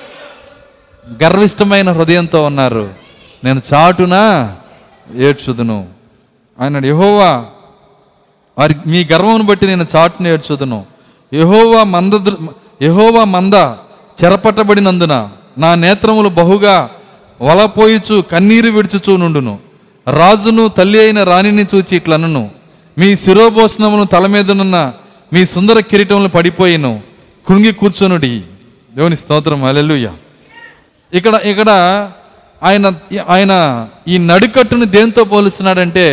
గర్విష్టమైన హృదయంతో ఉన్నారు. నేను చాటున ఏడ్చుదును. ఆయన యహోవా వారి మీ గర్వమును బట్టి నేను చాటును ఏడ్చుదును. యహోవా మంద యహోవా మంద చెరపట్టబడినందున నా నేత్రములు బహుగా వలపోయిచు కన్నీరు విడుచుచూ నుండును. రాజును తల్లి అయిన రాణిని చూచి ఇట్లనను. మీ శిరోభోషణమును తల మీదనున్న మీ సుందర కిరీటములు పడిపోయిను. కృంగి కూర్చొనుడి. దేవుని స్తోత్రం. అలెలుయ్య ఇక్కడ ఇక్కడ ఆయన ఆయన ఈ నడుకట్టును దేంతో పోలుస్తున్నాడంటే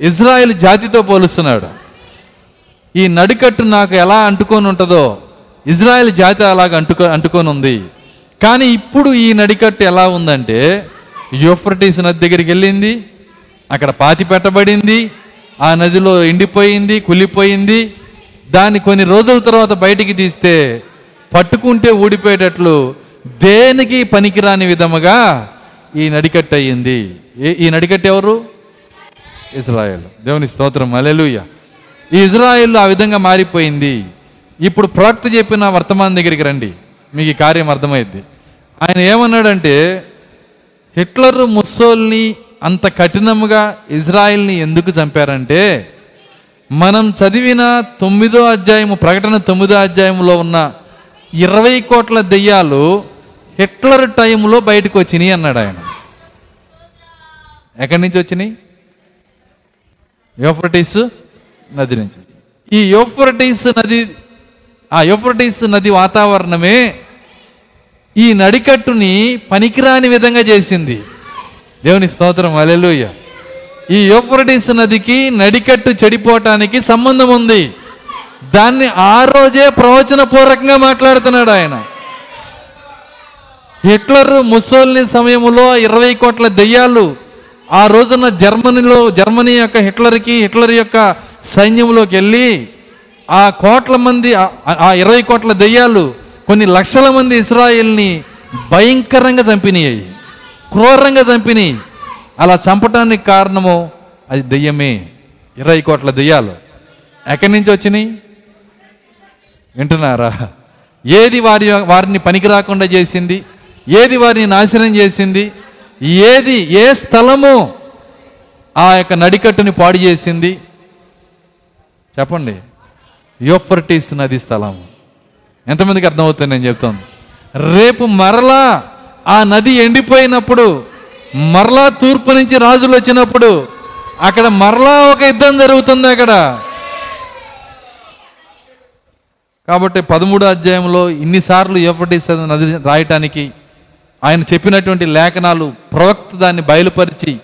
ఇజ్రాయెల్ జాతితో పోలుస్తున్నాడు. ఈ నడికట్టు నాకు ఎలా అంటుకొని ఉంటుందో ఇజ్రాయెల్ జాతి అలాగ అంటుకో అంటుకొని ఉంది కానీ ఇప్పుడు ఈ నడికట్టు ఎలా ఉందంటే యూఫ్రటీస్ నది దగ్గరికి వెళ్ళింది అక్కడ పాతి పెట్టబడింది ఆ నదిలో ఎండిపోయింది కుళ్ళిపోయింది దాన్ని కొన్ని రోజుల తర్వాత బయటికి తీస్తే పట్టుకుంటే ఊడిపోయేటట్లు దేనికి పనికిరాని విధముగా ఈ నడికట్టు అయ్యింది. ఈ నడికట్టు ఎవరు? ఇజ్రాయెల్. దేవుని స్తోత్రం. అలెలుయ్య ఈ ఇజ్రాయెల్ ఆ విధంగా మారిపోయింది. ఇప్పుడు ప్రవక్త చెప్పిన వర్తమానం దగ్గరికి రండి. మీకు ఈ కార్యం అర్థమైద్ది. ఆయన ఏమన్నాడంటే హిట్లర్ ముస్సోల్ని అంత కఠినముగా ఇజ్రాయిల్ని ఎందుకు చంపారంటే మనం చదివిన తొమ్మిదో అధ్యాయము ప్రకటన తొమ్మిదో అధ్యాయంలో ఉన్న ఇరవై కోట్ల దెయ్యాలు హిట్లర్ టైంలో బయటకు వచ్చినాయి అన్నాడు ఆయన. ఎక్కడి నుంచి వచ్చినాయి? యోఫ్రటీస్ నది నుంచి. ఈ యోఫ్రటీస్ నది ఆ యోఫ్రటీస్ నది వాతావరణమే ఈ నడికట్టుని పనికిరాని విధంగా చేసింది. దేవుని స్తోత్రం అలెలుయ్య ఈ యోఫ్రటీస్ నదికి నడికట్టు చెడిపోవటానికి సంబంధం ఉంది. దాన్ని ఆ రోజే ప్రవచనపూర్వకంగా మాట్లాడుతున్నాడు ఆయన. హిట్లర్ ముసోల్ని సమయంలో ఇరవై కోట్ల దెయ్యాలు ఆ రోజున జర్మనీలో జర్మనీ యొక్క హిట్లర్కి హిట్లర్ యొక్క సైన్యంలోకి వెళ్ళి ఆ కోట్ల మంది ఆ- ఇరవై కోట్ల దెయ్యాలు కొన్ని లక్షల మంది ఇస్రాయిల్ని భయంకరంగా చంపినాయి క్రూరంగా చంపినాయి. అలా చంపటానికి కారణము అది దెయ్యమే. ఇరవై కోట్ల దెయ్యాలు ఎక్కడి నుంచి వచ్చినాయి? వింటున్నారా? ఏది వారి వారిని పనికి రాకుండా చేసింది? ఏది వారిని నాశనం చేసింది? ఏది ఏ స్థలము ఆ యొక్క నడికట్టుని పాడు చేసింది? చెప్పండి. యోఫర్టీస్ నది స్థలం. ఎంతమందికి అర్థమవుతుంది నేను చెప్తాను? రేపు మరలా ఆ నది ఎండిపోయినప్పుడు మరలా తూర్పు నుంచి రాజులు వచ్చినప్పుడు అక్కడ మరలా ఒక యుద్ధం జరుగుతుంది అక్కడ. కాబట్టి పదమూడో అధ్యాయంలో ఇన్నిసార్లు ఎఫర్టీస్ నది రాయటానికి ఆయన చెప్పినటువంటి లేఖనాలు ప్రవక్త దాన్ని బయలుపరిచి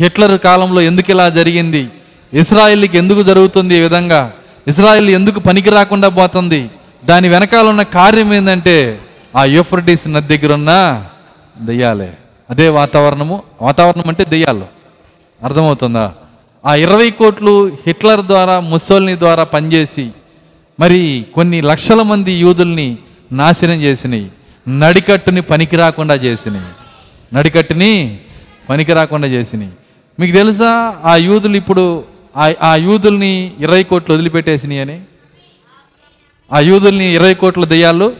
హిట్లర్ కాలంలో ఎందుకు ఇలా జరిగింది? ఇస్రాయిల్కి ఎందుకు జరుగుతుంది ఈ విధంగా? ఇజ్రాయెల్ ఎందుకు పనికి రాకుండా పోతుంది? దాని వెనకాల ఉన్న కార్యం ఏంటంటే ఆ యూఫ్రటీస్ నది దగ్గర ఉన్న దెయ్యాలే. అదే వాతావరణము. వాతావరణం అంటే దెయ్యాలు. అర్థమవుతుందా? ఆ ఇరవై కోట్లు హిట్లర్ ద్వారా ముసోల్ని ద్వారా పనిచేసి మరి కొన్ని లక్షల మంది యూదుల్ని నాశనం చేసినాయి. నడికట్టుని పనికి రాకుండా చేసినాయి. నడికట్టుని పనికి రాకుండా చేసినాయి. మీకు తెలుసా? ఆ యూదులు ఇప్పుడు ఆ- ఆ యూదుల్ని ఇరవై కోట్లు వదిలిపెట్టేసినాయి అని ఆ యూదుల్ని ఇరవై కోట్ల దెయ్యాలు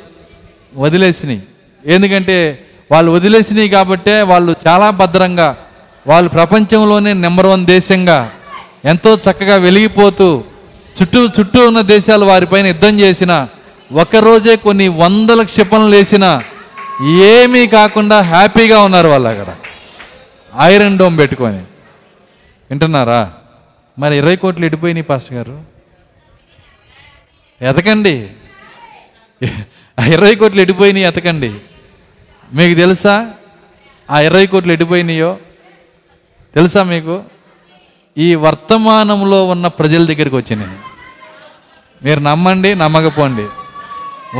వదిలేసినాయి. ఎందుకంటే వాళ్ళు వదిలేసినాయి కాబట్టే వాళ్ళు చాలా భద్రంగా వాళ్ళు ప్రపంచంలోనే నెంబర్ వన్ దేశంగా ఎంతో చక్కగా వెలిగిపోతూ చుట్టూ చుట్టూ ఉన్న దేశాలు వారిపైన యుద్ధం చేసిన ఒకరోజే కొన్ని వందల క్షిపణులు వేసిన ఏమీ కాకుండా హ్యాపీగా ఉన్నారు వాళ్ళు అక్కడ. ఐరన్ డోమ్ పెట్టుకొని. వింటున్నారా? మరి ఇరవై కోట్లు ఎడిపోయినాయి పాస్టర్ గారు. ఎతకండి. ఇరవై కోట్లు ఎడిపోయినాయి ఎతకండి. మీకు తెలుసా? ఆ ఇరవై కోట్లు ఎడిపోయినాయో? తెలుసా మీకు? ఈ వర్తమానంలో ఉన్న ప్రజల దగ్గరికి వచ్చినాయి. మీరు నమ్మండి నమ్మకపోండి.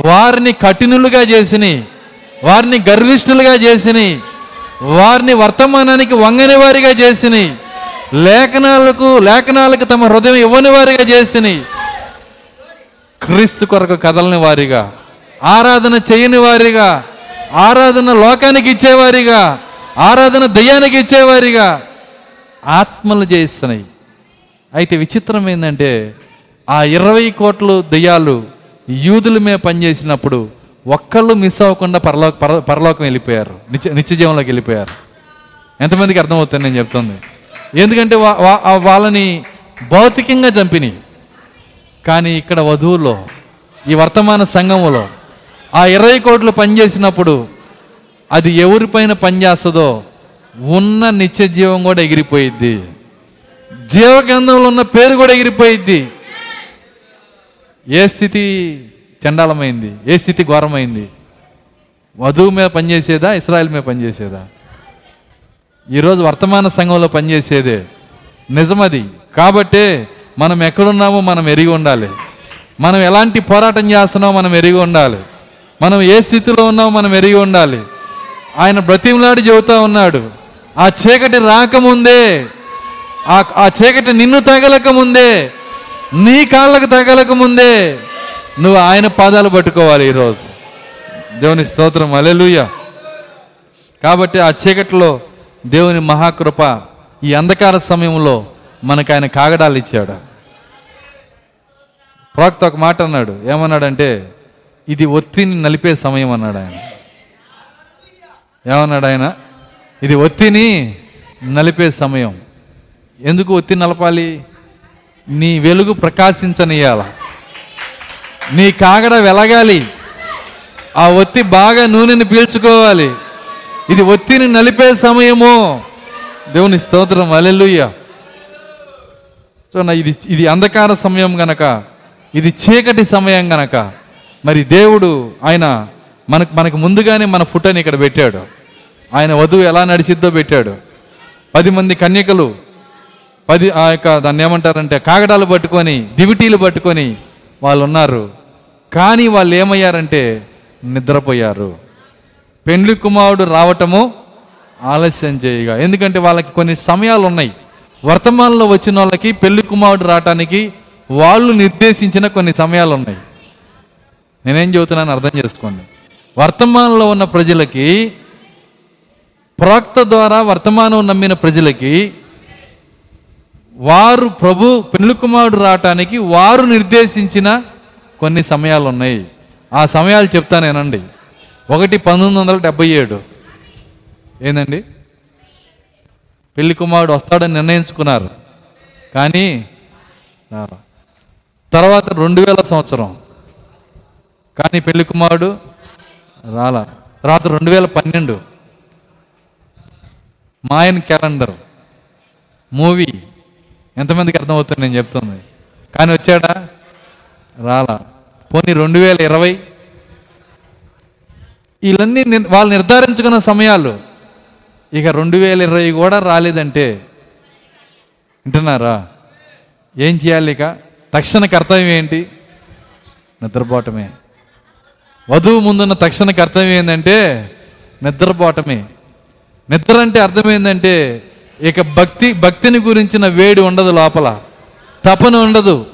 వారిని కఠినులుగా చేసినాయి. వారిని గర్విష్ఠులుగా చేసినాయి. వారిని వర్తమానానికి వంగని వారిగా చేసినాయి. లేఖనాలకు లేఖనాలకు తమ హృదయం ఇవ్వని వారిగా చేసినాయి క్రీస్తు కొరకు కదలని వారిగా ఆరాధన చేయని వారిగా ఆరాధన లోకానికి ఇచ్చేవారిగా ఆరాధన దయ్యానికి ఇచ్చేవారిగా ఆత్మలు చేస్తున్నాయి అయితే విచిత్రం ఏంటంటే ఆ ఇరవై కోట్లు దెయ్యాలు యూదుల మీద పనిచేసినప్పుడు ఒక్కళ్ళు మిస్ అవ్వకుండా పరలోక పర పరలోకం వెళ్ళిపోయారు. నిత్య నిత్యజీవంలోకి వెళ్ళిపోయారు. ఎంతమందికి అర్థమవుతుంది నేను చెప్తుంది? ఎందుకంటే వా- వా- వాళ్ళని భౌతికంగా చంపినాయి కానీ ఇక్కడ వధువులో ఈ వర్తమాన సంఘములో ఆ ఇరవై కోట్లు పనిచేసినప్పుడు అది ఎవరిపైన పనిచేస్తుందో ఉన్న నిత్య జీవం కూడా ఎగిరిపోయిద్ది. జీవగ్రంథంలో ఉన్న పేరు కూడా ఎగిరిపోయిద్ది. ఏ స్థితి చండాలమైంది? ఏ స్థితి ఘోరమైంది? వధువు మీద పనిచేసేదా? ఇస్రాయల్ మీద పనిచేసేదా? ఈరోజు వర్తమాన సంఘంలో పనిచేసేదే. నిజమది. కాబట్టే మనం ఎక్కడున్నామో మనం ఎరిగి ఉండాలి. మనం ఎలాంటి పోరాటం చేస్తున్నామో మనం ఎరిగి ఉండాలి. మనం ఏ స్థితిలో ఉన్నామో మనం ఎరిగి ఉండాలి. ఆయన బ్రతిమలాడి చెబుతా ఉన్నాడు. ఆ చీకటి రాకముందే ఆ ఆ చీకటి నిన్ను తగలకముందే నీ కాళ్ళకు తగలక ముందే నువ్వు ఆయన పాదాలు పట్టుకోవాలి ఈరోజు. దేవుని స్తోత్రం. అలెలుయ్య కాబట్టి ఆ చీకటిలో దేవుని మహాకృప ఈ అంధకార సమయంలో మనకు ఆయన కాగడాలు ఇచ్చాడు. ప్రాక్త ఒక మాట అన్నాడు. ఏమన్నాడంటే ఇది ఒత్తిని నలిపే సమయం అన్నాడు ఆయన. ఏమన్నాడు ఆయన? ఇది ఒత్తిని నలిపే సమయం. ఎందుకు ఒత్తి నలపాలి? నీ వెలుగు ప్రకాశించనియాల నీ కాగడ వెలగాలి. ఆ ఒత్తి బాగా నూనెని పీల్చుకోవాలి. ఇది ఒత్తిని నలిపే సమయము. దేవుని స్తోత్రం అలెలుయ్య నా ఇది ఇది అంధకార సమయం గనక ఇది చీకటి సమయం గనక మరి దేవుడు ఆయన మనకు మనకు ముందుగానే మన ఫుటని ఇక్కడ పెట్టాడు. ఆయన వధువు ఎలా నడిచిద్దో పెట్టాడు. పది మంది కన్యకలు పది ఆ యొక్క దాన్ని ఏమంటారంటే కాగడాలు పట్టుకొని దివిటీలు పట్టుకొని వాళ్ళు ఉన్నారు కానీ వాళ్ళు ఏమయ్యారంటే నిద్రపోయారు. పెండ్లి కుమారుడు రావటము ఆలస్యం చేయగా. ఎందుకంటే వాళ్ళకి కొన్ని సమయాలు ఉన్నాయి వర్తమానంలో వచ్చిన వాళ్ళకి పెళ్ళి కుమారుడు రావటానికి వాళ్ళు నిర్దేశించిన కొన్ని సమయాలు ఉన్నాయి నేనేం చెబుతున్నాను అర్థం చేసుకోండి. వర్తమానంలో ఉన్న ప్రజలకి ప్రవక్త ద్వారా వర్తమానం నమ్మిన ప్రజలకి వారు ప్రభు పెళ్ళి కుమారుడు రావటానికి వారు నిర్దేశించిన కొన్ని సమయాలు ఉన్నాయి ఆ సమయాలు చెప్తానేనండి ఒకటి పంతొమ్మిది వందల డెబ్బై ఏడు. ఏందండి? పెళ్ళి కుమారుడు వస్తాడని నిర్ణయించుకున్నారు. కానీ రాలా. తర్వాత రెండు వేల సంవత్సరం. కానీ పెళ్ళి కుమారుడు రాలా. తర్వాత రెండు వేల పన్నెండు. Mayan calendar. మూవీ. ఎంతమందికి అర్థమవుతుంది నేను చెప్తుంది. కానీ వచ్చాడా? రాలా. పోనీ రెండు వేల ఇరవై వీళ్ళన్నీ వాళ్ళు నిర్ధారించుకున్న సమయాలు. ఇక రెండు వేల ఇరవై కూడా రాలేదంటే. వింటున్నారా? ఏం చేయాలి ఇక? తక్షణ కర్తవ్యం ఏంటి? నిద్రపోవటమే. వధువు ముందున్న తక్షణ కర్తవ్యం ఏంటంటే నిద్రపోవటమే. నిద్ర అంటే అర్థం ఏంటంటే ఇక భక్తి భక్తిని గురించిన వేడి ఉండదు లోపల. తపన ఉండదు.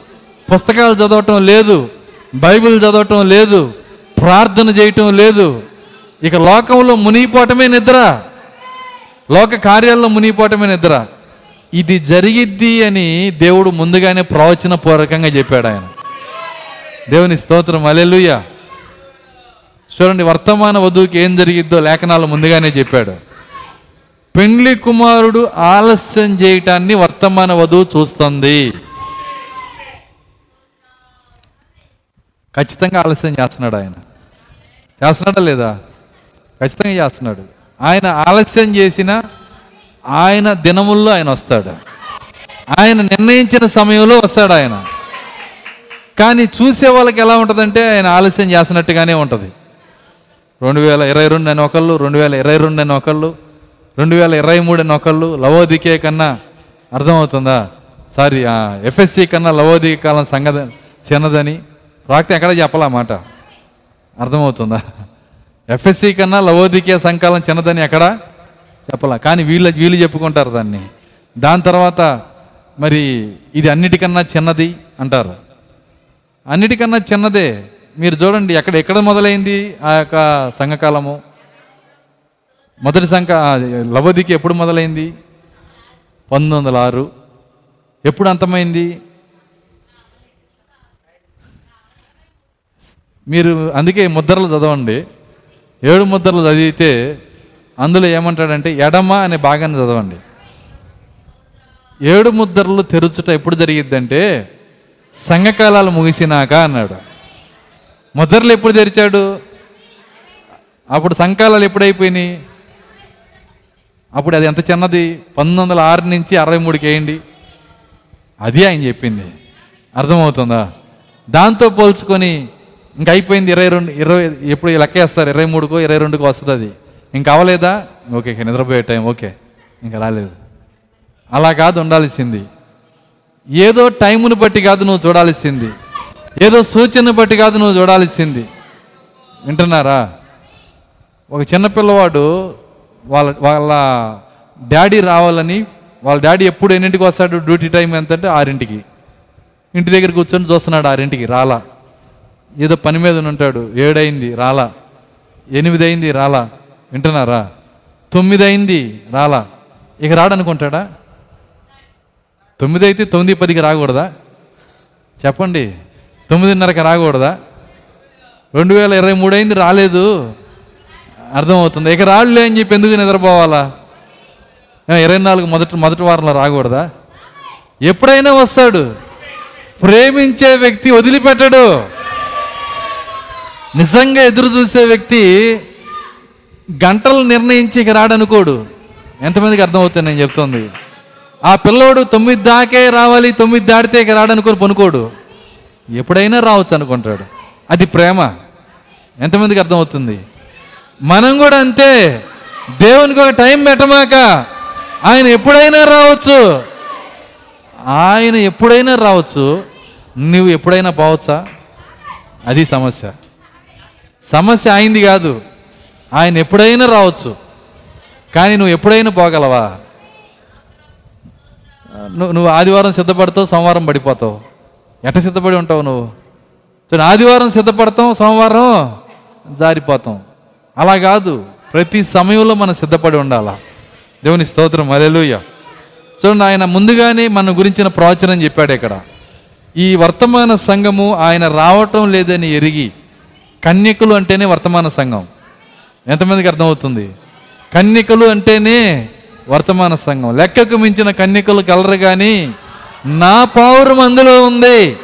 పుస్తకాలు చదవటం లేదు. బైబిల్ చదవటం లేదు. ప్రార్థన చేయటం లేదు. ఇక లోకంలో మునిగిపోవటమే నిద్ర. లోక కార్యాల్లో మునిగిపోవటమే నిద్ర. ఇది జరిగిద్ది అని దేవుడు ముందుగానే ప్రవచన పూర్వకంగా చెప్పాడు ఆయన. దేవుని స్తోత్రం. అలెలుయ్య చూడండి వర్తమాన వధువుకి ఏం జరిగిద్దో లేఖనాలు ముందుగానే చెప్పాడు. పెండ్లి కుమారుడు ఆలస్యం చేయటాన్ని వర్తమాన వధువు చూస్తుంది. ఖచ్చితంగా ఆలస్యం చేస్తున్నాడు ఆయన. చేస్తున్నాడా లేదా? ఖచ్చితంగా చేస్తున్నాడు. ఆయన ఆలస్యం చేసిన ఆయన దినముల్లో ఆయన వస్తాడు. ఆయన నిర్ణయించిన సమయంలో వస్తాడు ఆయన. కానీ చూసే వాళ్ళకి ఎలా ఉంటుందంటే ఆయన ఆలస్యం చేస్తున్నట్టుగానే ఉంటుంది. రెండు వేల ఇరవై రెండు అని ఒకళ్ళు రెండు వేల ఇరవై రెండు అని ఒకళ్ళు రెండు వేల ఇరవై మూడు అని ఒకళ్ళు లవోదికే కన్నా అర్థమవుతుందా? సారీ ఎఫ్ఎస్సి కన్నా లవోదిక కాలం సంగద చిన్నదని. ప్రాక్తి ఎక్కడ చెప్పాలన్నమాట అర్థమవుతుందా? ఎఫ్ఎస్సి కన్నా లవోదికే సంకాలం చిన్నదని ఎక్కడ చెప్పాలా. కానీ వీళ్ళు వీళ్ళు చెప్పుకుంటారు దాన్ని. దాని తర్వాత మరి ఇది అన్నిటికన్నా చిన్నది అంటారు. అన్నిటికన్నా చిన్నదే. మీరు చూడండి ఎక్కడ ఎక్కడ మొదలైంది ఆ యొక్క సంఘకాలము? మొదటి సంఘ ఆ, లవోదికి ఎప్పుడు మొదలైంది? పంతొమ్మిది వందల ఆరు. ఎప్పుడు అంతమైంది? మీరు అందుకే ముద్రలు చదవండి. ఏడు ముద్రలు చదివితే అందులో ఏమంటాడంటే ఎడమ అనే భాగాన్ని చదవండి. ఏడు ముద్రలు తెరుచుట ఎప్పుడు జరిగిద్దంటే సంఘకాలాలు ముగిసినాక అన్నాడు. ముద్రలు ఎప్పుడు తెరిచాడు? అప్పుడు సంఘకాలాలు ఎప్పుడైపోయినాయి? అప్పుడు అది ఎంత చిన్నది? పంతొమ్మిది వందల ఆరు నుంచి అరవై మూడుకి వేయండి. అది ఆయన చెప్పింది. అర్థమవుతుందా? దాంతో పోల్చుకొని ఇంకా అయిపోయింది ఇరవై రెండు ఇరవై ఎప్పుడు లెక్క వేస్తారు? ఇరవై మూడుకో ఇరవై రెండుకో వస్తుంది అది. ఇంక అవ్వలేదా? ఓకే ఇక నిద్రపోయే టైం ఓకే. ఇంకా రాలేదు. అలా కాదు ఉండాల్సింది. ఏదో టైముని బట్టి కాదు నువ్వు చూడాల్సింది. ఏదో సూచన బట్టి కాదు నువ్వు చూడాల్సింది. వింటున్నారా? ఒక చిన్న పిల్లవాడు వాళ్ళ వాళ్ళ డాడీ రావాలని వాళ్ళ డాడీ ఎప్పుడు ఎన్నింటికి వస్తాడు డ్యూటీ టైం ఎంత అంటే ఆరింటికి. ఇంటి దగ్గర కూర్చొని చూస్తున్నాడు ఆరింటికి రాలా. ఏదో పని మీద ఉంటాడు ఏడైంది రాలా. ఎనిమిది అయింది రాలా. వింటున్నారా? తొమ్మిది అయింది రాలా. ఇక రాడనుకుంటాడా? తొమ్మిది అయితే తొమ్మిది పదికి రాకూడదా? చెప్పండి. తొమ్మిదిన్నరకి రాకూడదా? రెండు వేల ఇరవై మూడు అయింది రాలేదు. అర్థమవుతుంది. ఇక రాళ్ళే అని చెప్పి ఎందుకు నిద్రపోవాలా? ఇరవై నాలుగు మొదటి మొదటి వారంలో రాకూడదా? ఎప్పుడైనా వస్తాడు. ప్రేమించే వ్యక్తి వదిలిపెట్టడు. నిజంగా ఎదురు చూసే వ్యక్తి గంటలు నిర్ణయించి ఇక రాడనుకోడు. ఎంతమందికి అర్థమవుతుంది నేను చెప్తుంది? ఆ పిల్లోడు తొమ్మిది దాకే రావాలి తొమ్మిది దాటితే ఇక రాడనుకోరు పనుకోడు. ఎప్పుడైనా రావచ్చు అనుకుంటాడు. అది ప్రేమ. ఎంతమందికి అర్థమవుతుంది? మనం కూడా అంతే. దేవునికి ఒక టైం పెట్టమాక ఆయన ఎప్పుడైనా రావచ్చు. ఆయన ఎప్పుడైనా రావచ్చు. నువ్వు ఎప్పుడైనా పోవచ్చా? అది సమస్య. సమస్య అయింది కాదు. ఆయన ఎప్పుడైనా రావచ్చు. కానీ నువ్వు ఎప్పుడైనా పోగలవా? నువ్వు నువ్వు ఆదివారం సిద్ధపడతావు సోమవారం పడిపోతావు. ఎట్ట సిద్ధపడి ఉంటావు నువ్వు? చూడండి ఆదివారం సిద్ధపడతాం సోమవారం జారిపోతాం. అలా కాదు. ప్రతి సమయంలో మనం సిద్ధపడి ఉండాలా? దేవుని స్తోత్రం. అలెలుయ్య చూడండి ఆయన ముందుగానే మన గురించిన ప్రవచనం చెప్పాడు ఇక్కడ. ఈ వర్తమాన సంఘము ఆయన రావటం లేదని ఎరిగి కన్యకులు అంటేనే వర్తమాన సంఘం. ఎంతమందికి అర్థమవుతుంది? కన్యకలు అంటేనే వర్తమాన సంఘం. లెక్కకు మించిన కన్యకలు కలరు కానీ నా పావురం అందులో ఉంది.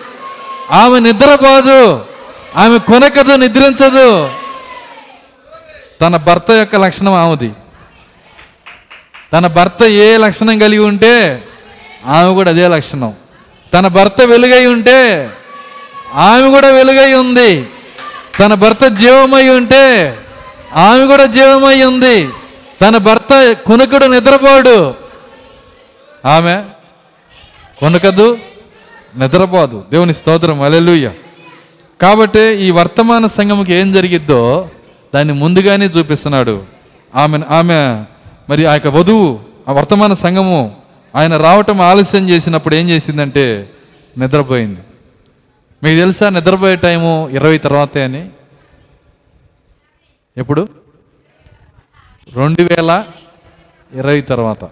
ఆమె నిద్రపోదు. ఆమె కొనకదు నిద్రించదు. తన భర్త యొక్క లక్షణం ఆమెది. తన భర్త ఏ లక్షణం కలిగి ఉంటే ఆమె కూడా అదే లక్షణం. తన భర్త వెలుగై ఉంటే ఆమె కూడా వెలుగై ఉంది. తన భర్త జీవమై ఉంటే ఆమె కూడా జీవమై ఉంది. తన భర్త కునుకుడు నిద్రపోడు. ఆమె కొనకదు నిద్రపోదు. దేవుని స్తోత్రం. అలెలుయ్య కాబట్టి ఈ వర్తమాన సంఘముకి ఏం జరిగిద్దో దాన్ని ముందుగానే చూపిస్తున్నాడు. ఆమె ఆమె మరి ఆ యొక్క వధువు ఆ వర్తమాన సంఘము ఆయన రావటం ఆలస్యం చేసినప్పుడు ఏం చేసిందంటే నిద్రపోయింది. మీకు తెలుసా నిద్రపోయే టైము ఇరవై తర్వాతే అని? ఎప్పుడు? రెండు వేల ఇరవై తర్వాత.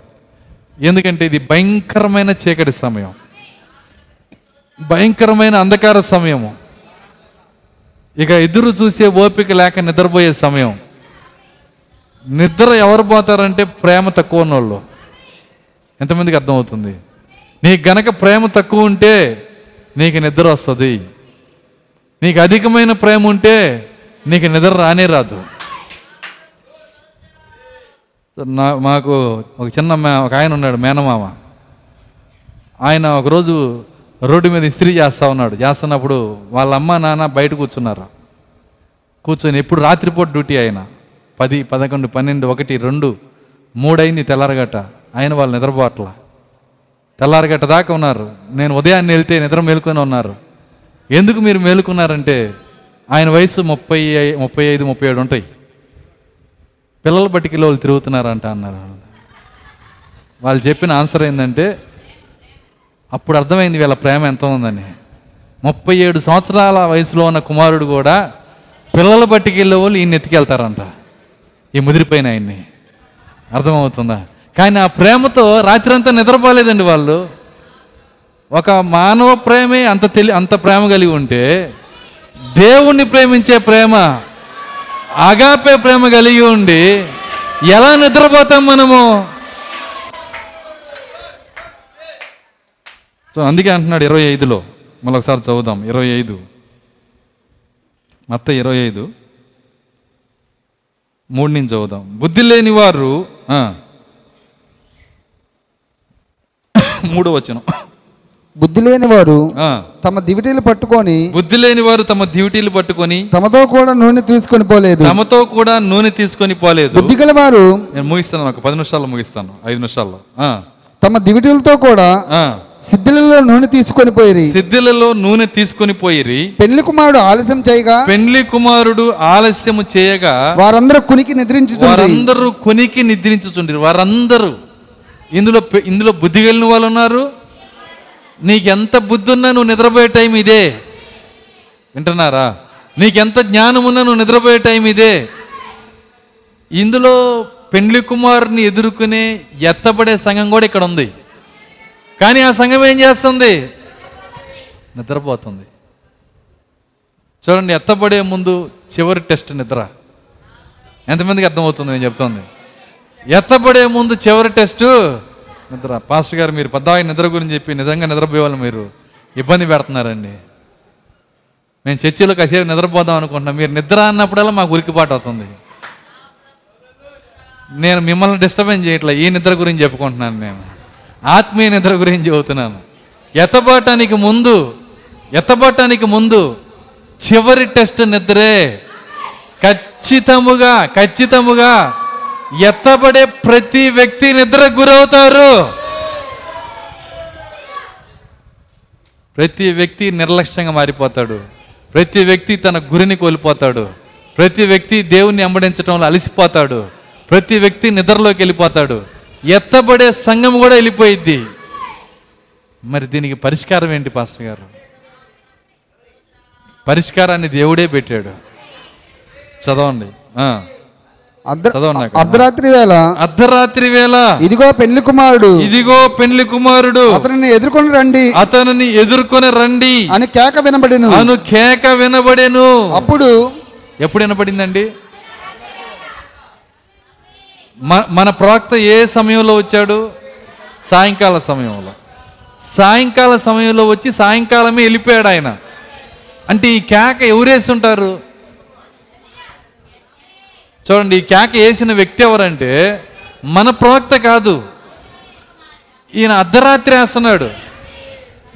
ఎందుకంటే ఇది భయంకరమైన చీకటి సమయం. భయంకరమైన అంధకార సమయము. ఇక ఎదురు చూసే ఓపిక లేక నిద్రపోయే సమయం. నిద్ర ఎవరు పోతారంటే ప్రేమ తక్కువ ఉన్నోళ్ళు ఎంతమందికి అర్థమవుతుంది? నీకు గనక ప్రేమ తక్కువ ఉంటే నీకు నిద్ర వస్తుంది. నీకు అధికమైన ప్రేమ ఉంటే నీకు నిద్ర రానే రాదు. నా మాకు ఒక చిన్న ఒక ఆయన ఉన్నాడు మేనమామ. ఆయన ఒకరోజు రోడ్డు మీద ఇస్త్రీ చేస్తా ఉన్నాడు. చేస్తున్నప్పుడు వాళ్ళ అమ్మ నాన్న బయట కూర్చున్నారు? కూర్చొని ఎప్పుడు రాత్రిపూట డ్యూటీ ఆయన. పది పదకొండు పన్నెండు ఒకటి రెండు మూడైంది తెల్లారగట్ట. ఆయన వాళ్ళు నిద్రపోవట్లా. తెల్లారగట్ట దాకా ఉన్నారు. నేను ఉదయాన్నే వెళ్తే నిద్ర మేలుకొని ఉన్నారు. ఎందుకు మీరు మేలుకున్నారంటే ఆయన వయసు ముప్పై ముప్పై ఐదు ముప్పై ఏడు ఉంటాయి. పిల్లల బట్టికిలో వాళ్ళు తిరుగుతున్నారంట అన్నారు. వాళ్ళు చెప్పిన ఆన్సర్ ఏంటంటే అప్పుడు అర్థమైంది వీళ్ళ ప్రేమ ఎంత ఉందని. ముప్పై ఏడు సంవత్సరాల వయసులో ఉన్న కుమారుడు కూడా పిల్లల బట్టికెళ్ళే వాళ్ళు ఈయన ఎత్తుకెళ్తారంట. ఈ ముదిరిపోయిన ఆయన్ని. అర్థమవుతుందా? కానీ ఆ ప్రేమతో రాత్రంతా నిద్రపోలేదండి వాళ్ళు. ఒక మానవ ప్రేమే అంత తెలి అంత ప్రేమ కలిగి ఉంటే దేవుణ్ణి ప్రేమించే ప్రేమ అగాపే ప్రేమ కలిగి ఉండి ఎలా నిద్రపోతాం మనము? సో అందుకే అంటున్నాడు ఇరవై ఐదులో. మళ్ళీ ఒకసారి చదువుదాం. ఇరవై ఐదు. మొత్తం ఇరవై ఐదు. మూడు నుంచి చదువుదాం. బుద్ధి లేని వారు ఆ. మూడో వచనం బుద్ధి లేని వారు ఆ. తమ దివిటీలు పట్టుకొని బుద్ధి లేని వారు తమ డ్యూటీలు పట్టుకొని తమతో కూడా నూనె తీసుకొని పోలేదు. తమతో కూడా నూనె తీసుకొని పోలేదు. బుద్ధి గల వారు నేను ముగిస్తాను ఒక పది నిమిషాల్లో ముగిస్తాను ఐదు నిమిషాల్లో. ఆ. తమ దివిటీలతో కూడా ఆ. సిద్ధిలలో నూనె తీసుకొని పోయిరి. సిద్ధిలలో నూనె తీసుకొని పోయిరి. పెళ్ళి కుమారుడు ఆలస్యం చేయగా పెండ్లి కుమారుడు ఆలస్యము చేయగా వారందరూ కునికి నిద్రించుచుండ్రి. వారందరూ కొనికి నిద్రించుచుండ్రి. వారందరూ. ఇందులో ఇందులో బుద్ధి కలిగిన వాళ్ళు ఉన్నారు. నీకెంత బుద్ధి ఉన్నా నువ్వు నిద్రపోయే టైం ఇదే. వింటున్నారా? నీకెంత జ్ఞానం ఉన్నా నువ్వు నిద్రపోయే టైం ఇదే. ఇందులో పెండ్లి కుమారుని ఎదుర్కొనే ఎత్తబడే సంఘం కూడా ఇక్కడ ఉంది. కానీ ఆ సంఘం ఏం చేస్తుంది? నిద్రపోతుంది. చూడండి ఎత్తబడే ముందు చివరి టెస్ట్ నిద్ర. ఎంతమందికి అర్థమవుతుంది నేను చెప్తుంది? ఎత్తబడే ముందు చివరి టెస్ట్. నిద్ర. పాస్టర్ గారు మీరు పెద్దవాయి నిద్ర గురించి చెప్పి నిజంగా నిద్రపోయేవాళ్ళు మీరు. ఇబ్బంది పెడుతున్నారండి. మేము చర్చిలో కాసేపు నిద్రపోదాం అనుకుంటున్నాం. మీరు నిద్ర అన్నప్పుడల్లా మాకు ఉరికిపాటు అవుతుంది. నేను మిమ్మల్ని డిస్టర్బెన్స్ చేయట్లే. ఈ నిద్ర గురించి చెప్పుకుంటున్నాను నేను. ఆత్మీయ నిద్ర గురించి చెబుతున్నాను. ఎత్తబడటానికి ముందు ఎత్తబడటానికి ముందు చివరి టెస్ట్ నిద్రే. ఖచ్చితముగా ఖచ్చితముగా ఎత్తబడే ప్రతి వ్యక్తి నిద్ర గురవుతారు. ప్రతి వ్యక్తి నిర్లక్ష్యంగా మారిపోతాడు. ప్రతి వ్యక్తి తన గురిని కోల్పోతాడు. ప్రతి వ్యక్తి దేవుణ్ణి అంబడించడంలో అలసిపోతాడు. ప్రతి వ్యక్తి నిద్రలోకి వెళ్ళిపోతాడు. ఎత్తబడే సంఘం కూడా వెళ్ళిపోయిద్ది. మరి దీనికి పరిష్కారం ఏంటి పాస్టర్ గారు? పరిష్కారాన్ని దేవుడే పెట్టాడు. చదవండి. అర్ధరాత్రి వేళ. అర్ధరాత్రి వేళ. ఇదిగో పెళ్ళి కుమారుడు. ఇదిగో పెండ్లి కుమారుడు. అతనిని ఎదుర్కొని రండి. అతనిని ఎదుర్కొని రండి. అని కేక వినబడిను. అను కేక వినబడెను. అప్పుడు ఎప్పుడు వినపడిందండి మ- మన ప్రవక్త ఏ సమయంలో వచ్చాడు? సాయంకాల సమయంలో. సాయంకాల సమయంలో వచ్చి సాయంకాలమే వెళ్ళిపోయాడు ఆయన. అంటే ఈ కేక ఎవరేసి ఉంటారు? చూడండి ఈ కేక వేసిన వ్యక్తి ఎవరంటే మన ప్రవక్త కాదు. ఈయన అర్ధరాత్రి వేస్తున్నాడు.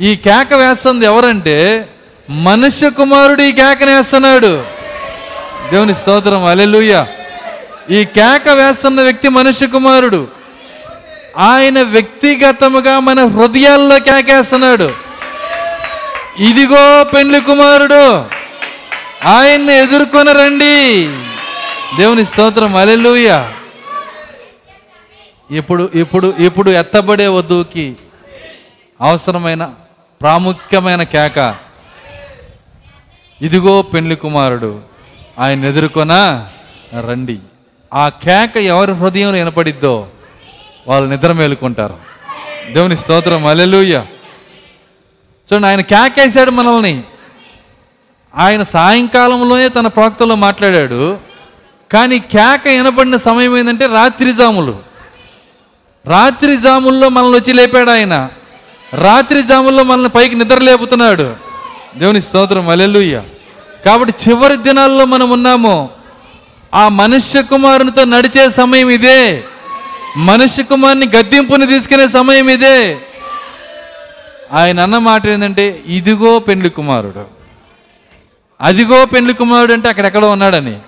ఈ కేక వేస్తుంది ఎవరంటే మనుష్య కుమారుడు ఈ కేకను వేస్తున్నాడు. దేవుని స్తోత్రం అలెలుయ్య ఈ కేక వేస్తున్న వ్యక్తి మనుష్య కుమారుడు. ఆయన వ్యక్తిగతముగా మన హృదయాల్లో కేకేస్తున్నాడు ఇదిగో పెండ్లి కుమారుడు ఆయన్ని ఎదుర్కొని రండి దేవుని స్తోత్రం అలెలుయ ఇప్పుడు ఇప్పుడు ఇప్పుడు ఎత్తబడే వధువుకి అవసరమైన ప్రాముఖ్యమైన కేక. ఇదిగో పెండ్లి కుమారుడు ఆయన ఎదుర్కొన రండి. ఆ కేక ఎవరి హృదయం వినపడిద్దో వాళ్ళు నిద్ర మేలుకుంటారు. దేవుని స్తోత్రం అలెలుయ్య చూడండి ఆయన కేకేశాడు మనల్ని. ఆయన సాయంకాలంలోనే తన ప్రాక్తలో మాట్లాడాడు. కానీ కేక వినపడిన సమయం ఏంటంటే రాత్రి జాములు. రాత్రి జాముల్లో మనల్ని వచ్చి లేపాడు ఆయన. రాత్రి జాముల్లో మనల్ని పైకి నిద్ర లేపుతున్నాడు. దేవుని స్తోత్రం అలెలుయ్య కాబట్టి చివరి దినాల్లో మనం ఉన్నాము. ఆ మనుష్య కుమారునితో నడిచే సమయం ఇదే. మనుష్య కుమారుని గద్దింపుని తీసుకునే సమయం ఇదే. ఆయన అన్న మాట ఏంటంటే ఇదిగో పెండ్లి కుమారుడు. అదిగో పెండ్లి కుమారుడు అంటే అక్కడెక్కడో ఉన్నాడని.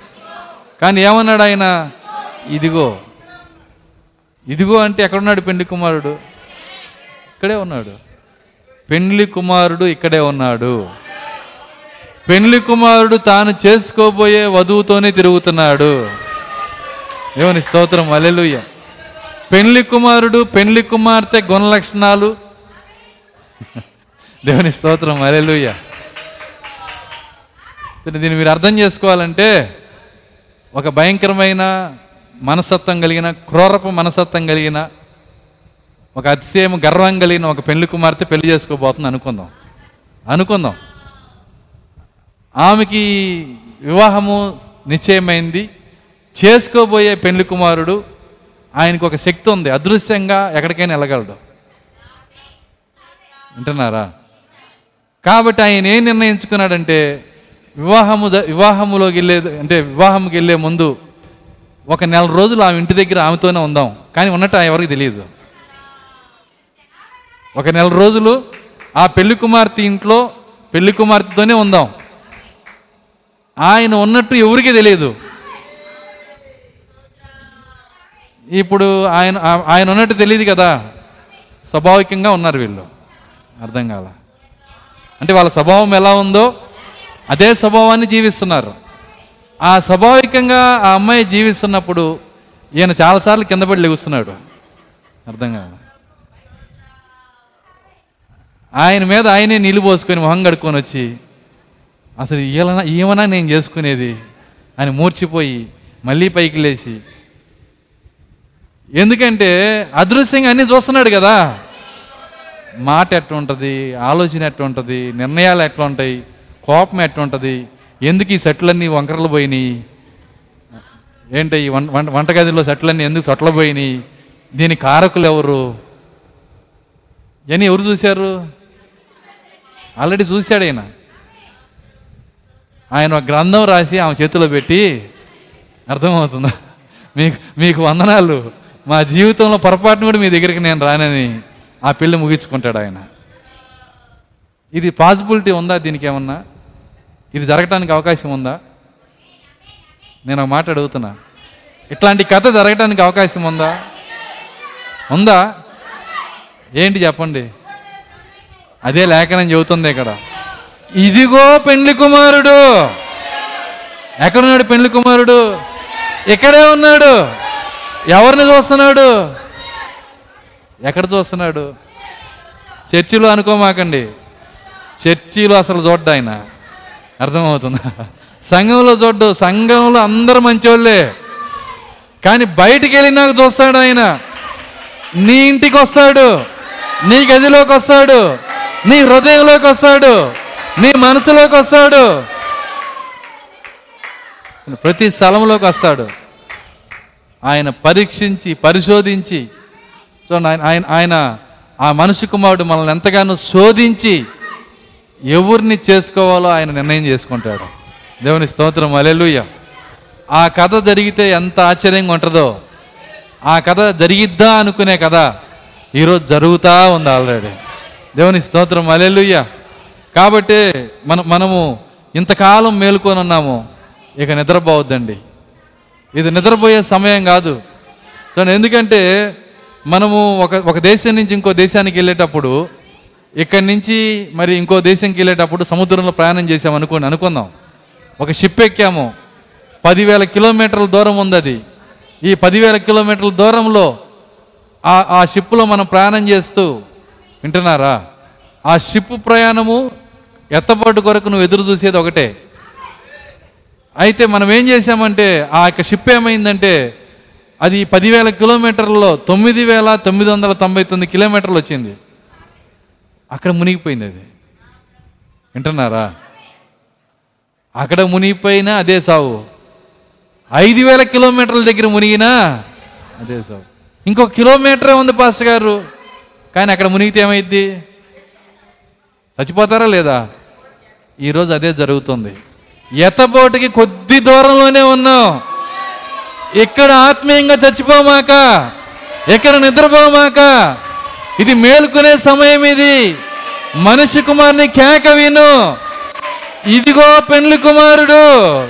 కానీ ఏమన్నాడు ఆయన? ఇదిగో. ఇదిగో అంటే ఎక్కడున్నాడు పెండ్లి కుమారుడు? ఇక్కడే ఉన్నాడు. పెండ్లి కుమారుడు ఇక్కడే ఉన్నాడు. పెండ్లి కుమారుడు తాను చేసుకోబోయే వధువుతోనే తిరుగుతున్నాడు. దేవుని స్తోత్రం. అలెలుయ్య పెండ్లి కుమారుడు పెండ్లి కుమార్తె గుణ లక్షణాలు. దేవుని స్తోత్రం. అలెలుయ్య దీన్ని మీరు అర్థం చేసుకోవాలంటే ఒక భయంకరమైన మనసత్వం కలిగిన క్రూరపు మనసత్వం కలిగిన ఒక అతిశయం గర్వం కలిగిన ఒక పెళ్ళి కుమార్తె పెళ్ళి చేసుకోబోతుంది అనుకుందాం. అనుకుందాం. ఆమెకి వివాహము నిశ్చయమైంది. చేసుకోబోయే పెళ్ళి కుమారుడు ఆయనకు ఒక శక్తి ఉంది. అదృశ్యంగా ఎక్కడికైనా వెళ్ళగలడు. వింటున్నారా? కాబట్టి ఆయన ఏం నిర్ణయించుకున్నాడంటే వివాహము వివాహములోకి వెళ్ళే అంటే వివాహంకి వెళ్ళే ముందు ఒక నెల రోజులు ఆమె ఇంటి దగ్గర ఆమెతోనే ఉందాం. కానీ ఉన్నట్టు ఎవరికి తెలియదు. ఒక నెల రోజులు ఆ పెళ్ళి కుమార్తె ఇంట్లో పెళ్ళి కుమార్తెతోనే ఉందాం. ఆయన ఉన్నట్టు ఎవరికీ తెలియదు. ఇప్పుడు ఆయన ఆయన ఉన్నట్టు తెలియదు కదా. స్వాభావికంగా ఉన్నారు వీళ్ళు. అర్థం కాల. అంటే వాళ్ళ స్వభావం ఎలా ఉందో అదే స్వభావాన్ని జీవిస్తున్నారు. ఆ స్వాభావికంగా ఆ అమ్మాయి జీవిస్తున్నప్పుడు ఈయన చాలాసార్లు కింద పడి లెగుస్తున్నాడు. అర్థం కాదు ఆయన మీద ఆయనే నీళ్ళు పోసుకొని మొహం కడుక్కొని వచ్చి అసలు ఈయన ఏమన్నా నేను చేసుకునేది? అని మూర్చిపోయి మళ్ళీ పైకి లేచి ఎందుకంటే అదృశ్యంగా అన్నీ చూస్తున్నాడు కదా. మాట ఎట్లా ఉంటుంది ఆలోచన ఎట్లా ఉంటుంది నిర్ణయాలు ఎట్లా ఉంటాయి కోపం ఎట్లా ఉంటుంది ఎందుకు ఈ సెట్లన్నీ వంకరలు పోయినాయి? ఏంటి ఈ వంట వంటగదిలో సెట్లన్నీ ఎందుకు సొట్ల పోయినాయి? దీని కారకులు ఎవరు? ఇవన్నీ ఎవరు చూశారు? ఆల్రెడీ చూశాడు ఆయన ఆయన ఒక గ్రంథం రాసి ఆమె చేతిలో పెట్టి అర్థమవుతుందా? మీకు మీకు వందనాలు. మా జీవితంలో పొరపాటును కూడా మీ దగ్గరికి నేను రానని ఆ పెళ్ళి ముగించుకుంటాడు ఆయన. ఇది పాసిబిలిటీ ఉందా దీనికి ఏమన్నా? ఇది జరగటానికి అవకాశం ఉందా? నేను ఒక మాట అడుగుతున్నా. ఇట్లాంటి కథ జరగటానికి అవకాశం ఉందా? ఉందా? ఏంటి చెప్పండి? అదే లేఖనం చెబుతుంది ఇక్కడ. ఇదిగో పెండ్లి కుమారుడు. ఎక్కడున్నాడు పెండ్లి కుమారుడు? ఇక్కడే ఉన్నాడు. ఎవరిని చూస్తున్నాడు? ఎక్కడ చూస్తున్నాడు? చర్చిలో అనుకోమాకండి. చర్చిలో అసలు చూడ్డాయన. అర్థమవుతుందా? సంఘంలో చూడ్డు సంఘంలో అందరు మంచోళ్ళే. కానీ బయటికి వెళ్ళినాక చూస్తాడు ఆయన. నీ ఇంటికి వస్తాడు నీ గదిలోకి వస్తాడు నీ హృదయంలోకి వస్తాడు నీ మనసులోకి వస్తాడు. ప్రతి స్థలంలోకి వస్తాడు. ఆయన పరీక్షించి పరిశోధించి చూడండి ఆయన ఆయన ఆయన ఆ మనిషి కుమారుడు మనల్ని ఎంతగానో శోధించి ఎవరిని చేసుకోవాలో ఆయన నిర్ణయం చేసుకుంటాడు. దేవుని స్తోత్రం అలెలుయ్య ఆ కథ జరిగితే ఎంత ఆశ్చర్యంగా ఉంటుందో. ఆ కథ జరిగిద్దా అనుకునే కథ ఈరోజు జరుగుతూ ఉంది ఆల్రెడీ. దేవుని స్తోత్రం అలెలుయ్య కాబట్టి మన మనము ఇంతకాలం మేలుకొని ఉన్నాము. ఇక నిద్రపోవద్దండి. ఇది నిద్రపోయే సమయం కాదు. సో ఎందుకంటే మనము ఒక ఒక దేశం నుంచి ఇంకో దేశానికి వెళ్ళేటప్పుడు ఇక్కడి నుంచి మరి ఇంకో దేశంకి వెళ్ళేటప్పుడు సముద్రంలో ప్రయాణం చేసాం అనుకోండి అనుకుందాం. ఒక షిప్ ఎక్కాము. పదివేల కిలోమీటర్ల దూరం ఉంది అది ఈ పదివేల కిలోమీటర్ల దూరంలో ఆ ఆ షిప్లో మనం ప్రయాణం చేస్తూ వింటున్నారా? ఆ షిప్ ప్రయాణము ఎత్తపాటు కొరకు నువ్వు ఎదురు చూసేది ఒకటే. అయితే మనం ఏం చేసామంటే ఆ యొక్క షిప్ ఏమైందంటే అది పదివేల కిలోమీటర్లలో తొమ్మిది వేల తొమ్మిది వందల తొంభై తొమ్మిది కిలోమీటర్లు వచ్చింది. అక్కడ మునిగిపోయింది అది. వింటున్నారా? అక్కడ మునిగిపోయినా అదే సావు. ఐదు వేల కిలోమీటర్ల దగ్గర మునిగినా అదే సావు. ఇంకొక కిలోమీటరే ఉంది పాస్టర్ గారు. కానీ అక్కడ మునిగితే ఏమైద్ది? చచ్చిపోతారా లేదా? ఈరోజు అదే జరుగుతుంది. ఎతబోటికి కొద్ది దూరంలోనే ఉన్నాం. ఇక్కడ ఆత్మీయంగా చచ్చిపోమాక ఇక్కడ నిద్రపోమాక ఇది మేలుకునే సమయం ఇది. మనిషి కుమారుని కేక విను. ఇదిగో పెండ్లి కుమారుడు.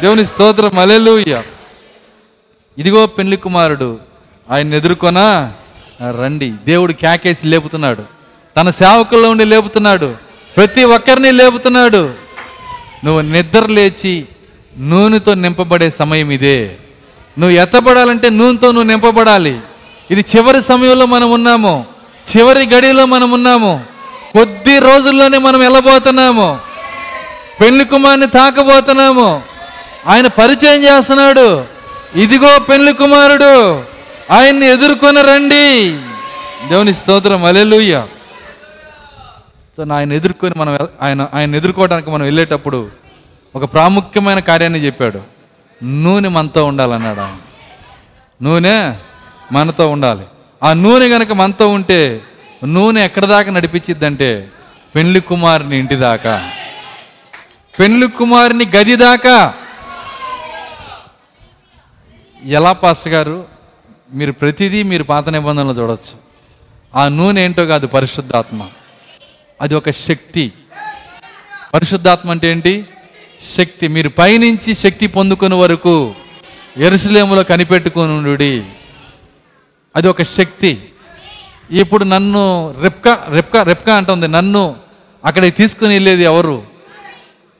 దేవుని స్తోత్రం అలెలుయ్య ఇదిగో పెండ్లి కుమారుడు. ఆయన ఎదుర్కొనా రండి. దేవుడు కేకేసి లేపుతున్నాడు. తన సేవకుల్లో ఉండి లేపుతున్నాడు. ప్రతి ఒక్కరిని లేపుతున్నాడు. నువ్వు నిద్ర లేచి నూనెతో నింపబడే సమయం ఇదే. నువ్వు ఎత్తబడాలంటే నూనెతో నువ్వు నింపబడాలి. ఇది చివరి సమయంలో మనం ఉన్నాము. చివరి గడిలో మనం ఉన్నాము. కొద్ది రోజుల్లోనే మనం వెళ్ళబోతున్నాము. పెళ్ళి కుమారుని తాకబోతున్నాము. ఆయన పరిచయం చేస్తున్నాడు. ఇదిగో పెళ్ళి కుమారుడు. ఆయన్ని ఎదుర్కొని రండి. దేవుని స్తోత్రం. అలెలుయ్య సో ఆయన ఎదుర్కొని మనం ఆయన ఆయన ఎదుర్కోవడానికి మనం వెళ్ళేటప్పుడు ఒక ప్రాముఖ్యమైన కార్యాన్ని చెప్పాడు. నూనె మనతో ఉండాలన్నాడు ఆయన. నూనె మనతో ఉండాలి. ఆ నూనె కనుక మనతో ఉంటే నూనె ఎక్కడ దాకా నడిపించిద్దంటే పెళ్ళి కుమారుని ఇంటి దాకా. పెళ్ళి కుమారుని గది దాకా. ఎలా పాస్ గారు? మీరు ప్రతిదీ మీరు పాత నిబంధనలు చూడొచ్చు. ఆ నూనె ఏంటో కాదు పరిశుద్ధాత్మ. అది ఒక శక్తి. పరిశుద్ధాత్మ అంటే ఏంటి? శక్తి. మీరు పైనుంచి శక్తి పొందుకునే వరకు ఎరుసలేములో కనిపెట్టుకుని అది ఒక శక్తి. ఇప్పుడు నన్ను రెప్కా రెప్కా రెప్కా అంటుంది. నన్ను అక్కడికి తీసుకుని వెళ్ళేది ఎవరు?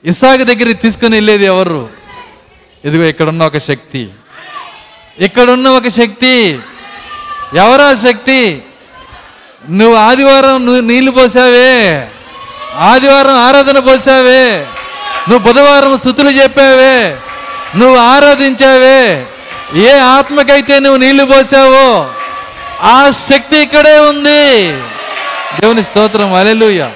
ఇసాగ దగ్గరికి తీసుకుని వెళ్ళేది ఎవరు? ఇదిగో ఇక్కడున్న ఒక శక్తి. ఇక్కడున్న ఒక శక్తి. ఎవరా శక్తి? నువ్వు ఆదివారం నువ్వు నీళ్ళు పోసావే. ఆదివారం ఆరాధన పోసావే. నువ్వు బుధవారం స్థుతులు చెప్పావే. నువ్వు ఆరాధించావే. ఏ ఆత్మకైతే నువ్వు నీళ్ళు పోసావో ఆ శక్తి ఇక్కడే ఉంది. దేవుని స్తోత్రం అలెలుయ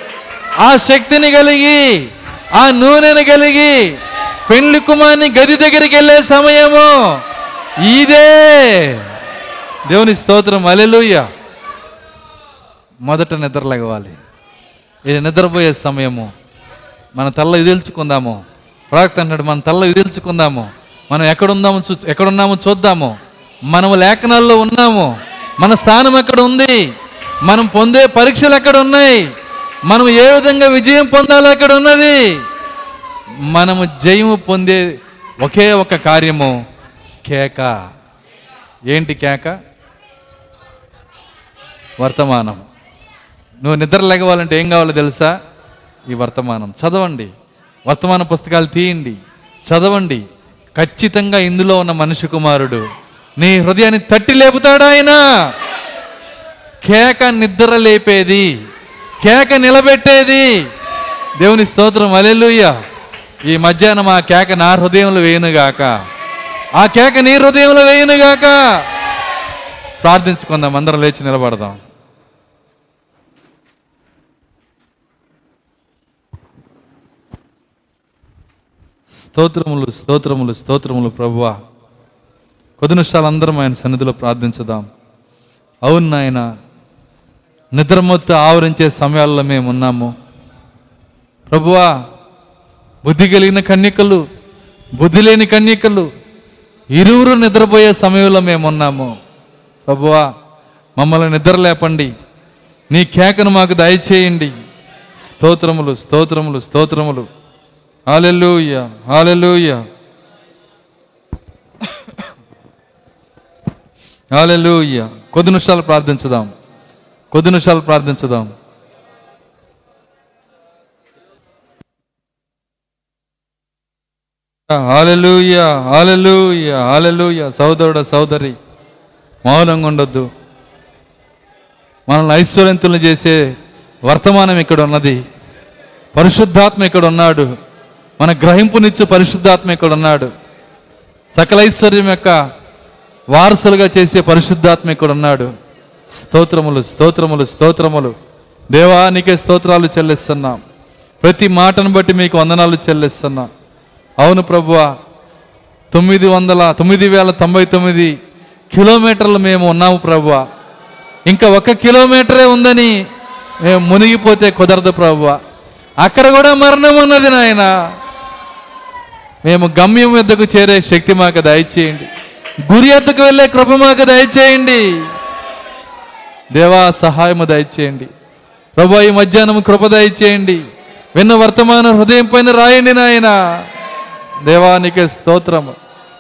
ఆ శక్తిని కలిగి ఆ నూనెను కలిగి పెళ్ళి కుమార్ని గది దగ్గరికి వెళ్ళే సమయము ఇదే. దేవుని స్తోత్రం అలెలుయ్య మొదట నిద్ర లెగవాలి ఇది నిద్రపోయే సమయము. మన తల్ల ఇదిల్చుకుందాము ప్రవక్త అంటాడు మన తల్ల ఇదిల్చుకుందాము మనం ఎక్కడుందాము చూ ఎక్కడున్నామో చూద్దాము. మనము లేఖనాల్లో ఉన్నాము. మన స్థానం ఎక్కడ ఉంది? మనం పొందే పరీక్షలు ఎక్కడ ఉన్నాయి? మనం ఏ విధంగా విజయం పొందాలో ఎక్కడ ఉన్నది? మనము జయము పొందే ఒకే ఒక కార్యము కేక. ఏంటి కేక? వర్తమానం. నువ్వు నిద్ర లేగవాలంటే ఏం కావాలో తెలుసా? ఈ వర్తమానం. చదవండి. వర్తమాన పుస్తకాలు తీయండి. చదవండి. ఖచ్చితంగా ఇందులో ఉన్న మనిషి కుమారుడు. నీ హృదయాన్ని తట్టి లేపుతాడు ఆయన? కేక నిద్ర లేపేది. కేక నిలబెట్టేది. దేవుని స్తోత్రం అలెలుయ్య ఈ మధ్యాహ్నం ఆ కేక నా హృదయంలో వేయనుగాక. ఆ కేక నీ హృదయంలో వేయనుగాక. ప్రార్థించుకుందాం అందరం లేచి నిలబడదాం. స్తోత్రములు స్తోత్రములు స్తోత్రములు ప్రభువా. కొద్ది నిమిషాలు అందరం ఆయన సన్నిధిలో ప్రార్థించుదాం. అవును నాయన నిద్రమొత్తు ఆవరించే సమయాల్లో మేము ఉన్నాము. ప్రభువా బుద్ధి కలిగిన కన్యకలు బుద్ధి లేని కన్యకలు ఇరువురు నిద్రపోయే సమయంలో మేము ఉన్నాము. ప్రభువా మమ్మల్ని నిద్ర లేపండి. నీ కేకను మాకు దయచేయండి. స్తోత్రములు స్తోత్రములు స్తోత్రములు. హాలెల్లుయ్య హాలెల్లుయ్య హాలెలూయ. కొద్ది నిమిషాలు ప్రార్థించుదాం. కొద్ది నిమిషాలు ప్రార్థించుదాం. హాలెలూయ హాలెలూయ హాలెలూయ. సహోదరుడ సోదరి మౌనంగా ఉండొద్దు. మనల్ని ఐశ్వర్యంతులు చేసే వర్తమానం ఇక్కడ ఉన్నది. పరిశుద్ధాత్మ ఇక్కడ ఉన్నాడు. మన గ్రహింపునిచ్చు పరిశుద్ధాత్మ ఇక్కడ ఉన్నాడు. సకల ఐశ్వర్యం యొక్క వారసులుగా చేసే పరిశుద్ధాత్మ ఇక్కడ ఉన్నాడు. స్తోత్రములు స్తోత్రములు స్తోత్రములు. దేవా నీకే స్తోత్రాలు చెల్లిస్తున్నాం. ప్రతి మాటను బట్టి మీకు వందనాలు చెల్లిస్తున్నాం. అవును ప్రభువా తొమ్మిది వందల తొమ్మిది వేల తొంభై తొమ్మిది కిలోమీటర్లు మేము ఉన్నాము ప్రభువా. ఇంకా ఒక కిలోమీటరే ఉందని మేము మునిగిపోతే కుదరదు ప్రభువా. అక్కడ కూడా మరణం ఉన్నది నాయన. మేము గమ్యం వద్దకు చేరే శక్తి మాకు దయచేయండి. గురి ఎద్దకు వెళ్ళే కృప మాకు దయచేయండి. దేవా సహాయము దయచేయండి. ప్రభు ఈ మధ్యాహ్నం కృప చేయండి విన్న వర్తమాన హృదయం పైన రాయండి నాయన. దేవానికి స్తోత్రము.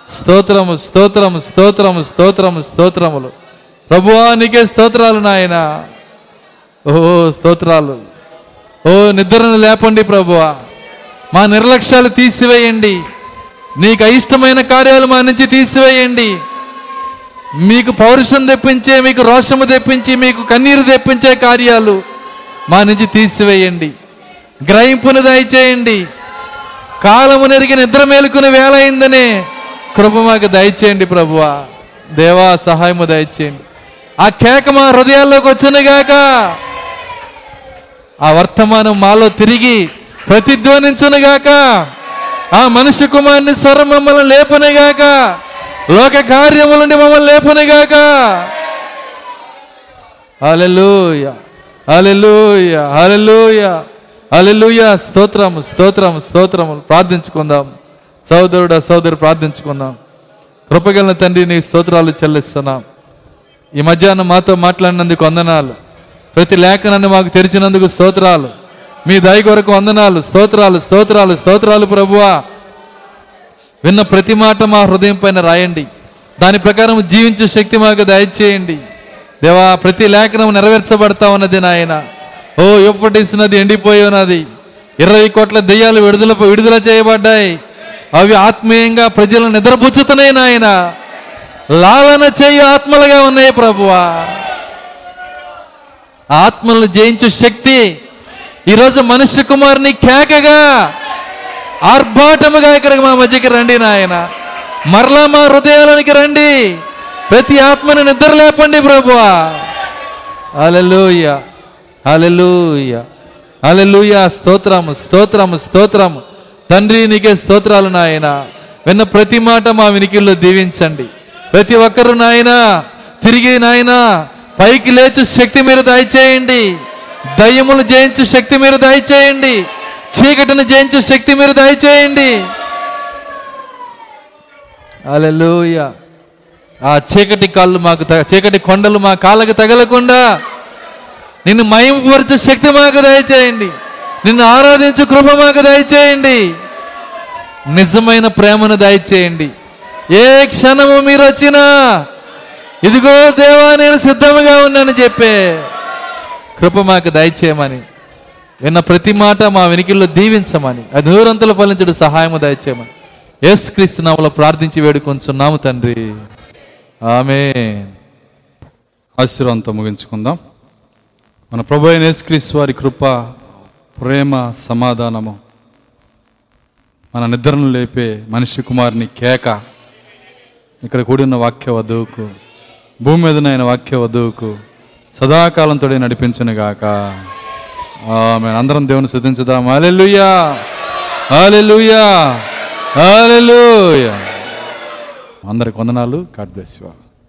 స్తోత్రము స్తోత్రము స్తోత్రము స్తోత్రము స్తోత్రములు. ప్రభువా నీకే స్తోత్రాలు నాయన. ఓ స్తోత్రాలు. ఓ నిద్రను లేపండి ప్రభువా మా నిర్లక్ష్యాలు తీసివేయండి. నీకు అయిష్టమైన కార్యాలు మా నుంచి తీసివేయండి. మీకు పౌరుషం తెప్పించే మీకు రోషము తెప్పించి మీకు కన్నీరు తెప్పించే కార్యాలు మా నుంచి తీసివేయండి. గ్రహింపును దయచేయండి. కాలము నెరిగి నిద్ర మేలుకుని వేలైందనే అయిందనే కృప మాకు దయచేయండి ప్రభువా. దేవా సహాయము దయచేయండి. ఆ కేక మా హృదయాల్లోకి వచ్చునుగాక ఆ వర్తమానం మాలో తిరిగి ప్రతిధ్వనించునుగాక ఆ మనుష్య కుమారుని స్వరం మమ్మల్ని లేపనుగాక. లోక కార్యముల నుండి మమ్మల్ని లేపనుగాక. అలెలుయ అలెలుయ అలెలుయ అలెలుయ స్తోత్రం స్తోత్రం స్తోత్రము. ప్రార్థించుకుందాం. సోదరుడు సోదరు ప్రార్థించుకుందాం. కృపగల తండ్రి నీ స్తోత్రాలు చెల్లిస్తున్నాం. ఈ మధ్యాహ్నం మాతో మాట్లాడినందుకు వందనాలు. ప్రతి లేఖనాన్ని మాకు తెరిచినందుకు స్తోత్రాలు. మీ దయ కొరకు వందనాలు స్తోత్రాలు స్తోత్రాలు స్తోత్రాలు ప్రభువా. విన్న ప్రతి మాట మా హృదయం పైన రాయండి. దాని ప్రకారం జీవించే శక్తి మాకు దయచేయండి. దేవా ప్రతి లేఖనం నెరవేర్చబడతా ఉన్నది నాయన. ఓ యూఫటిస్ నది ఎండిపోయి ఉన్నది. ఇరవై కోట్ల దెయ్యాలు విడుదల విడుదల చేయబడ్డాయి. అవి ఆత్మీయంగా ప్రజలను నిద్రపుచ్చుతున్నాయి నాయన. లాలన చేయి ఆత్మలుగా ఉన్నాయి ప్రభువా. ఆత్మలను జయించే శక్తి ఈరోజు మనుష్య కుమారుని కేకగా ఆర్భాటముగా ఇక్కడికి మా మధ్యకి రండి నాయన. మరలా మా హృదయాలనికి రండి. ప్రతి ఆత్మని నిద్ర లేపండి ప్రభువా. అలెలుయ అలెలుయ అలెలుయ స్తోత్రము స్తోత్రము స్తోత్రము. తండ్రి నీకే స్తోత్రాలు నాయన. విన్న ప్రతి మాట మా వినికిల్లో దీవించండి. ప్రతి ఒక్కరు నాయన తిరిగి నాయన పైకి లేచు శక్తి మీరు దయచేయండి. దయ్యములు జయించు శక్తి మీరు దయచేయండి. చీకటిని జయించు శక్తి మీరు దయచేయండి. అలెలుయ ఆ చీకటి కాళ్ళు మాకు చీకటి కొండలు మా కాళ్ళకి తగలకుండా నిన్ను మయంపరచే శక్తి మాకు దయచేయండి. నిన్ను ఆరాధించు కృప మాకు దయచేయండి. నిజమైన ప్రేమను దయచేయండి. ఏ క్షణము మీరు వచ్చినా ఇదిగో దేవా నేను సిద్ధముగా ఉన్నానని చెప్పే కృప మాకు దయచేయమని. విన్న ప్రతి మాట మా వెనికిల్లో దీవించమని. అది నూరంతులు ఫలించడు సహాయము దయచేయమని. ఎస్ క్రీస్తునామలో ప్రార్థించి వేడుకొంచున్నాము తండ్రి. ఆమె ఆశీర్వాదంతో ముగించుకుందాం. మన ప్రభు అయిన యేసుక్రీస్తు వారి కృప ప్రేమ సమాధానము మన నిద్రను లేపే మనిషి కుమారుని కేక ఇక్కడ కూడిన వాక్య వధువుకు భూమి మీదనైన వాక్య వధువుకు సదాకాలంతో నడిపించును మేము అందరం దేవుని శుద్ధించుదాం అలెలుయా అలెలుయా హల్లెలూయా. అందరికి వందనాలు. God bless you